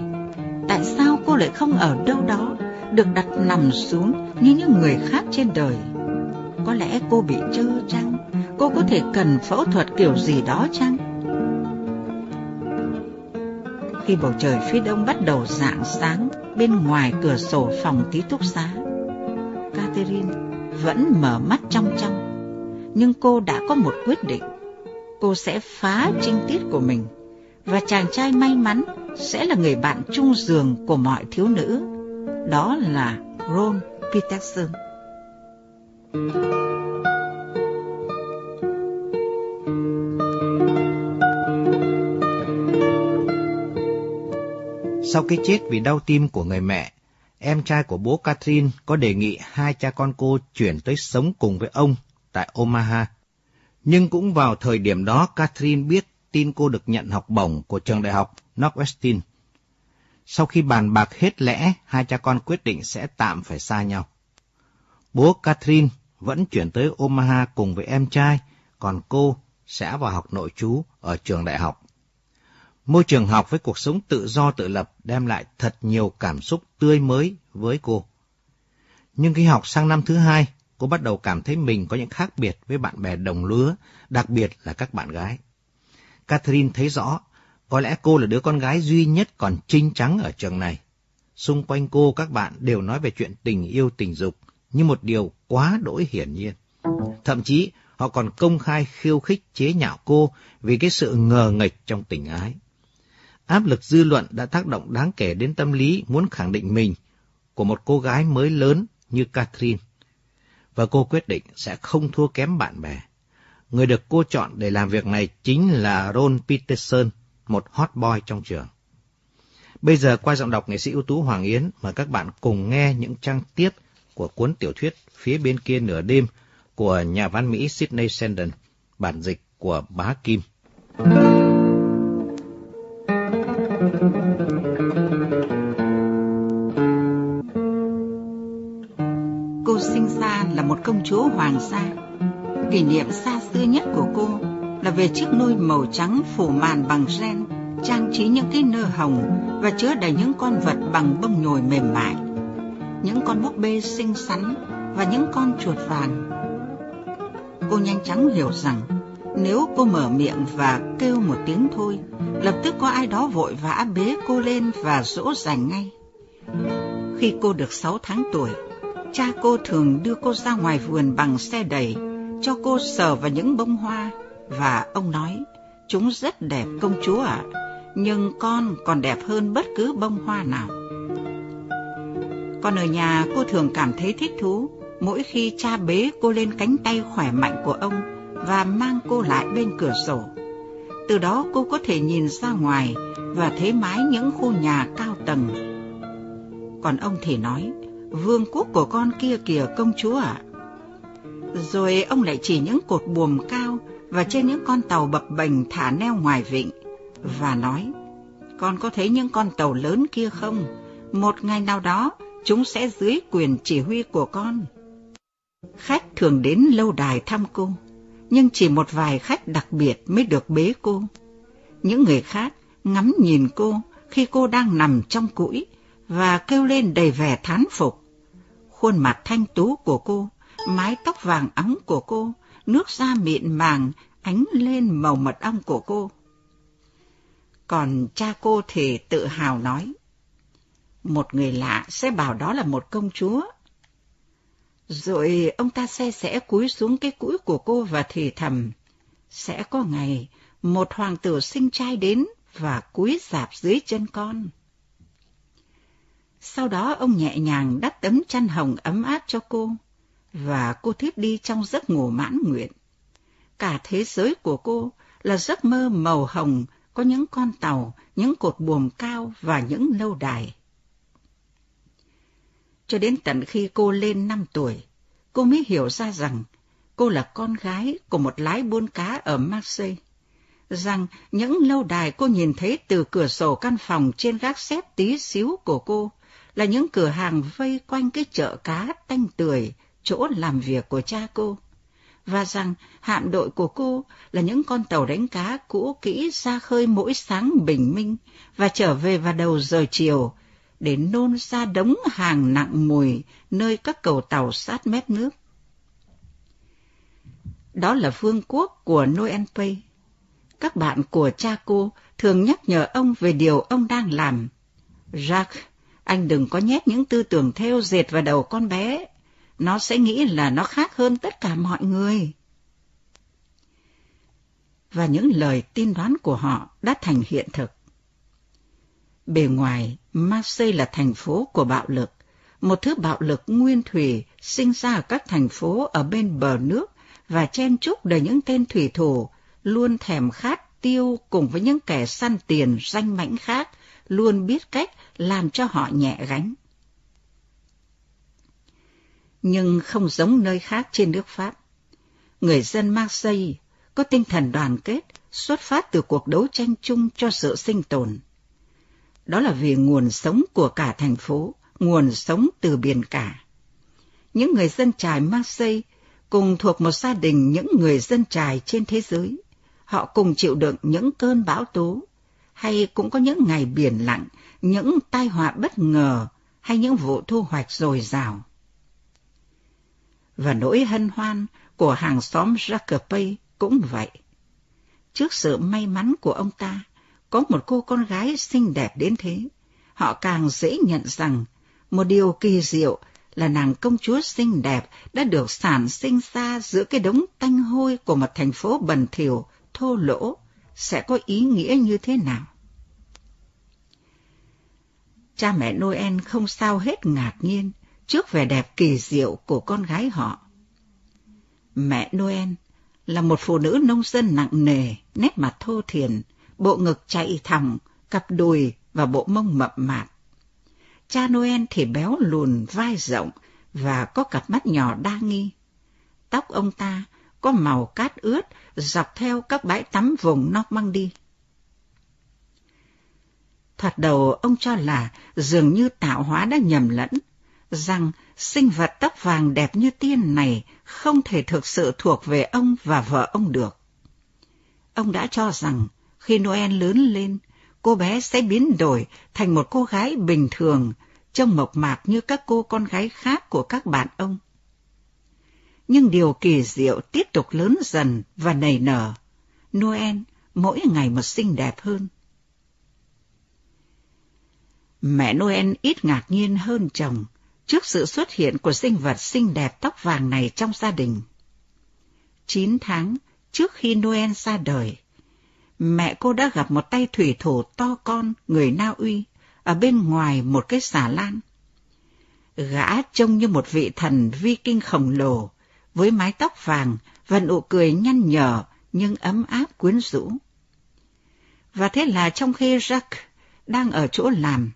Tại sao cô lại không ở đâu đó, được đặt nằm xuống như những người khác trên đời? Có lẽ cô bị trơ chăng cô có thể cần phẫu thuật kiểu gì đó chăng? Khi bầu trời phía đông bắt đầu rạng sáng bên ngoài cửa sổ phòng ký túc xá, Catherine vẫn mở mắt trong trong, nhưng cô đã có một quyết định. Cô sẽ phá trinh tiết của mình, và chàng trai may mắn sẽ là người bạn chung giường của mọi thiếu nữ. Đó là Ron Peterson. Sau cái chết vì đau tim của người mẹ, em trai của bố Catherine có đề nghị hai cha con cô chuyển tới sống cùng với ông tại Omaha. Nhưng cũng vào thời điểm đó, Catherine biết tin cô được nhận học bổng của trường đại học Northwestern. Sau khi bàn bạc hết lẽ, hai cha con quyết định sẽ tạm phải xa nhau. Bố Catherine vẫn chuyển tới Omaha cùng với em trai, còn cô sẽ vào học nội trú ở trường đại học. Môi trường học với cuộc sống tự do tự lập đem lại thật nhiều cảm xúc tươi mới với cô. Nhưng khi học sang năm thứ hai, cô bắt đầu cảm thấy mình có những khác biệt với bạn bè đồng lứa, đặc biệt là các bạn gái. Catherine thấy rõ, có lẽ cô là đứa con gái duy nhất còn trinh trắng ở trường này. Xung quanh cô các bạn đều nói về chuyện tình yêu tình dục như một điều quá đỗi hiển nhiên. Thậm chí họ còn công khai khiêu khích chế nhạo cô vì cái sự ngờ nghịch trong tình ái. Áp lực dư luận đã tác động đáng kể đến tâm lý muốn khẳng định mình của một cô gái mới lớn như Catherine. Và cô quyết định sẽ không thua kém bạn bè. Người được cô chọn để làm việc này chính là Ron Peterson, một hot boy trong trường. Bây giờ qua giọng đọc nghệ sĩ ưu tú Hoàng Yến, mời các bạn cùng nghe những trang tiếp của cuốn tiểu thuyết Phía bên kia nửa đêm của nhà văn Mỹ Sidney Sheldon, bản dịch của Bá Kim. Cô chúa hoàng gia. Kỷ niệm xa xưa nhất của cô là về chiếc nôi màu trắng phủ màn bằng ren, trang trí những cái nơ hồng và chứa đầy những con vật bằng bông nhồi mềm mại. Những con búp bê xinh xắn và những con chuột vàng. Cô nhanh chóng hiểu rằng nếu cô mở miệng và kêu một tiếng thôi, lập tức có ai đó vội vã bế cô lên và dỗ dành ngay. Khi cô được 6 tháng tuổi, cha cô thường đưa cô ra ngoài vườn bằng xe đẩy, cho cô sờ vào những bông hoa, và ông nói, chúng rất đẹp công chúa ạ, nhưng con còn đẹp hơn bất cứ bông hoa nào. Còn ở nhà cô thường cảm thấy thích thú mỗi khi cha bế cô lên cánh tay khỏe mạnh của ông và mang cô lại bên cửa sổ. Từ đó cô có thể nhìn ra ngoài và thấy mái những khu nhà cao tầng. Còn ông thì nói, vương quốc của con kia kìa công chúa ạ. Rồi ông lại chỉ những cột buồm cao và trên những con tàu bập bềnh thả neo ngoài vịnh và nói, con có thấy những con tàu lớn kia không? Một ngày nào đó chúng sẽ dưới quyền chỉ huy của con. Khách thường đến lâu đài thăm cô, nhưng chỉ một vài khách đặc biệt mới được bế cô. Những người khác ngắm nhìn cô khi cô đang nằm trong cũi và kêu lên đầy vẻ thán phục. Khuôn mặt thanh tú của cô, mái tóc vàng óng của cô, nước da mịn màng ánh lên màu mật ong của cô. Còn cha cô thì tự hào nói, một người lạ sẽ bảo đó là một công chúa. Rồi ông ta xe sẽ cúi xuống cái cũi của cô và thì thầm, sẽ có ngày một hoàng tử sinh trai đến và cúi dạp dưới chân con. Sau đó ông nhẹ nhàng đắp tấm chăn hồng ấm áp cho cô, và cô thiếp đi trong giấc ngủ mãn nguyện. Cả thế giới của cô là giấc mơ màu hồng có những con tàu, những cột buồm cao và những lâu đài. Cho đến tận khi cô lên 5 tuổi, cô mới hiểu ra rằng cô là con gái của một lái buôn cá ở Marseille. Rằng những lâu đài cô nhìn thấy từ cửa sổ căn phòng trên gác xếp tí xíu của cô là những cửa hàng vây quanh cái chợ cá tanh tưởi, chỗ làm việc của cha cô. Và rằng hạm đội của cô là những con tàu đánh cá cũ kỹ ra khơi mỗi sáng bình minh và trở về vào đầu giờ chiều để nôn ra đống hàng nặng mùi nơi các cầu tàu sát mép nước. Đó là vương quốc của Noel Pay. Các bạn của cha cô thường nhắc nhở ông về điều ông đang làm. Jacques, anh đừng có nhét những tư tưởng theo dệt vào đầu con bé. Nó sẽ nghĩ là nó khác hơn tất cả mọi người. Và những lời tin đoán của họ đã thành hiện thực. Bề ngoài, Marseille là thành phố của bạo lực, một thứ bạo lực nguyên thủy sinh ra ở các thành phố ở bên bờ nước và chen chúc đầy những tên thủy thủ luôn thèm khát tiêu cùng với những kẻ săn tiền danh mãnh khác, luôn biết cách làm cho họ nhẹ gánh. Nhưng không giống nơi khác trên nước Pháp. Người dân Marseille có tinh thần đoàn kết xuất phát từ cuộc đấu tranh chung cho sự sinh tồn. Đó là vì nguồn sống của cả thành phố, nguồn sống từ biển cả. Những người dân trài Marseille cùng thuộc một gia đình những người dân trài trên thế giới. Họ cùng chịu đựng những cơn bão tố, hay cũng có những ngày biển lặng, những tai họa bất ngờ, hay những vụ thu hoạch dồi dào. Và nỗi hân hoan của hàng xóm Jacopay cũng vậy. Trước sự may mắn của ông ta, có một cô con gái xinh đẹp đến thế, họ càng dễ nhận rằng một điều kỳ diệu là nàng công chúa xinh đẹp đã được sản sinh ra giữa cái đống tanh hôi của một thành phố bẩn thỉu, thô lỗ, sẽ có ý nghĩa như thế nào? Cha mẹ Noel không sao hết ngạc nhiên trước vẻ đẹp kỳ diệu của con gái họ. Mẹ Noel là một phụ nữ nông dân nặng nề, nét mặt thô thiền, bộ ngực chạy thẳng, cặp đùi và bộ mông mập mạp. Cha Noel thì béo lùn, vai rộng và có cặp mắt nhỏ đa nghi. Tóc ông ta có màu cát ướt dọc theo các bãi tắm vùng Normandy. Thoạt đầu ông cho là dường như tạo hóa đã nhầm lẫn, rằng sinh vật tóc vàng đẹp như tiên này không thể thực sự thuộc về ông và vợ ông được. Ông đã cho rằng khi Noel lớn lên, cô bé sẽ biến đổi thành một cô gái bình thường, trông mộc mạc như các cô con gái khác của các bạn ông. Nhưng điều kỳ diệu tiếp tục lớn dần và nảy nở. Noel mỗi ngày một xinh đẹp hơn. Mẹ Noel ít ngạc nhiên hơn chồng trước sự xuất hiện của sinh vật xinh đẹp tóc vàng này trong gia đình. Chín tháng trước khi Noel ra đời, mẹ cô đã gặp một tay thủy thủ to con người Na Uy ở bên ngoài một cái xà lan. Gã trông như một vị thần vi kinh khổng lồ, với mái tóc vàng và nụ cười nhăn nhở nhưng ấm áp quyến rũ. Và thế là trong khi Jacques đang ở chỗ làm,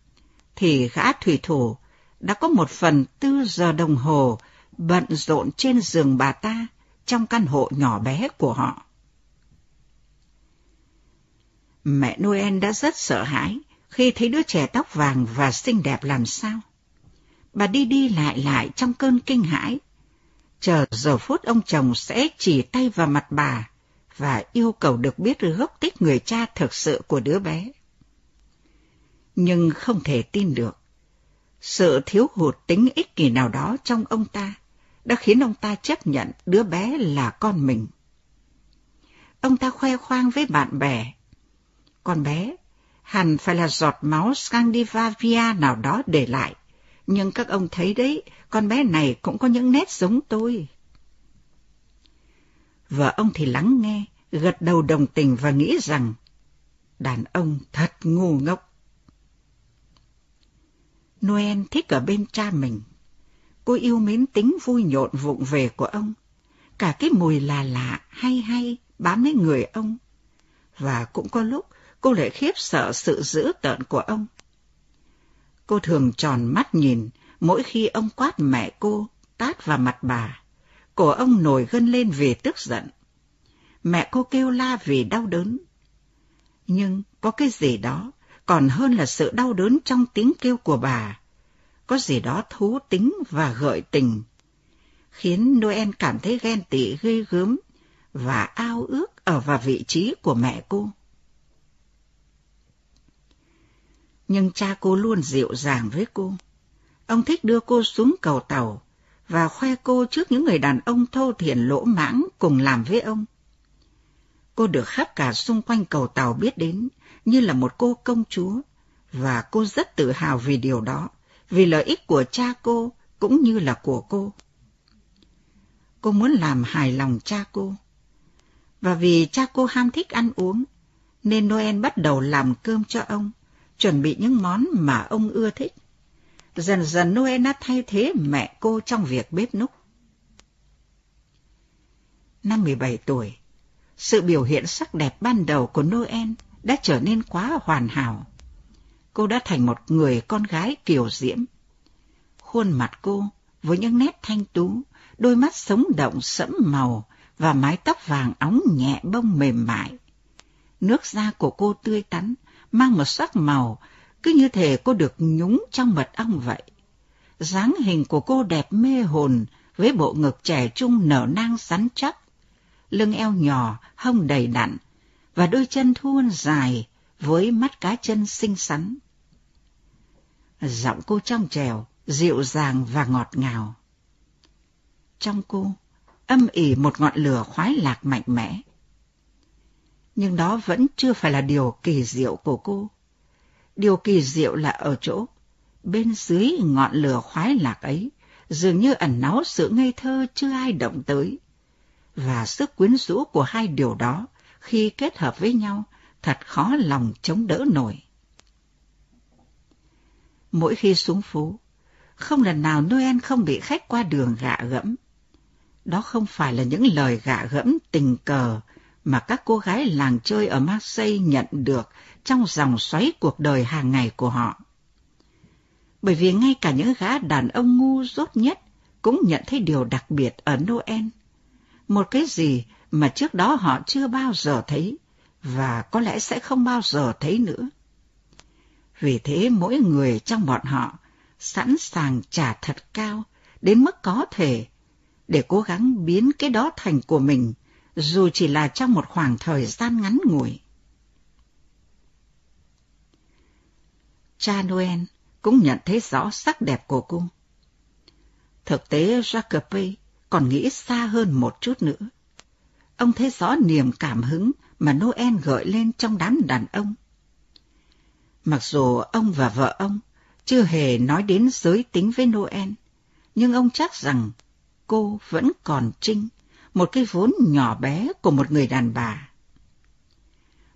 thì gã thủy thủ đã có một phần tư giờ đồng hồ bận rộn trên giường bà ta trong căn hộ nhỏ bé của họ. Mẹ Noel đã rất sợ hãi khi thấy đứa trẻ tóc vàng và xinh đẹp làm sao. Bà đi đi lại lại trong cơn kinh hãi, chờ giờ phút ông chồng sẽ chỉ tay vào mặt bà và yêu cầu được biết gốc tích người cha thực sự của đứa bé. Nhưng không thể tin được. Sự thiếu hụt tính ích kỷ nào đó trong ông ta đã khiến ông ta chấp nhận đứa bé là con mình. Ông ta khoe khoang với bạn bè. Con bé, hẳn phải là giọt máu Scandinavia nào đó để lại. Nhưng các ông thấy đấy, con bé này cũng có những nét giống tôi. Vợ ông thì lắng nghe, gật đầu đồng tình và nghĩ rằng đàn ông thật ngu ngốc. Noel thích ở bên cha mình. Cô yêu mến tính vui nhộn vụng về của ông. Cả cái mùi là lạ, hay hay, bám lấy người ông. Và cũng có lúc cô lại khiếp sợ sự dữ tợn của ông. Cô thường tròn mắt nhìn mỗi khi ông quát mẹ cô, tát vào mặt bà. Cổ ông nổi gân lên vì tức giận. Mẹ cô kêu la vì đau đớn. Nhưng có cái gì đó còn hơn là sự đau đớn trong tiếng kêu của bà. Có gì đó thú tính và gợi tình, khiến Noel cảm thấy ghen tị ghê gớm và ao ước ở vào vị trí của mẹ cô. Nhưng cha cô luôn dịu dàng với cô. Ông thích đưa cô xuống cầu tàu và khoe cô trước những người đàn ông thô thiển lỗ mãng cùng làm với ông. Cô được khắp cả xung quanh cầu tàu biết đến như là một cô công chúa, và cô rất tự hào vì điều đó, vì lợi ích của cha cô cũng như là của cô. Cô muốn làm hài lòng cha cô. Và vì cha cô ham thích ăn uống, nên Noel bắt đầu làm cơm cho ông, chuẩn bị những món mà ông ưa thích. Dần dần Noel đã thay thế mẹ cô trong việc bếp núc. Năm 17 tuổi, sự biểu hiện sắc đẹp ban đầu của Noel đã trở nên quá hoàn hảo. Cô đã thành một người con gái kiều diễm. Khuôn mặt cô với những nét thanh tú, đôi mắt sống động sẫm màu và mái tóc vàng óng nhẹ bông mềm mại. Nước da của cô tươi tắn, mang một sắc màu, cứ như thể cô được nhúng trong mật ong vậy. dáng hình của cô đẹp mê hồn với bộ ngực trẻ trung nở nang rắn chắc, lưng eo nhỏ, hông đầy đặn, và đôi chân thuôn dài với mắt cá chân xinh xắn. Giọng cô trong trèo, dịu dàng và ngọt ngào. Trong cô, âm ỉ một ngọn lửa khoái lạc mạnh mẽ. Nhưng đó vẫn chưa phải là điều kỳ diệu của cô. Điều kỳ diệu là ở chỗ, bên dưới ngọn lửa khoái lạc ấy, dường như ẩn náu sự ngây thơ chưa ai động tới. Và sức quyến rũ của hai điều đó, khi kết hợp với nhau, thật khó lòng chống đỡ nổi. Mỗi khi xuống phố, không lần nào Noel không bị khách qua đường gạ gẫm. Đó không phải là những lời gạ gẫm tình cờ mà các cô gái làng chơi ở Marseille nhận được trong dòng xoáy cuộc đời hàng ngày của họ. Bởi vì ngay cả những gã đàn ông ngu dốt nhất cũng nhận thấy điều đặc biệt ở Noel. Một cái gì mà trước đó họ chưa bao giờ thấy và có lẽ sẽ không bao giờ thấy nữa. Vì thế mỗi người trong bọn họ sẵn sàng trả thật cao đến mức có thể để cố gắng biến cái đó thành của mình dù chỉ là trong một khoảng thời gian ngắn ngủi. Cha Noel cũng nhận thấy rõ sắc đẹp của cô. Thực tế Jacope còn nghĩ xa hơn một chút nữa. Ông thấy rõ niềm cảm hứng mà Noel gợi lên trong đám đàn ông. Mặc dù ông và vợ ông chưa hề nói đến giới tính với Noel, nhưng ông chắc rằng cô vẫn còn trinh, một cái vốn nhỏ bé của một người đàn bà.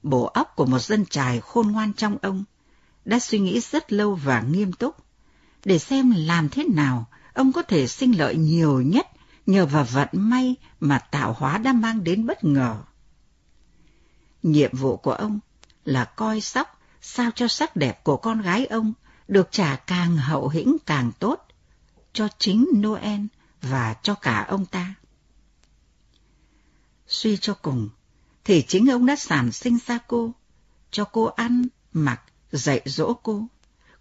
Bộ óc của một dân trài khôn ngoan trong ông đã suy nghĩ rất lâu và nghiêm túc, để xem làm thế nào ông có thể sinh lợi nhiều nhất nhờ vào vận may mà tạo hóa đã mang đến bất ngờ. Nhiệm vụ của ông là coi sóc sao cho sắc đẹp của con gái ông được trả càng hậu hĩnh càng tốt cho chính Noel và cho cả ông ta. Suy cho cùng, thì chính ông đã sản sinh ra cô, cho cô ăn, mặc, dạy dỗ cô.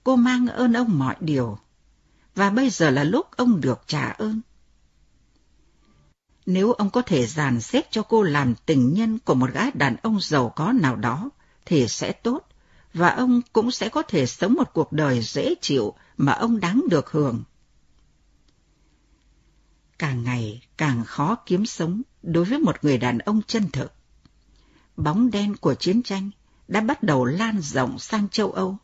Cô mang ơn ông mọi điều, và bây giờ là lúc ông được trả ơn. Nếu ông có thể dàn xếp cho cô làm tình nhân của một gái đàn ông giàu có nào đó, thì sẽ tốt, và ông cũng sẽ có thể sống một cuộc đời dễ chịu mà ông đáng được hưởng. Càng ngày càng khó kiếm sống đối với một người đàn ông chân thực. Bóng đen của chiến tranh đã bắt đầu lan rộng sang châu Âu.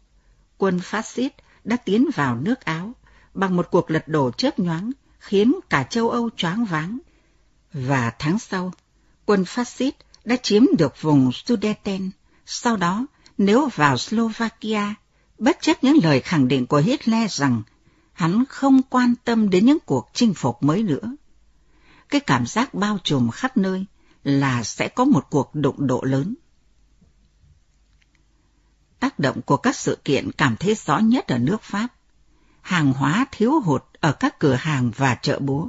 Quân phát xít đã tiến vào nước Áo bằng một cuộc lật đổ chớp nhoáng khiến cả châu Âu choáng váng. Và tháng sau, quân phát xít đã chiếm được vùng Sudeten. Sau đó, nếu vào Slovakia, bất chấp những lời khẳng định của Hitler rằng hắn không quan tâm đến những cuộc chinh phục mới nữa. Cái cảm giác bao trùm khắp nơi là sẽ có một cuộc đụng độ lớn. Tác động của các sự kiện cảm thấy rõ nhất ở nước Pháp. Hàng hóa thiếu hụt ở các cửa hàng và chợ búa.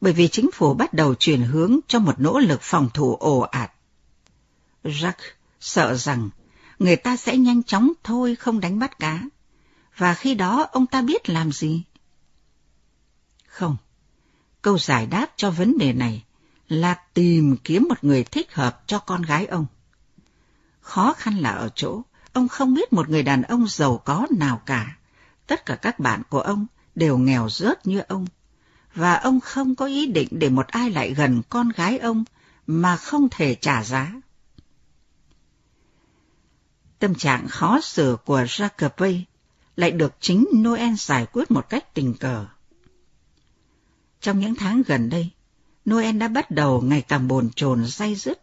Bởi vì chính phủ bắt đầu chuyển hướng cho một nỗ lực phòng thủ ồ ạt. Jacques sợ rằng người ta sẽ nhanh chóng thôi không đánh bắt cá. Và khi đó ông ta biết làm gì? Không. Câu giải đáp cho vấn đề này là tìm kiếm một người thích hợp cho con gái ông. Khó khăn là ở chỗ, ông không biết một người đàn ông giàu có nào cả. Tất cả các bạn của ông đều nghèo rớt như ông. và ông không có ý định để một ai lại gần con gái ông mà không thể trả giá. Tâm trạng khó xử của Jacques lại được chính Noel giải quyết một cách tình cờ. Trong những tháng gần đây, Noel đã bắt đầu ngày càng bồn chồn say dứt.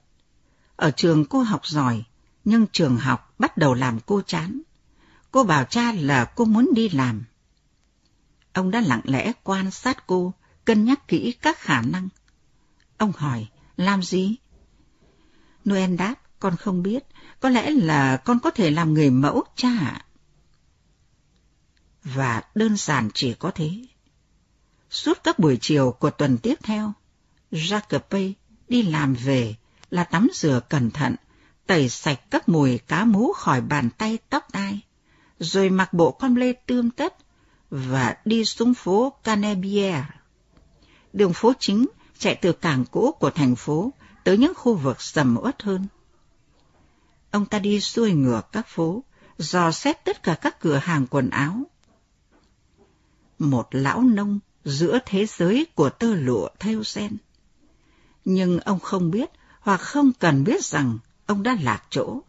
Ở trường cô học giỏi, nhưng trường học bắt đầu làm cô chán. Cô bảo cha là cô muốn đi làm. Ông đã lặng lẽ quan sát cô, cân nhắc kỹ các khả năng. Ông hỏi, làm gì? Noel đáp, con không biết, có lẽ là con có thể làm người mẫu cha ạ. Và đơn giản chỉ có thế. Suốt các buổi chiều của tuần tiếp theo, Jacope đi làm về là tắm rửa cẩn thận, tẩy sạch các mùi cá mú khỏi bàn tay tóc tai, rồi mặc bộ con lê tươm tất và đi xuống phố Canebière. Đường phố chính chạy từ cảng cũ của thành phố tới những khu vực sầm uất hơn. Ông ta đi xuôi ngược các phố, dò xét tất cả các cửa hàng quần áo. Một lão nông giữa thế giới của tơ lụa theo sen. Nhưng ông không biết hoặc không cần biết rằng ông đã lạc chỗ.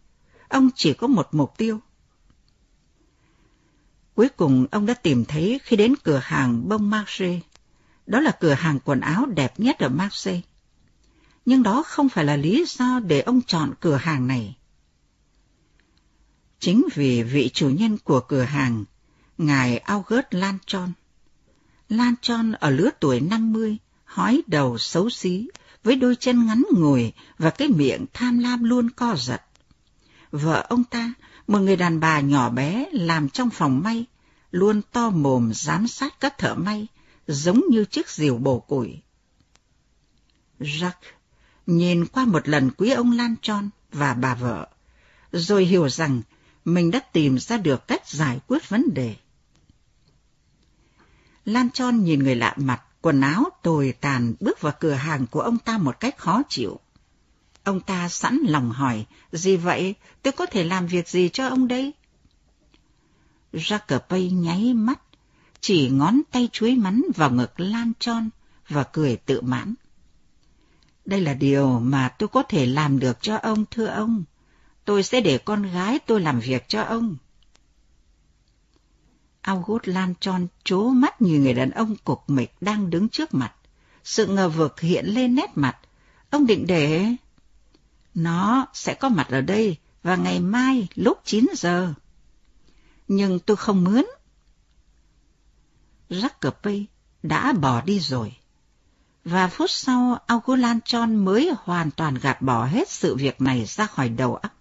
Ông chỉ có một mục tiêu. Cuối cùng ông đã tìm thấy khi đến cửa hàng Bông Marseille. Đó là cửa hàng quần áo đẹp nhất ở Marseille. Nhưng đó không phải là lý do để ông chọn cửa hàng này. Chính vì vị chủ nhân của cửa hàng, ngài August Lanchon. Lan Tròn ở lứa tuổi 50, hói đầu xấu xí, với đôi chân ngắn ngồi và cái miệng tham lam luôn co giật. Vợ ông ta, một người đàn bà nhỏ bé làm trong phòng may, luôn to mồm giám sát các thợ may, giống như chiếc diều bổ củi. Jacques nhìn qua một lần quý ông Lan Tròn và bà vợ, rồi hiểu rằng mình đã tìm ra được cách giải quyết vấn đề. Lan Tròn nhìn người lạ mặt, quần áo tồi tàn bước vào cửa hàng của ông ta một cách khó chịu. Ông ta sẵn lòng hỏi, gì vậy, tôi có thể làm việc gì cho ông đây? Jacques Pay nháy mắt, chỉ ngón tay chuối mắn vào ngực Lan Tròn và cười tự mãn. Đây là điều mà tôi có thể làm được cho ông, thưa ông. Tôi sẽ để con gái tôi làm việc cho ông. August Lan tròn chố mắt như người đàn ông cục mịch đang đứng trước mặt. Sự ngờ vực hiện lên nét mặt. Ông định để... Nó sẽ có mặt ở đây vào ngày mai lúc 9 giờ. Nhưng tôi không mướn. Jacoby đã bỏ đi rồi. Và phút sau, August Lan mới hoàn toàn gạt bỏ hết sự việc này ra khỏi đầu óc.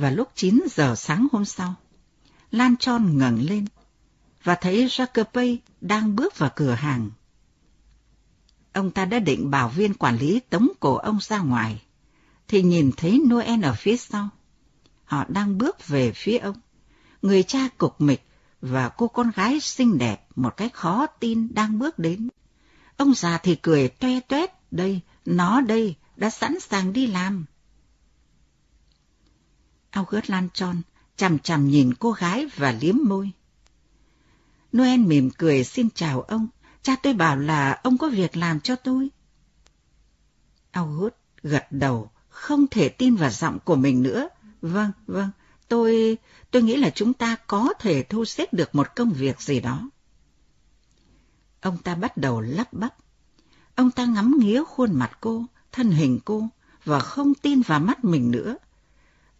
Và lúc 9 giờ sáng hôm sau, Lan Tròn ngẩng lên và thấy Jacques đang bước vào cửa hàng. Ông ta đã định bảo viên quản lý tống cổ ông ra ngoài, thì nhìn thấy Noel ở phía sau. Họ đang bước về phía ông. Người cha cục mịch và cô con gái xinh đẹp một cách khó tin đang bước đến. Ông già thì cười toe toét, đây, nó đây, đã sẵn sàng đi làm. August tròn, chằm chằm nhìn cô gái và liếm môi. Noel mỉm cười xin chào ông, cha tôi bảo là ông có việc làm cho tôi. August gật đầu, không thể tin vào giọng của mình nữa. Vâng, vâng, tôi, tôi nghĩ là chúng ta có thể thu xếp được một công việc gì đó. Ông ta bắt đầu lắp bắp. Ông ta ngắm nghía khuôn mặt cô, thân hình cô, và không tin vào mắt mình nữa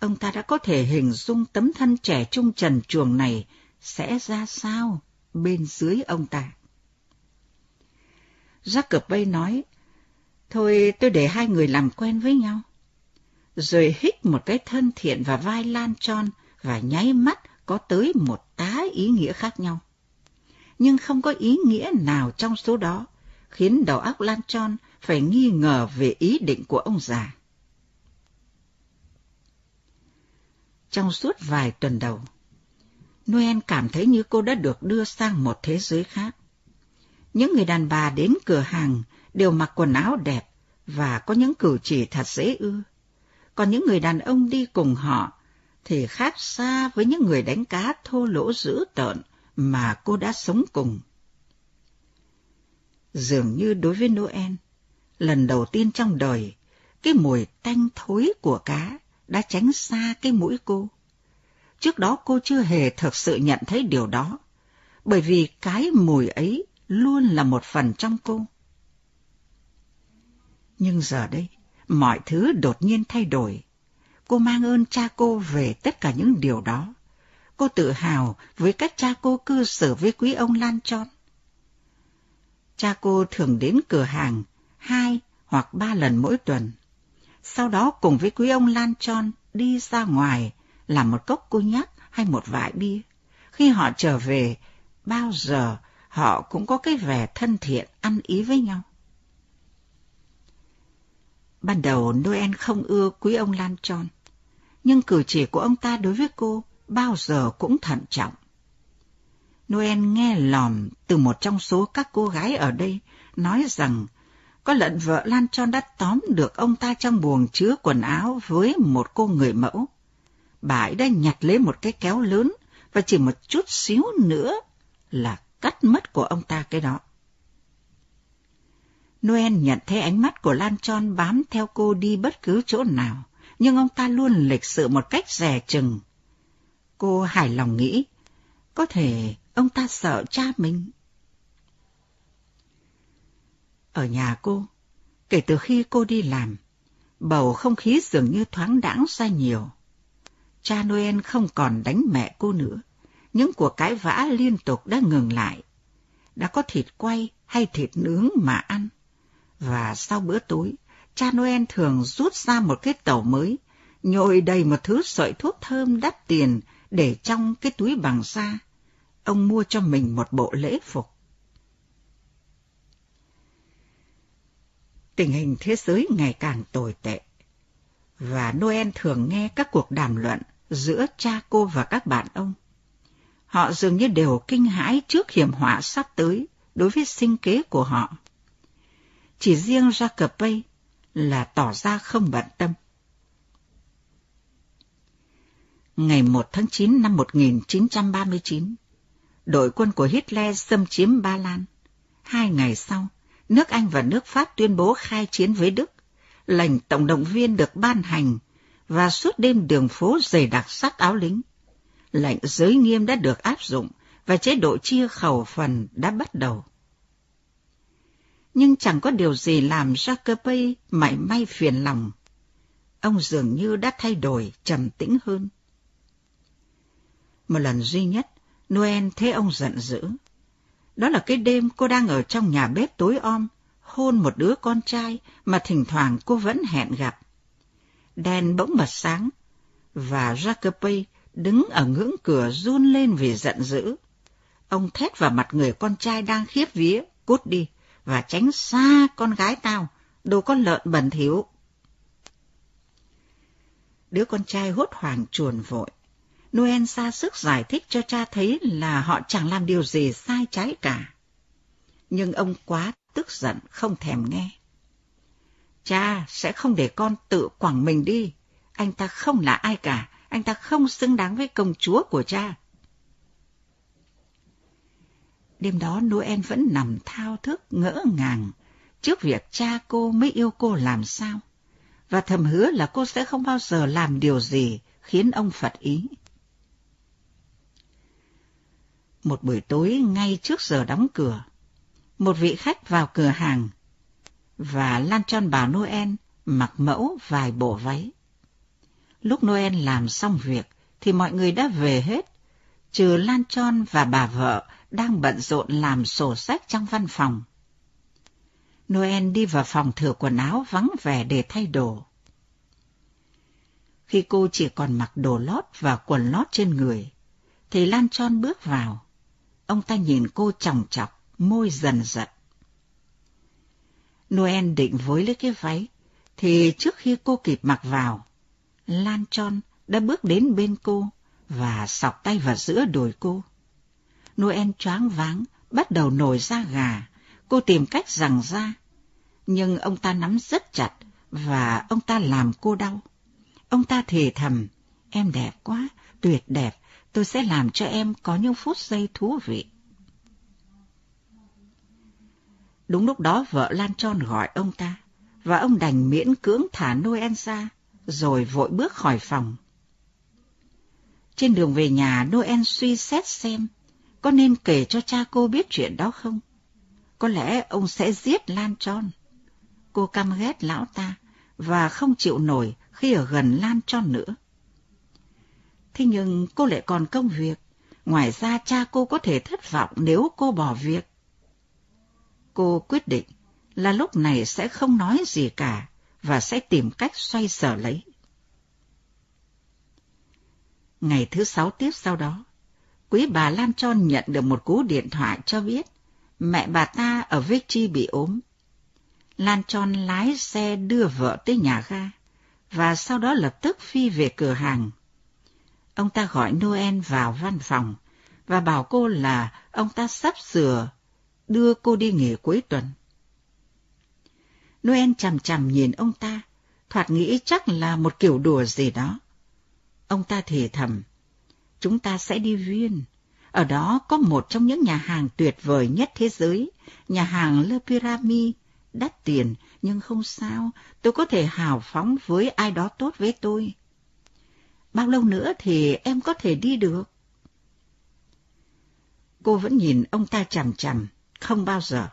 ông ta đã có thể hình dung tấm thân trẻ trung trần chuồng này sẽ ra sao bên dưới ông ta. Jacob Bay nói, thôi tôi để hai người làm quen với nhau. Rồi hít một cái thân thiện và vai Lan Tròn và nháy mắt có tới một tá ý nghĩa khác nhau. Nhưng không có ý nghĩa nào trong số đó khiến đầu óc Lan Tròn phải nghi ngờ về ý định của ông già. Trong suốt vài tuần đầu. Noel cảm thấy như cô đã được đưa sang một thế giới khác. Những người đàn bà đến cửa hàng đều mặc quần áo đẹp và có những cử chỉ thật dễ ưa. Còn những người đàn ông đi cùng họ thì khác xa với những người đánh cá thô lỗ dữ tợn mà cô đã sống cùng. Dường như đối với Noel, lần đầu tiên trong đời, cái mùi tanh thối của cá đã tránh xa cái mũi cô. Trước đó cô chưa hề thực sự nhận thấy điều đó, bởi vì cái mùi ấy luôn là một phần trong cô. Nhưng giờ đây, mọi thứ đột nhiên thay đổi. Cô mang ơn cha cô về tất cả những điều đó. Cô tự hào với cách cha cô cư xử với quý ông Lan Tròn. Cha cô thường đến cửa hàng hai hoặc ba lần mỗi tuần. Sau đó cùng với quý ông Lan Tròn đi ra ngoài làm một cốc cô nhắc hay một vại bia. Khi họ trở về, bao giờ họ cũng có cái vẻ thân thiện ăn ý với nhau. Ban đầu Noel không ưa quý ông Lan Tròn, nhưng cử chỉ của ông ta đối với cô bao giờ cũng thận trọng. Noel nghe lòm từ một trong số các cô gái ở đây nói rằng có lận vợ Lan Tròn đã tóm được ông ta trong buồng chứa quần áo với một cô người mẫu. Bà ấy đã nhặt lấy một cái kéo lớn và chỉ một chút xíu nữa là cắt mất của ông ta cái đó. Noel nhận thấy ánh mắt của Lan Tròn bám theo cô đi bất cứ chỗ nào, nhưng ông ta luôn lịch sự một cách rẻ chừng. Cô hài lòng nghĩ, có thể ông ta sợ cha mình. Ở nhà cô, kể từ khi cô đi làm, bầu không khí dường như thoáng đãng ra nhiều. Cha Noel không còn đánh mẹ cô nữa. Những cuộc cãi vã liên tục đã ngừng lại. Đã có thịt quay hay thịt nướng mà ăn. Và sau bữa tối, cha Noel thường rút ra một cái tàu mới, nhồi đầy một thứ sợi thuốc thơm đắt tiền để trong cái túi bằng da. Ông mua cho mình một bộ lễ phục. Tình hình thế giới ngày càng tồi tệ. Và Noel thường nghe các cuộc đàm luận giữa cha cô và các bạn ông. Họ dường như đều kinh hãi trước hiểm họa sắp tới đối với sinh kế của họ. Chỉ riêng Jacob là tỏ ra không bận tâm. Ngày 1 tháng 9 năm 1939, đội quân của Hitler xâm chiếm Ba Lan. Hai ngày sau, nước Anh và nước Pháp tuyên bố khai chiến với Đức. Lệnh tổng động viên được ban hành và suốt đêm đường phố dày đặc sắt áo lính. Lệnh giới nghiêm đã được áp dụng và chế độ chia khẩu phần đã bắt đầu. Nhưng chẳng có điều gì làm Jacques mảy may phiền lòng. Ông dường như đã thay đổi, trầm tĩnh hơn. Một lần duy nhất, Noel thấy ông giận dữ. Đó là cái đêm cô đang ở trong nhà bếp tối om, hôn một đứa con trai mà thỉnh thoảng cô vẫn hẹn gặp. Đèn bỗng bật sáng, và Jacoby đứng ở ngưỡng cửa run lên vì giận dữ. Ông thét vào mặt người con trai đang khiếp vía, cút đi, và tránh xa con gái tao, đồ con lợn bẩn thỉu. Đứa con trai hốt hoảng chuồn vội. Noel ra sức giải thích cho cha thấy là họ chẳng làm điều gì sai trái cả. Nhưng ông quá tức giận, không thèm nghe. Cha sẽ không để con tự quẳng mình đi. Anh ta không là ai cả, anh ta không xứng đáng với công chúa của cha. Đêm đó Noel vẫn nằm thao thức ngỡ ngàng trước việc cha cô mới yêu cô làm sao, và thầm hứa là cô sẽ không bao giờ làm điều gì khiến ông phật ý. Một buổi tối ngay trước giờ đóng cửa, một vị khách vào cửa hàng và Lan Tròn bà Noel mặc mẫu vài bộ váy. Lúc Noel làm xong việc thì mọi người đã về hết, trừ Lan Tròn và bà vợ đang bận rộn làm sổ sách trong văn phòng. Noel đi vào phòng thử quần áo vắng vẻ để thay đồ. Khi cô chỉ còn mặc đồ lót và quần lót trên người, thì Lan Tròn bước vào. Ông ta nhìn cô chòng chọc, môi dần giật. Noel định với lấy cái váy, thì trước khi cô kịp mặc vào, Lan Tròn đã bước đến bên cô và sọc tay vào giữa đùi cô. Noel choáng váng, bắt đầu nổi da gà. Cô tìm cách rằng ra. Nhưng ông ta nắm rất chặt và ông ta làm cô đau. Ông ta thề thầm, em đẹp quá, tuyệt đẹp, Tôi sẽ làm cho em có những phút giây thú vị. Đúng lúc đó vợ Lan Tròn gọi ông ta, và ông đành miễn cưỡng thả Noel ra, rồi vội bước khỏi phòng. Trên đường về nhà, Noel suy xét xem có nên kể cho cha cô biết chuyện đó không. Có lẽ ông sẽ giết Lan Tròn. Cô căm ghét lão ta và không chịu nổi khi ở gần Lan Tròn nữa. Thế nhưng cô lại còn công việc, ngoài ra cha cô có thể thất vọng nếu cô bỏ việc. Cô quyết định là lúc này sẽ không nói gì cả và sẽ tìm cách xoay sở lấy. Ngày thứ sáu tiếp sau đó, quý bà Lan Tròn nhận được một cú điện thoại cho biết mẹ bà ta ở Vichy bị ốm. Lan Tròn lái xe đưa vợ tới nhà ga và sau đó lập tức phi về cửa hàng. Ông ta gọi Noel vào văn phòng và bảo cô là ông ta sắp sửa đưa cô đi nghỉ cuối tuần. Noel chằm chằm nhìn ông ta, thoạt nghĩ chắc là một kiểu đùa gì đó. Ông ta thì thầm, chúng ta sẽ đi viên. Ở đó có một trong những nhà hàng tuyệt vời nhất thế giới, nhà hàng Le Pyramide, đắt tiền, nhưng không sao, tôi có thể hào phóng với ai đó tốt với tôi. Bao lâu nữa thì em có thể đi được? Cô vẫn nhìn ông ta chằm chằm, không bao giờ.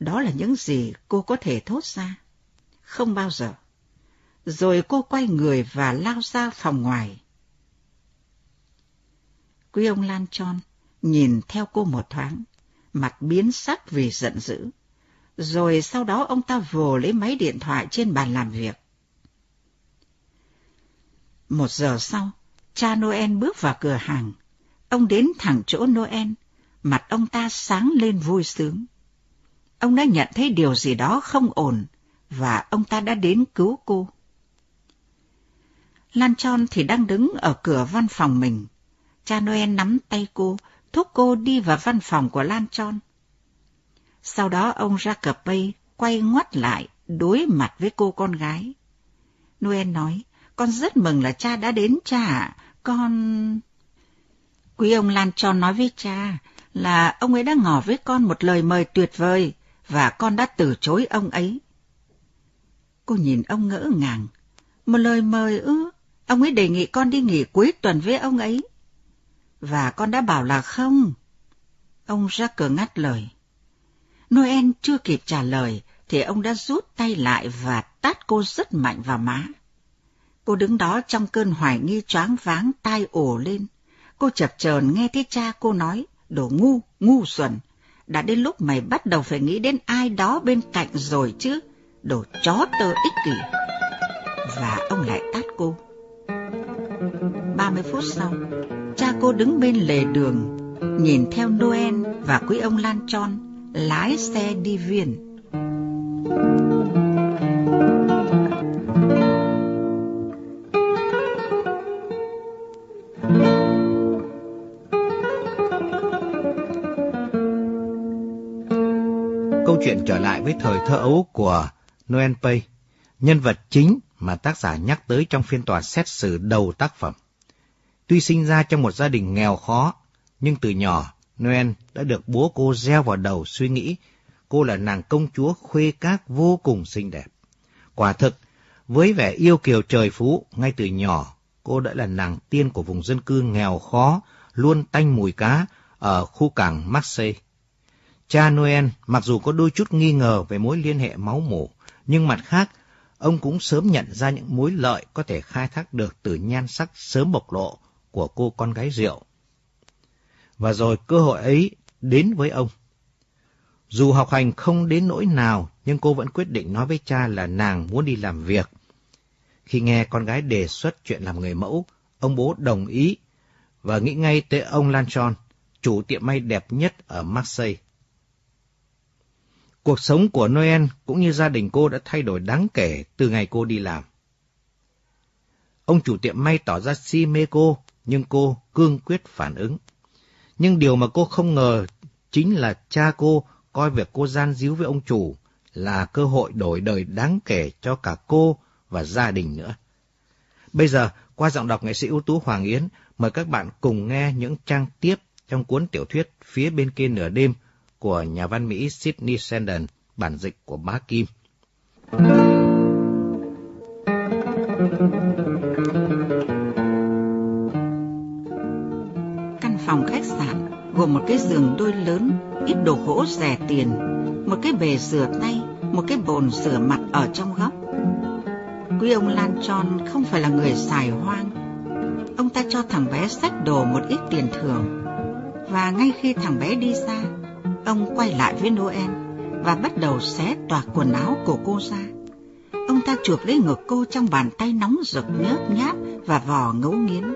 Đó là những gì cô có thể thốt ra. Không bao giờ. Rồi cô quay người và lao ra phòng ngoài. Quý ông Lan Tròn nhìn theo cô một thoáng, mặt biến sắc vì giận dữ. Rồi sau đó ông ta vồ lấy máy điện thoại trên bàn làm việc. Một giờ sau, cha Noel bước vào cửa hàng. Ông đến thẳng chỗ Noel, mặt ông ta sáng lên vui sướng. Ông đã nhận thấy điều gì đó không ổn, và ông ta đã đến cứu cô. Lan Tròn thì đang đứng ở cửa văn phòng mình. Cha Noel nắm tay cô, thúc cô đi vào văn phòng của Lan Tròn. Sau đó ông ra cập bay, quay ngoắt lại, đối mặt với cô con gái. Noel nói, con rất mừng là cha đã đến cha ạ, con... Quý ông Lan Tròn nói với cha là ông ấy đã ngỏ với con một lời mời tuyệt vời, và con đã từ chối ông ấy. Cô nhìn ông ngỡ ngàng. Một lời mời ư, ông ấy đề nghị con đi nghỉ cuối tuần với ông ấy. Và con đã bảo là không. Ông ra cửa ngắt lời. Noel chưa kịp trả lời, thì ông đã rút tay lại và tát cô rất mạnh vào má. Cô đứng đó trong cơn hoài nghi choáng váng tai ổ lên. Cô chập chờn nghe thấy cha cô nói, đồ ngu, ngu xuẩn, đã đến lúc mày bắt đầu phải nghĩ đến ai đó bên cạnh rồi chứ, đồ chó tơ ích kỷ. Và ông lại tát cô. 30 phút sau, cha cô đứng bên lề đường, nhìn theo Noel và quý ông Lan Tròn lái xe đi viện. Chuyện trở lại với thời thơ ấu của Noel Pay, nhân vật chính mà tác giả nhắc tới trong phiên tòa xét xử đầu tác phẩm. Tuy sinh ra trong một gia đình nghèo khó, nhưng từ nhỏ Noel đã được bố cô gieo vào đầu suy nghĩ cô là nàng công chúa khuê các vô cùng xinh đẹp. Quả thực, với vẻ yêu kiều trời phú, ngay từ nhỏ, cô đã là nàng tiên của vùng dân cư nghèo khó, luôn tanh mùi cá ở khu cảng Marseille. Cha Noel mặc dù có đôi chút nghi ngờ về mối liên hệ máu mủ, nhưng mặt khác, ông cũng sớm nhận ra những mối lợi có thể khai thác được từ nhan sắc sớm bộc lộ của cô con gái rượu. Và rồi cơ hội ấy đến với ông. Dù học hành không đến nỗi nào, nhưng cô vẫn quyết định nói với cha là nàng muốn đi làm việc. Khi nghe con gái đề xuất chuyện làm người mẫu, ông bố đồng ý và nghĩ ngay tới ông Lanchon, chủ tiệm may đẹp nhất ở Marseille. Cuộc sống của Noel cũng như gia đình cô đã thay đổi đáng kể từ ngày cô đi làm. Ông chủ tiệm may tỏ ra si mê cô, nhưng cô cương quyết phản ứng. Nhưng điều mà cô không ngờ chính là cha cô coi việc cô gian díu với ông chủ là cơ hội đổi đời đáng kể cho cả cô và gia đình nữa. Bây giờ, qua giọng đọc nghệ sĩ ưu tú Hoàng Yến, mời các bạn cùng nghe những trang tiếp trong cuốn tiểu thuyết Phía bên kia nửa đêm của nhà văn Mỹ Sidney Sheldon, bản dịch của Bá Kim. Căn phòng khách sạn gồm một cái giường đôi lớn, ít đồ gỗ rẻ tiền, một cái bề rửa tay, một cái bồn rửa mặt ở trong góc. Quý ông Lan Tròn không phải là người xài hoang. Ông ta cho thằng bé sách đồ một ít tiền thưởng. Và ngay khi thằng bé đi ra, ông quay lại với Noel và bắt đầu xé toạc quần áo của cô ra. Ông ta chuộc lấy ngực cô trong bàn tay nóng rực nhớp nháp và vò ngấu nghiến.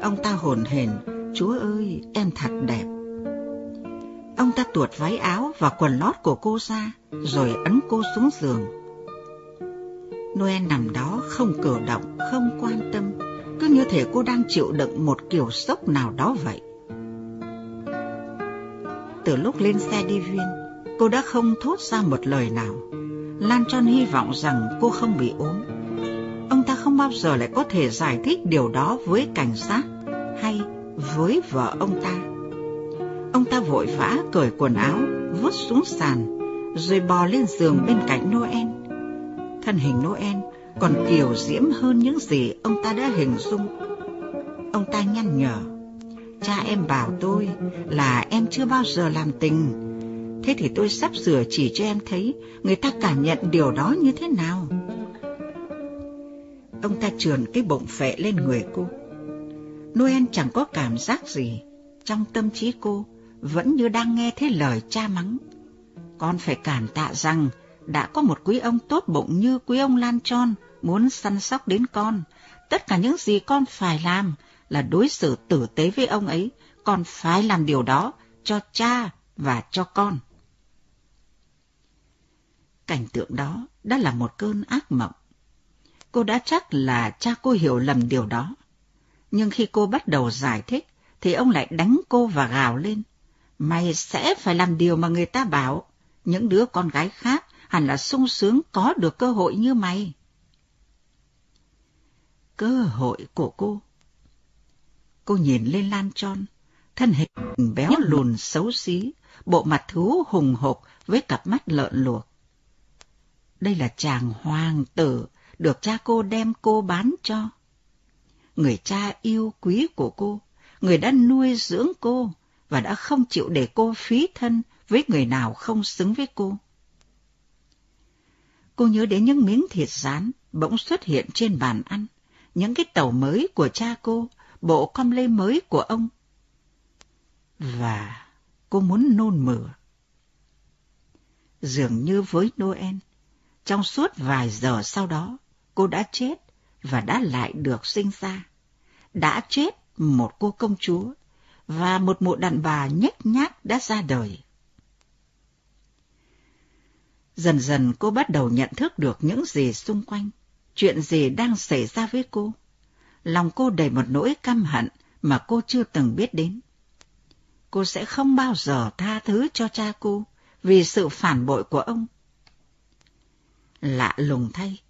Ông ta hồn hển, Chúa ơi, em thật đẹp. Ông ta tuột váy áo và quần lót của cô ra, rồi ấn cô xuống giường. Noel nằm đó không cử động, không quan tâm, cứ như thể cô đang chịu đựng một kiểu sốc nào đó vậy. Từ lúc lên xe đi viên, cô đã không thốt ra một lời nào. Lan Tròn hy vọng rằng cô không bị ốm. Ông ta không bao giờ lại có thể giải thích điều đó với cảnh sát hay với vợ ông ta. Ông ta vội vã cởi quần áo, vứt xuống sàn, rồi bò lên giường bên cạnh Noel. Thân hình Noel còn kiều diễm hơn những gì ông ta đã hình dung. Ông ta nhăn nhở, cha em bảo tôi là em chưa bao giờ làm tình. Thế thì tôi sắp sửa chỉ cho em thấy người ta cảm nhận điều đó như thế nào. Ông ta trườn cái bụng phệ lên người cô. Noel chẳng có cảm giác gì. Trong tâm trí cô vẫn như đang nghe thấy lời cha mắng. Con phải cảm tạ rằng đã có một quý ông tốt bụng như quý ông Lan Tròn muốn săn sóc đến con. Tất cả những gì con phải làm là đối xử tử tế với ông ấy. Con phải làm điều đó cho cha và cho con. Cảnh tượng đó đã là một cơn ác mộng. Cô đã chắc là cha cô hiểu lầm điều đó. Nhưng khi cô bắt đầu giải thích, thì ông lại đánh cô và gào lên. Mày sẽ phải làm điều mà người ta bảo. Những đứa con gái khác hẳn là sung sướng có được cơ hội như mày. Cơ hội của cô. Cô nhìn lên Lan Tròn, thân hình béo lùn xấu xí, bộ mặt thú hùng hục với cặp mắt lợn luộc. Đây là chàng hoàng tử được cha cô đem cô bán cho. Người cha yêu quý của cô, người đã nuôi dưỡng cô và đã không chịu để cô phí thân với người nào không xứng với cô. Cô nhớ đến những miếng thịt rán bỗng xuất hiện trên bàn ăn, những cái tàu mới của cha cô, bộ com lê mới của ông. Và cô muốn nôn mửa. Dường như với Noel, trong suốt vài giờ sau đó, cô đã chết và đã lại được sinh ra. Đã chết một cô công chúa và một mụ đàn bà nhếch nhác đã ra đời. Dần dần cô bắt đầu nhận thức được những gì xung quanh, chuyện gì đang xảy ra với cô. Lòng cô đầy một nỗi căm hận mà cô chưa từng biết đến. Cô sẽ không bao giờ tha thứ cho cha cô vì sự phản bội của ông. Lạ lùng thay,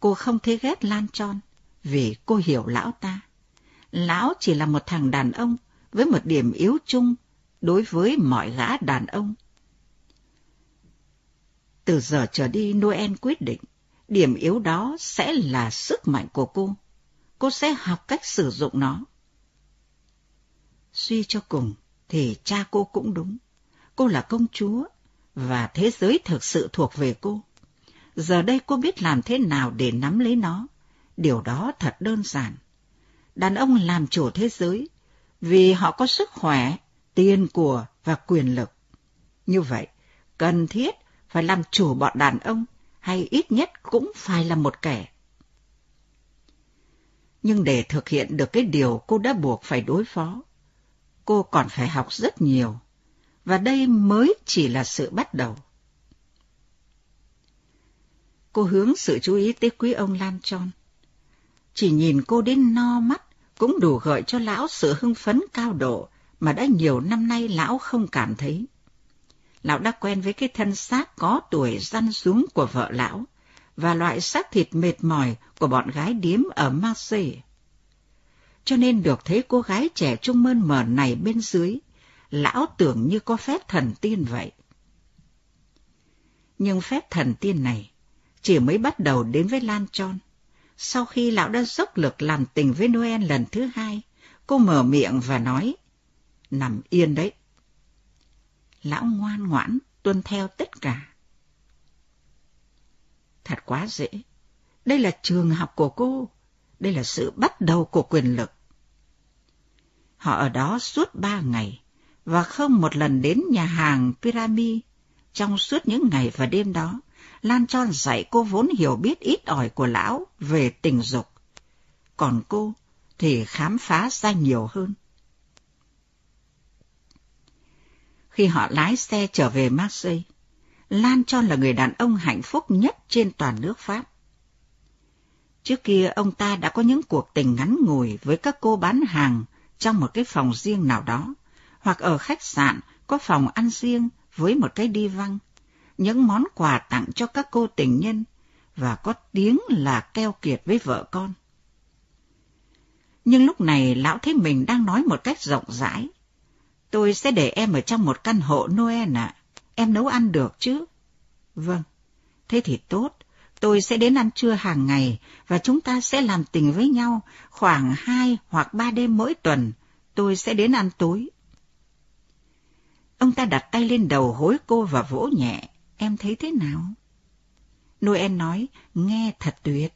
cô không thấy ghét Lan Tròn vì cô hiểu lão ta. Lão chỉ là một thằng đàn ông với một điểm yếu chung đối với mọi gã đàn ông. Từ giờ trở đi Noel quyết định, điểm yếu đó sẽ là sức mạnh của cô. Cô sẽ học cách sử dụng nó. Suy cho cùng thì cha cô cũng đúng. Cô là công chúa và thế giới thực sự thuộc về cô. Giờ đây cô biết làm thế nào để nắm lấy nó. Điều đó thật đơn giản. Đàn ông làm chủ thế giới vì họ có sức khỏe, tiền của và quyền lực. Như vậy, cần thiết phải làm chủ bọn đàn ông hay ít nhất cũng phải là một kẻ. Nhưng để thực hiện được cái điều cô đã buộc phải đối phó, cô còn phải học rất nhiều, và đây mới chỉ là sự bắt đầu. Cô hướng sự chú ý tới quý ông Lan Tròn. Chỉ nhìn cô đến no mắt cũng đủ gợi cho lão sự hưng phấn cao độ mà đã nhiều năm nay lão không cảm thấy. Lão đã quen với cái thân xác có tuổi răn xuống của vợ lão và loại xác thịt mệt mỏi của bọn gái điếm ở Marseille. cho nên được thấy cô gái trẻ trung mơn mờ này bên dưới, lão tưởng như có phép thần tiên vậy. Nhưng phép thần tiên này chỉ mới bắt đầu đến với Lan Tròn. Sau khi lão đã dốc lực làm tình với Noel lần thứ hai, cô mở miệng và nói, nằm yên đấy. Lão ngoan ngoãn, tuân theo tất cả. Thật quá dễ. Đây là trường học của cô. Đây là sự bắt đầu của quyền lực. Họ ở đó suốt ba ngày và không một lần đến nhà hàng Pyramid trong suốt những ngày và đêm đó. Lan Tròn dạy cô vốn hiểu biết ít ỏi của lão về tình dục. Còn cô thì khám phá ra nhiều hơn. Khi họ lái xe trở về Marseille, Lan cho là người đàn ông hạnh phúc nhất trên toàn nước Pháp. Trước kia ông ta đã có những cuộc tình ngắn ngủi với các cô bán hàng trong một cái phòng riêng nào đó, hoặc ở khách sạn có phòng ăn riêng với một cái đi văng, những món quà tặng cho các cô tình nhân và có tiếng là keo kiệt với vợ con. Nhưng lúc này lão thấy mình đang nói một cách rộng rãi. Tôi sẽ để em ở trong một căn hộ Noel ạ. Em nấu ăn được chứ? Vâng, thế thì tốt. Tôi sẽ đến ăn trưa hàng ngày và chúng ta sẽ làm tình với nhau khoảng hai hoặc ba đêm mỗi tuần. Tôi sẽ đến ăn tối. Ông ta đặt tay lên đầu hối cô và vỗ nhẹ. Em thấy thế nào? Noel nói, nghe thật tuyệt.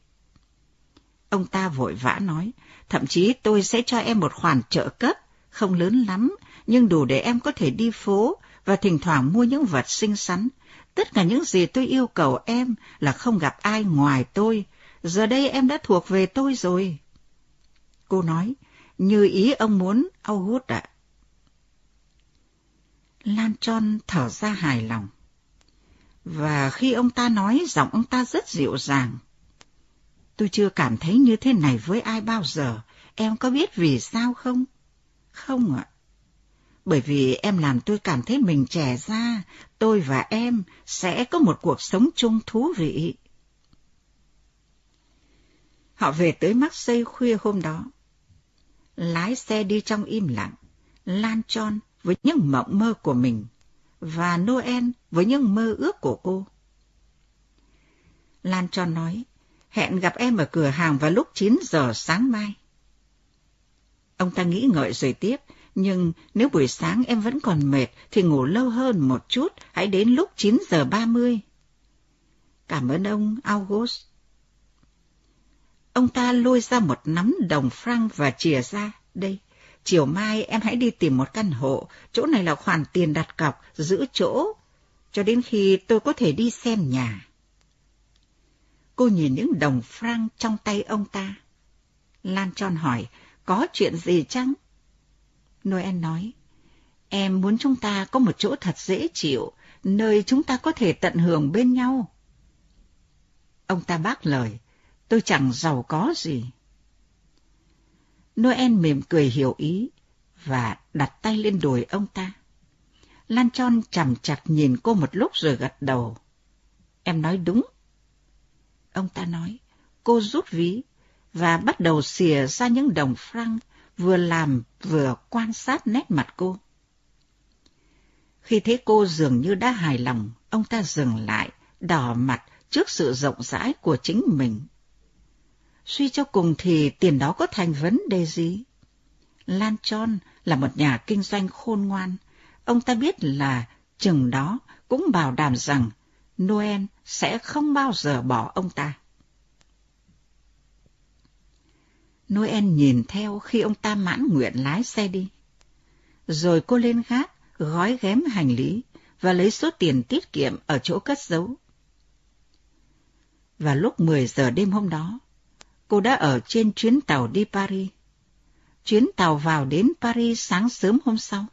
Ông ta vội vã nói, thậm chí tôi sẽ cho em một khoản trợ cấp, không lớn lắm, nhưng đủ để em có thể đi phố và thỉnh thoảng mua những vật xinh xắn. Tất cả những gì tôi yêu cầu em là không gặp ai ngoài tôi. Giờ đây em đã thuộc về tôi rồi. Cô nói, như ý ông muốn, August ạ. Lan Tròn thở ra hài lòng. Và khi ông ta nói, giọng ông ta rất dịu dàng. Tôi chưa cảm thấy như thế này với ai bao giờ. Em có biết vì sao không? Không ạ. Bởi vì em làm tôi cảm thấy mình trẻ ra, tôi và em sẽ có một cuộc sống chung thú vị. Họ về tới Marseille khuya hôm đó. Lái xe đi trong im lặng, Lan Tròn với những mộng mơ của mình, và Noel với những mơ ước của cô. Lan Tròn nói, hẹn gặp em ở cửa hàng vào lúc 9 giờ sáng mai. Ông ta nghĩ ngợi rồi tiếp, nhưng nếu buổi sáng em vẫn còn mệt thì ngủ lâu hơn một chút, hãy đến lúc 9 giờ 30. Cảm ơn ông, August. Ông ta lôi ra một nắm đồng franc và chìa ra. Đây, chiều mai em hãy đi tìm một căn hộ, chỗ này là khoản tiền đặt cọc, giữ chỗ, cho đến khi tôi có thể đi xem nhà. Cô nhìn những đồng franc trong tay ông ta. Lan Tròn hỏi, có chuyện gì chăng? Noel nói, em muốn chúng ta có một chỗ thật dễ chịu, nơi chúng ta có thể tận hưởng bên nhau. Ông ta bác lời, tôi chẳng giàu có gì. Noel mỉm cười hiểu ý và đặt tay lên đùi ông ta. Lan Tròn chằm chặt nhìn cô một lúc rồi gật đầu. Em nói đúng. Ông ta nói, cô rút ví và bắt đầu xìa ra những đồng franc vừa làm vừa quan sát nét mặt cô. Khi thấy cô dường như đã hài lòng, ông ta dừng lại, đỏ mặt trước sự rộng rãi của chính mình. Suy cho cùng thì tiền đó có thành vấn đề gì? Lan Chon là một nhà kinh doanh khôn ngoan. Ông ta biết là chừng đó cũng bảo đảm rằng Noel sẽ không bao giờ bỏ ông ta. Noel nhìn theo khi ông ta mãn nguyện lái xe đi. Rồi cô lên gác, gói ghém hành lý và lấy số tiền tiết kiệm ở chỗ cất giấu. Và lúc 10 giờ đêm hôm đó, cô đã ở trên chuyến tàu đi Paris. Chuyến tàu vào đến Paris sáng sớm hôm sau.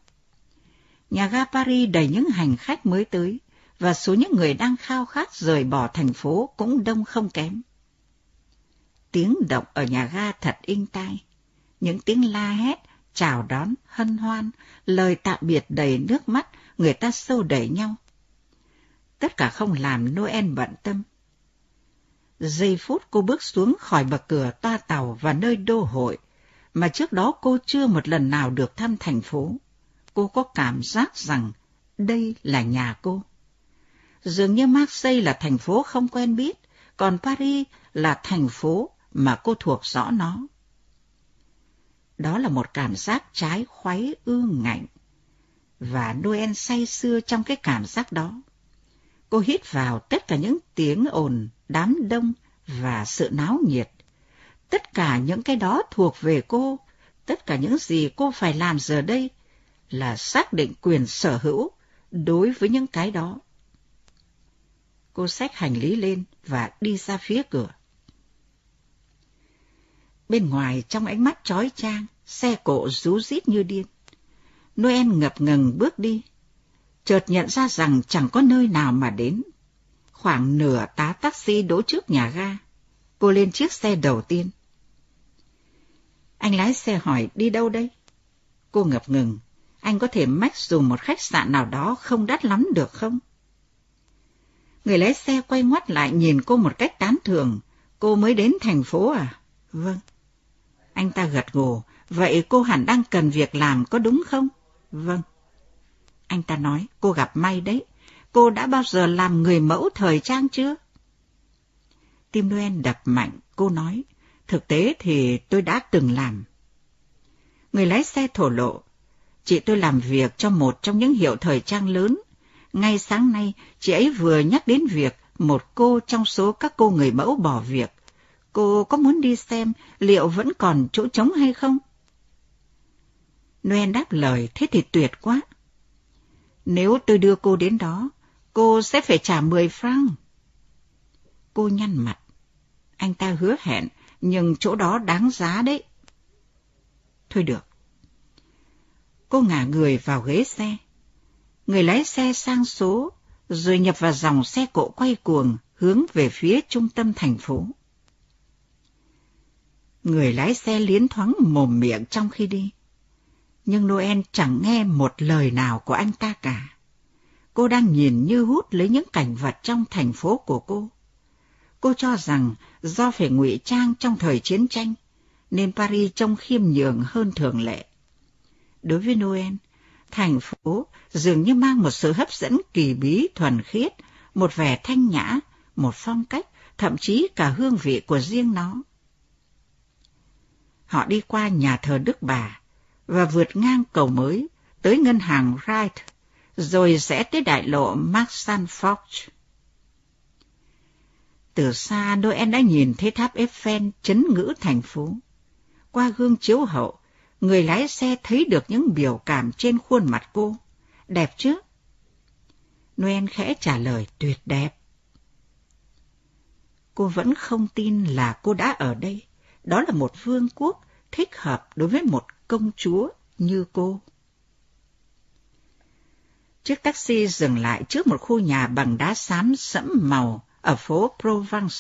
Nhà ga Paris đầy những hành khách mới tới, và số những người đang khao khát rời bỏ thành phố cũng đông không kém tiếng động ở nhà ga thật inh tai. Những tiếng la hét, chào đón, hân hoan, lời tạm biệt đầy nước mắt, người ta sâu đẩy nhau. Tất cả không làm Noel bận tâm. Giây phút cô bước xuống khỏi bậc cửa toa tàu và nơi đô hội, mà trước đó cô chưa một lần nào được thăm thành phố. Cô có cảm giác rằng đây là nhà cô. Dường như Marseille là thành phố không quen biết, còn Paris là thành phố mà cô thuộc rõ nó. Đó là một cảm giác trái khoái ương ngạnh, và Noel say sưa trong cái cảm giác đó. Cô hít vào tất cả những tiếng ồn, đám đông và sự náo nhiệt. Tất cả những cái đó thuộc về cô, tất cả những gì cô phải làm giờ đây là xác định quyền sở hữu đối với những cái đó. Cô xách hành lý lên và đi ra phía cửa. Bên ngoài trong ánh mắt chói chang, xe cộ rú rít như điên. Noel ngập ngừng bước đi, chợt nhận ra rằng chẳng có nơi nào mà đến. Khoảng nửa tá taxi đỗ trước nhà ga. Cô lên chiếc xe đầu tiên. Anh lái xe hỏi đi đâu đây? Cô ngập ngừng. Anh có thể mách dù một khách sạn nào đó không đắt lắm được không? Người lái xe quay ngoắt lại nhìn cô một cách tán thường. Cô mới đến thành phố à? Vâng. Anh ta gật gù. Vậy cô hẳn đang cần việc làm có đúng không? Vâng. Anh ta nói, cô gặp may đấy. Cô đã bao giờ làm người mẫu thời trang chưa? Tim Noel đập mạnh, cô nói, thực tế thì tôi đã từng làm. Người lái xe thổ lộ, chị tôi làm việc cho một trong những hiệu thời trang lớn. Ngay sáng nay, chị ấy vừa nhắc đến việc một cô trong số các cô người mẫu bỏ việc. Cô có muốn đi xem liệu vẫn còn chỗ trống hay không? Noel đáp lời, thế thì tuyệt quá. Nếu tôi đưa cô đến đó, cô sẽ phải trả 10 franc. Cô nhăn mặt. Anh ta hứa hẹn, nhưng chỗ đó đáng giá đấy. Thôi được. Cô ngả người vào ghế xe. Người lái xe sang số, rồi nhập vào dòng xe cộ quay cuồng hướng về phía trung tâm thành phố. Người lái xe liến thoáng mồm miệng trong khi đi nhưng Noel chẳng nghe một lời nào của anh ta cả. Cô đang nhìn như hút lấy những cảnh vật trong thành phố của cô. Cô cho rằng do phải ngụy trang trong thời chiến tranh, nên Paris trông khiêm nhường hơn thường lệ. Đối với Noel, thành phố dường như mang một sự hấp dẫn kỳ bí thuần khiết, một vẻ thanh nhã, một phong cách, thậm chí cả hương vị của riêng nó. Họ đi qua nhà thờ Đức Bà, và vượt ngang cầu mới tới ngân hàng Wright, rồi sẽ tới đại lộ Maxan Fox. Từ xa Noel đã nhìn thấy tháp Eiffel chấn ngữ thành phố. Qua gương chiếu hậu, người lái xe thấy được những biểu cảm trên khuôn mặt cô. Đẹp chứ? Noel khẽ trả lời tuyệt đẹp. Cô vẫn không tin là cô đã ở đây. Đó là một vương quốc thích hợp đối với một công chúa như cô. Chiếc taxi dừng lại trước một khu nhà bằng đá xám sẫm màu ở phố Provence.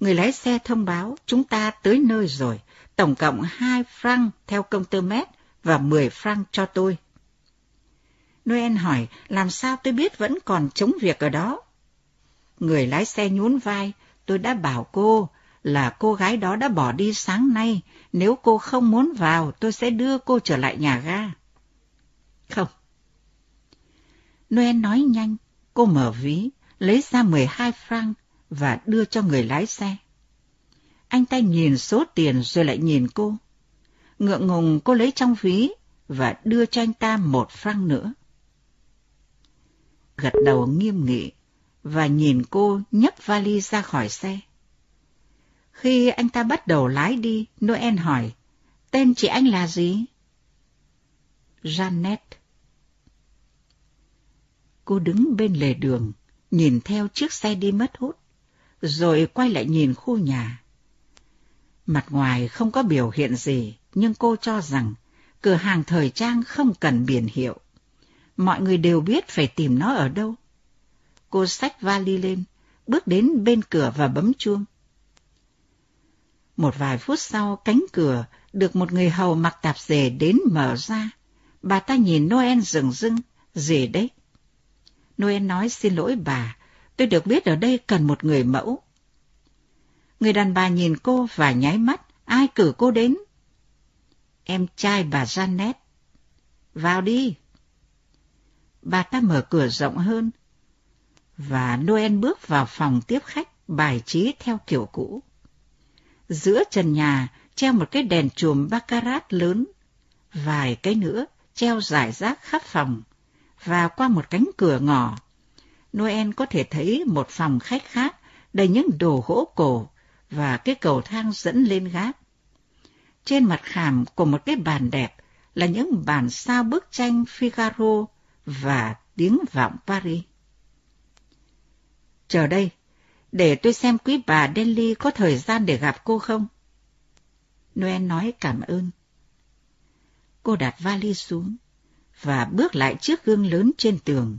Người lái xe thông báo chúng ta tới nơi rồi, tổng cộng 2 franc theo công tơ mét và 10 franc cho tôi. Noel hỏi làm sao tôi biết vẫn còn chống việc ở đó? Người lái xe nhún vai, tôi đã bảo cô là cô gái đó đã bỏ đi sáng nay. Nếu cô không muốn vào, tôi sẽ đưa cô trở lại nhà ga. Không. Noel nói nhanh, cô mở ví, lấy ra 12 franc và đưa cho người lái xe. Anh ta nhìn số tiền rồi lại nhìn cô. Ngượng ngùng cô lấy trong ví và đưa cho anh ta một franc nữa. Gật đầu nghiêm nghị và nhìn cô nhấc vali ra khỏi xe. Khi anh ta bắt đầu lái đi, Noel hỏi, tên chị anh là gì? Janet. Cô đứng bên lề đường, nhìn theo chiếc xe đi mất hút, rồi quay lại nhìn khu nhà. Mặt ngoài không có biểu hiện gì, nhưng cô cho rằng cửa hàng thời trang không cần biển hiệu. Mọi người đều biết phải tìm nó ở đâu. Cô xách vali lên, bước đến bên cửa và bấm chuông. Một vài phút sau, cánh cửa được một người hầu mặc tạp dề đến mở ra. Bà ta nhìn Noel rừng rưng, gì đấy? Noel nói xin lỗi bà, tôi được biết ở đây cần một người mẫu. Người đàn bà nhìn cô và nháy mắt, ai cử cô đến? Em trai bà Janet. Vào đi. Bà ta mở cửa rộng hơn, và Noel bước vào phòng tiếp khách bài trí theo kiểu cũ. Giữa trần nhà treo một cái đèn chùm baccarat lớn, vài cái nữa treo rải rác khắp phòng, và qua một cánh cửa ngỏ, Noel có thể thấy một phòng khách khác đầy những đồ gỗ cổ và cái cầu thang dẫn lên gác. Trên mặt khảm của một cái bàn đẹp là những bản sao bức tranh Figaro và tiếng vọng Paris. Chờ đây, để tôi xem quý bà Delhi có thời gian để gặp cô không? Noel nói cảm ơn. Cô đặt vali xuống và bước lại trước gương lớn trên tường.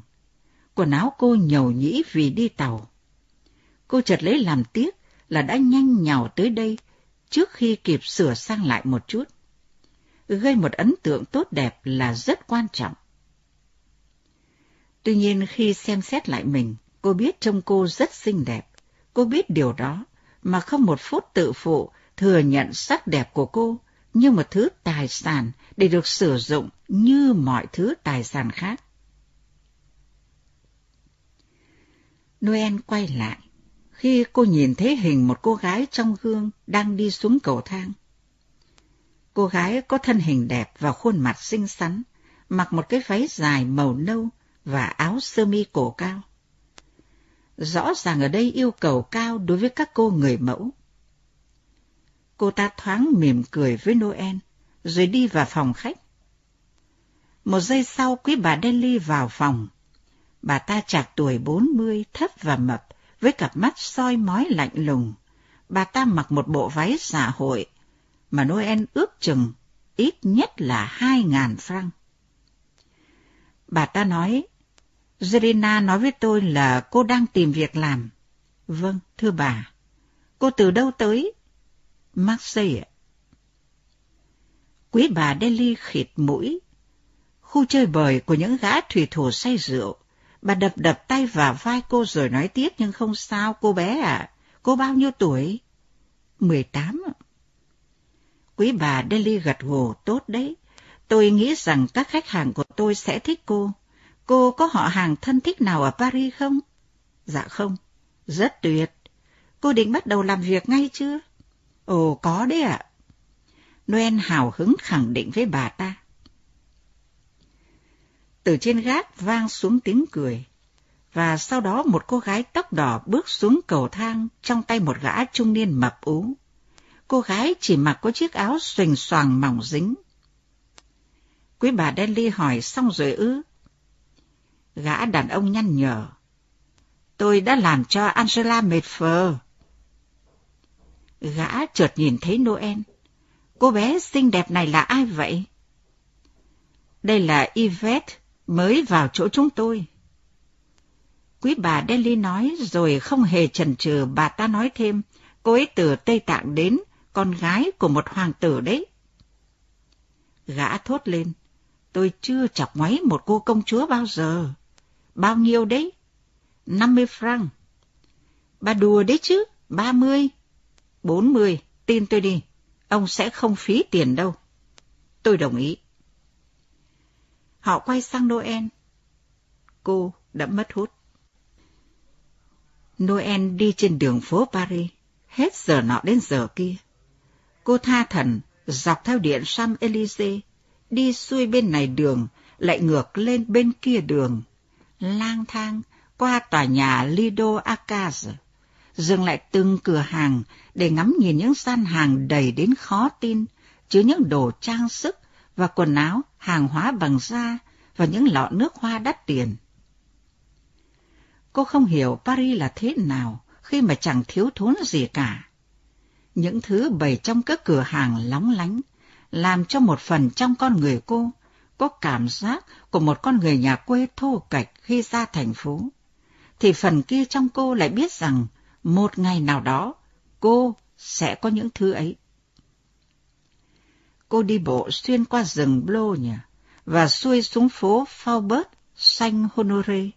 Quần áo cô nhầu nhĩ vì đi tàu. Cô chợt lấy làm tiếc là đã nhanh nhào tới đây trước khi kịp sửa sang lại một chút. Gây một ấn tượng tốt đẹp là rất quan trọng. Tuy nhiên khi xem xét lại mình, cô biết trông cô rất xinh đẹp. Cô biết điều đó, mà không một phút tự phụ thừa nhận sắc đẹp của cô như một thứ tài sản để được sử dụng như mọi thứ tài sản khác. Noel quay lại khi cô nhìn thấy hình một cô gái trong gương đang đi xuống cầu thang. Cô gái có thân hình đẹp và khuôn mặt xinh xắn, mặc một cái váy dài màu nâu và áo sơ mi cổ cao. Rõ ràng ở đây yêu cầu cao đối với các cô người mẫu. Cô ta thoáng mỉm cười với Noel, rồi đi vào phòng khách. Một giây sau, quý bà Delhi vào phòng. Bà ta chạc tuổi bốn mươi, thấp và mập, với cặp mắt soi mói lạnh lùng. Bà ta mặc một bộ váy xã hội, mà Noel ước chừng ít nhất là hai ngàn franc. Bà ta nói, Zerina nói với tôi là cô đang tìm việc làm. Vâng, thưa bà. Cô từ đâu tới? Marseille Quý bà Delhi khịt mũi. Khu chơi bời của những gã thủy thủ say rượu. Bà đập đập tay vào vai cô rồi nói tiếp nhưng không sao cô bé ạ. Cô bao nhiêu tuổi? Mười tám. Quý bà Delhi gật gù tốt đấy. Tôi nghĩ rằng các khách hàng của tôi sẽ thích cô. Cô có họ hàng thân thích nào ở Paris không? Dạ không. Rất tuyệt. Cô định bắt đầu làm việc ngay chưa? Ồ, có đấy ạ. Noel hào hứng khẳng định với bà ta. Từ trên gác vang xuống tiếng cười, và sau đó một cô gái tóc đỏ bước xuống cầu thang trong tay một gã trung niên mập ú. Cô gái chỉ mặc có chiếc áo xoành xoàng mỏng dính. Quý bà Delhi hỏi xong rồi ư? Gã đàn ông nhăn nhở. Tôi đã làm cho Angela mệt phờ. Gã chợt nhìn thấy Noel. Cô bé xinh đẹp này là ai vậy? Đây là Yvette, mới vào chỗ chúng tôi. Quý bà Delhi nói rồi không hề chần chừ bà ta nói thêm, cô ấy từ Tây Tạng đến, con gái của một hoàng tử đấy. Gã thốt lên, tôi chưa chọc ngoáy một cô công chúa bao giờ. Bao nhiêu đấy? 50 franc. Bà đùa đấy chứ, 30. 40, tin tôi đi, ông sẽ không phí tiền đâu. Tôi đồng ý. Họ quay sang Noel. Cô đã mất hút. Noel đi trên đường phố Paris, hết giờ nọ đến giờ kia. Cô tha thần, dọc theo điện Champs-Élysées, đi xuôi bên này đường, lại ngược lên bên kia đường, lang thang qua tòa nhà Lido Akaz, dừng lại từng cửa hàng để ngắm nhìn những gian hàng đầy đến khó tin, chứa những đồ trang sức và quần áo, hàng hóa bằng da và những lọ nước hoa đắt tiền. Cô không hiểu Paris là thế nào khi mà chẳng thiếu thốn gì cả. Những thứ bày trong các cửa hàng lóng lánh làm cho một phần trong con người cô có cảm giác của một con người nhà quê thô cạch khi ra thành phố, thì phần kia trong cô lại biết rằng một ngày nào đó cô sẽ có những thứ ấy. Cô đi bộ xuyên qua rừng Blogne và xuôi xuống phố Faubert, Saint Honoré,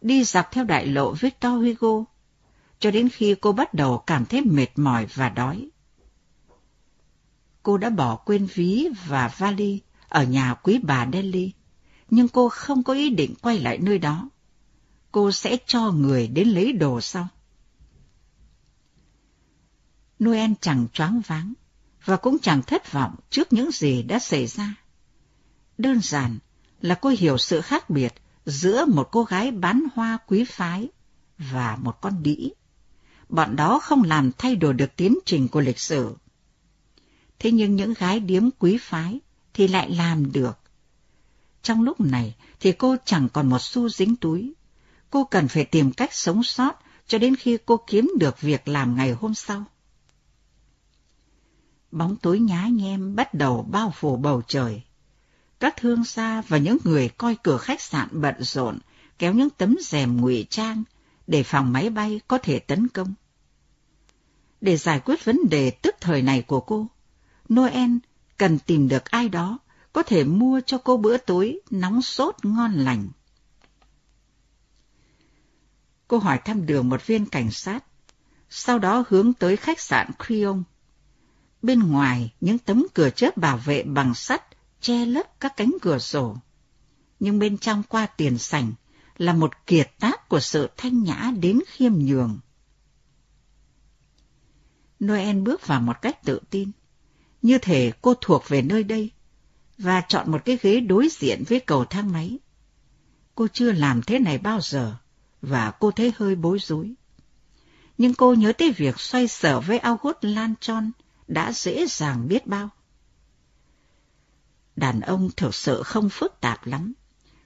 đi dọc theo đại lộ Victor Hugo, cho đến khi cô bắt đầu cảm thấy mệt mỏi và đói. Cô đã bỏ quên ví và vali ở nhà quý bà Delhi, nhưng cô không có ý định quay lại nơi đó. Cô sẽ cho người đến lấy đồ sau. Noel chẳng choáng váng và cũng chẳng thất vọng trước những gì đã xảy ra. Đơn giản là cô hiểu sự khác biệt giữa một cô gái bán hoa quý phái và một con đĩ. Bọn đó không làm thay đổi được tiến trình của lịch sử. Thế nhưng những gái điếm quý phái thì lại làm được. Trong lúc này thì cô chẳng còn một xu dính túi. Cô cần phải tìm cách sống sót cho đến khi cô kiếm được việc làm ngày hôm sau. Bóng tối nhá nhem bắt đầu bao phủ bầu trời. Các thương gia và những người coi cửa khách sạn bận rộn, kéo những tấm rèm ngụy trang để phòng máy bay có thể tấn công. Để giải quyết vấn đề tức thời này của cô, Noel cần tìm được ai đó có thể mua cho cô bữa tối nóng sốt ngon lành. Cô hỏi thăm đường một viên cảnh sát, sau đó hướng tới khách sạn Creon. Bên ngoài, những tấm cửa chớp bảo vệ bằng sắt che lấp các cánh cửa sổ. Nhưng bên trong qua tiền sảnh là một kiệt tác của sự thanh nhã đến khiêm nhường. Noel bước vào một cách tự tin, như thể cô thuộc về nơi đây, và chọn một cái ghế đối diện với cầu thang máy. Cô chưa làm thế này bao giờ, và cô thấy hơi bối rối. Nhưng cô nhớ tới việc xoay sở với August hút lan đã dễ dàng biết bao. Đàn ông thực sự không phức tạp lắm.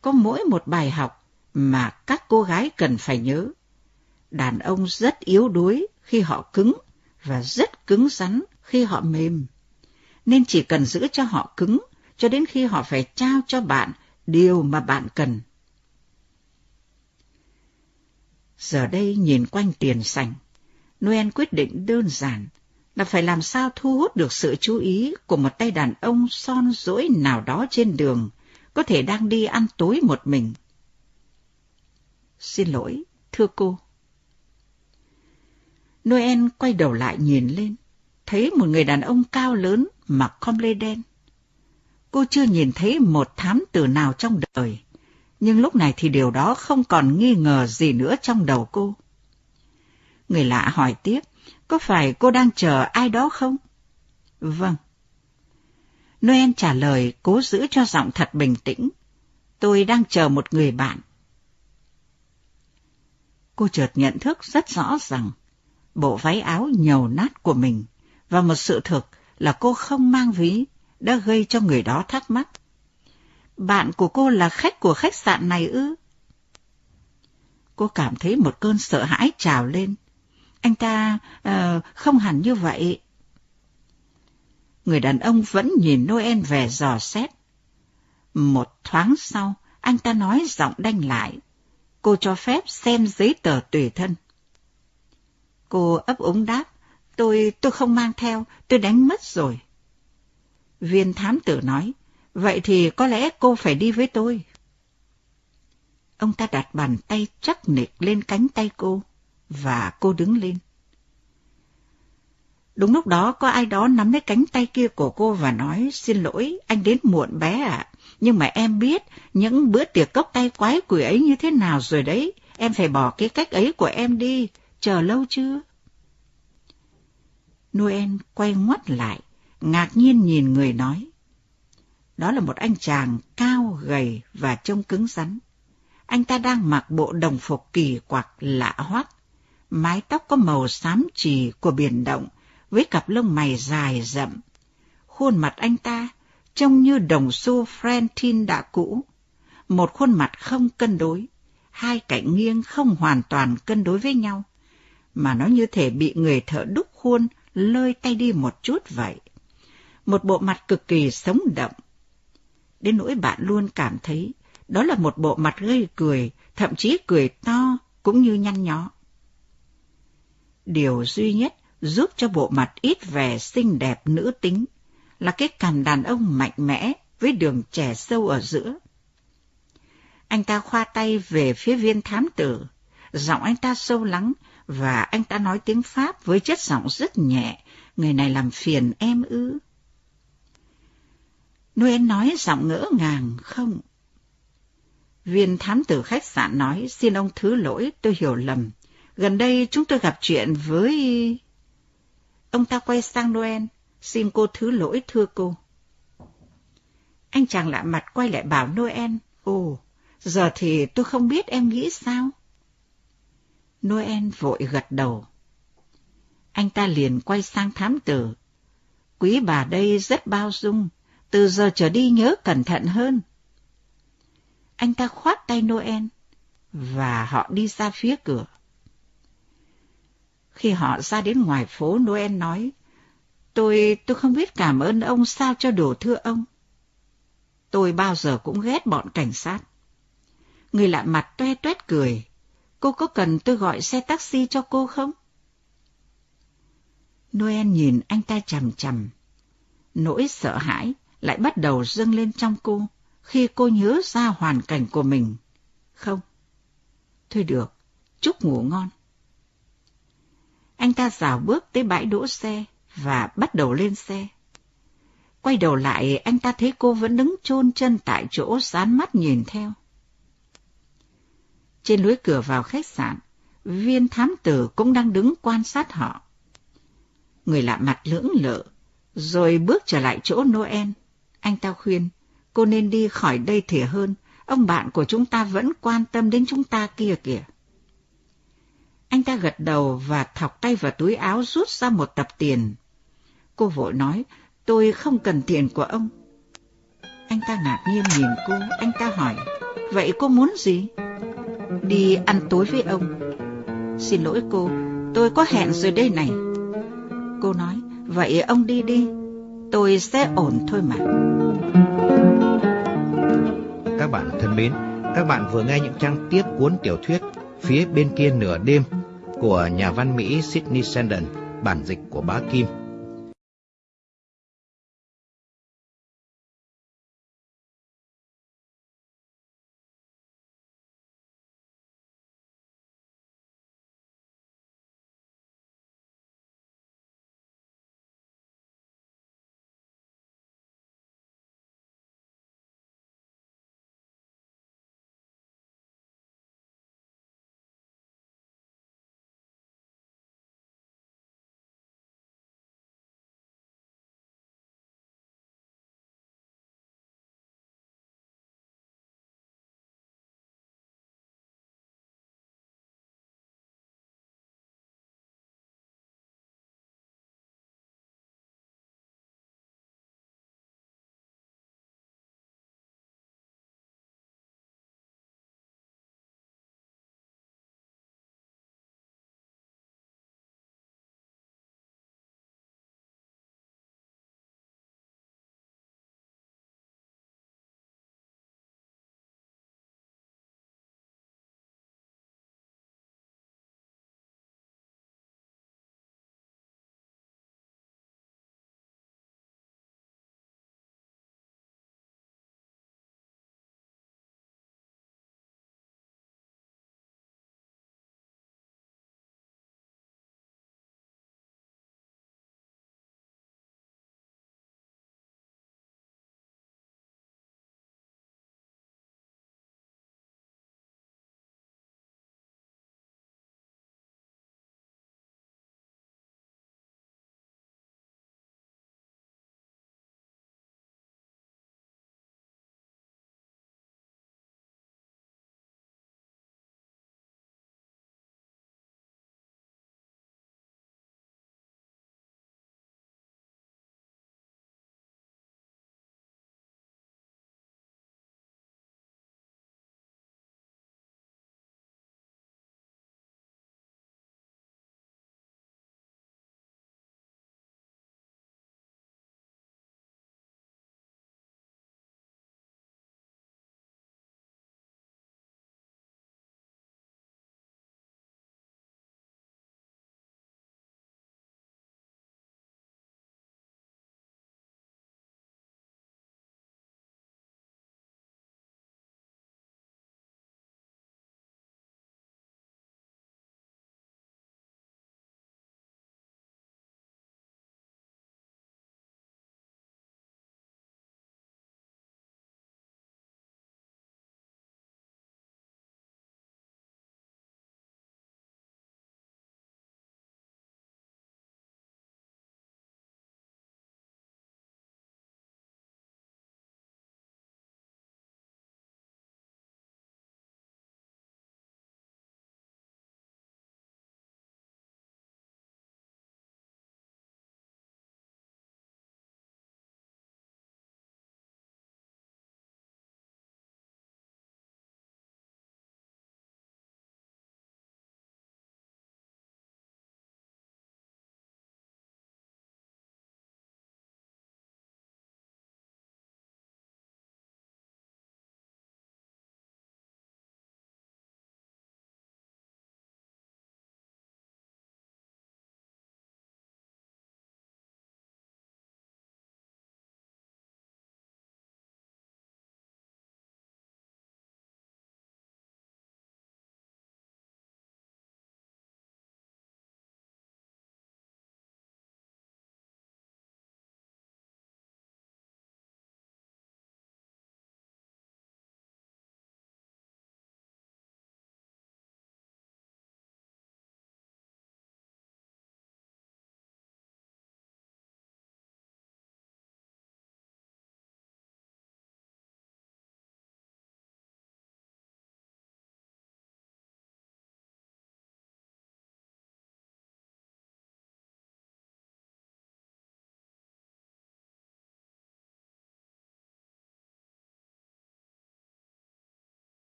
Có mỗi một bài học mà các cô gái cần phải nhớ. Đàn ông rất yếu đuối khi họ cứng và rất cứng rắn khi họ mềm. Nên chỉ cần giữ cho họ cứng cho đến khi họ phải trao cho bạn điều mà bạn cần. Giờ đây nhìn quanh tiền sành, Noel quyết định đơn giản là phải làm sao thu hút được sự chú ý của một tay đàn ông son dỗi nào đó trên đường, có thể đang đi ăn tối một mình. Xin lỗi, thưa cô. Noel quay đầu lại nhìn lên, thấy một người đàn ông cao lớn mặc com lê đen. Cô chưa nhìn thấy một thám tử nào trong đời, nhưng lúc này thì điều đó không còn nghi ngờ gì nữa trong đầu cô. Người lạ hỏi tiếp, có phải cô đang chờ ai đó không? Vâng. Noel trả lời cố giữ cho giọng thật bình tĩnh. Tôi đang chờ một người bạn. Cô chợt nhận thức rất rõ rằng bộ váy áo nhầu nát của mình và một sự thực là cô không mang ví đã gây cho người đó thắc mắc. Bạn của cô là khách của khách sạn này ư? Cô cảm thấy một cơn sợ hãi trào lên anh ta uh, không hẳn như vậy. Người đàn ông vẫn nhìn Noel về dò xét. Một thoáng sau, anh ta nói giọng đanh lại. Cô cho phép xem giấy tờ tùy thân. Cô ấp úng đáp. Tôi, tôi không mang theo, tôi đánh mất rồi. Viên thám tử nói, vậy thì có lẽ cô phải đi với tôi. Ông ta đặt bàn tay chắc nịch lên cánh tay cô và cô đứng lên. Đúng lúc đó có ai đó nắm lấy cánh tay kia của cô và nói, xin lỗi, anh đến muộn bé ạ. Nhưng mà em biết những bữa tiệc cốc tay quái quỷ ấy như thế nào rồi đấy. Em phải bỏ cái cách ấy của em đi. Chờ lâu chưa? Noel quay ngoắt lại, ngạc nhiên nhìn người nói. Đó là một anh chàng cao, gầy và trông cứng rắn. Anh ta đang mặc bộ đồng phục kỳ quặc lạ hoắc mái tóc có màu xám trì của biển động, với cặp lông mày dài rậm. Khuôn mặt anh ta trông như đồng xu Frantin đã cũ, một khuôn mặt không cân đối, hai cạnh nghiêng không hoàn toàn cân đối với nhau, mà nó như thể bị người thợ đúc khuôn lơi tay đi một chút vậy. Một bộ mặt cực kỳ sống động. Đến nỗi bạn luôn cảm thấy đó là một bộ mặt gây cười, thậm chí cười to cũng như nhăn nhó. Điều duy nhất giúp cho bộ mặt ít vẻ xinh đẹp nữ tính là cái cằm đàn ông mạnh mẽ với đường trẻ sâu ở giữa. Anh ta khoa tay về phía viên thám tử, giọng anh ta sâu lắng và anh ta nói tiếng Pháp với chất giọng rất nhẹ, người này làm phiền em ư. Noel nói giọng ngỡ ngàng, không. Viên thám tử khách sạn nói, xin ông thứ lỗi, tôi hiểu lầm. Gần đây chúng tôi gặp chuyện với... Ông ta quay sang Noel, xin cô thứ lỗi thưa cô. Anh chàng lạ mặt quay lại bảo Noel, ồ, giờ thì tôi không biết em nghĩ sao. Noel vội gật đầu. Anh ta liền quay sang thám tử. Quý bà đây rất bao dung, từ giờ trở đi nhớ cẩn thận hơn. Anh ta khoát tay Noel, và họ đi ra phía cửa. Khi họ ra đến ngoài phố, Noel nói, Tôi, tôi không biết cảm ơn ông sao cho đổ thưa ông. Tôi bao giờ cũng ghét bọn cảnh sát. Người lạ mặt toe toét cười. Cô có cần tôi gọi xe taxi cho cô không? Noel nhìn anh ta chằm chằm. Nỗi sợ hãi lại bắt đầu dâng lên trong cô khi cô nhớ ra hoàn cảnh của mình. Không. Thôi được, chúc ngủ ngon. Anh ta rào bước tới bãi đỗ xe và bắt đầu lên xe. Quay đầu lại, anh ta thấy cô vẫn đứng chôn chân tại chỗ dán mắt nhìn theo. Trên lối cửa vào khách sạn, viên thám tử cũng đang đứng quan sát họ. Người lạ mặt lưỡng lự, rồi bước trở lại chỗ Noel. Anh ta khuyên, cô nên đi khỏi đây thì hơn, ông bạn của chúng ta vẫn quan tâm đến chúng ta kia kìa. Anh ta gật đầu và thọc tay vào túi áo rút ra một tập tiền. Cô vội nói, tôi không cần tiền của ông. Anh ta ngạc nhiên nhìn cô, anh ta hỏi, vậy cô muốn gì? Đi ăn tối với ông. Xin lỗi cô, tôi có hẹn rồi đây này. Cô nói, vậy ông đi đi, tôi sẽ ổn thôi mà. Các bạn thân mến, các bạn vừa nghe những trang tiếp cuốn tiểu thuyết Phía bên kia nửa đêm của nhà văn Mỹ Sydney Sheldon, bản dịch của bá Kim.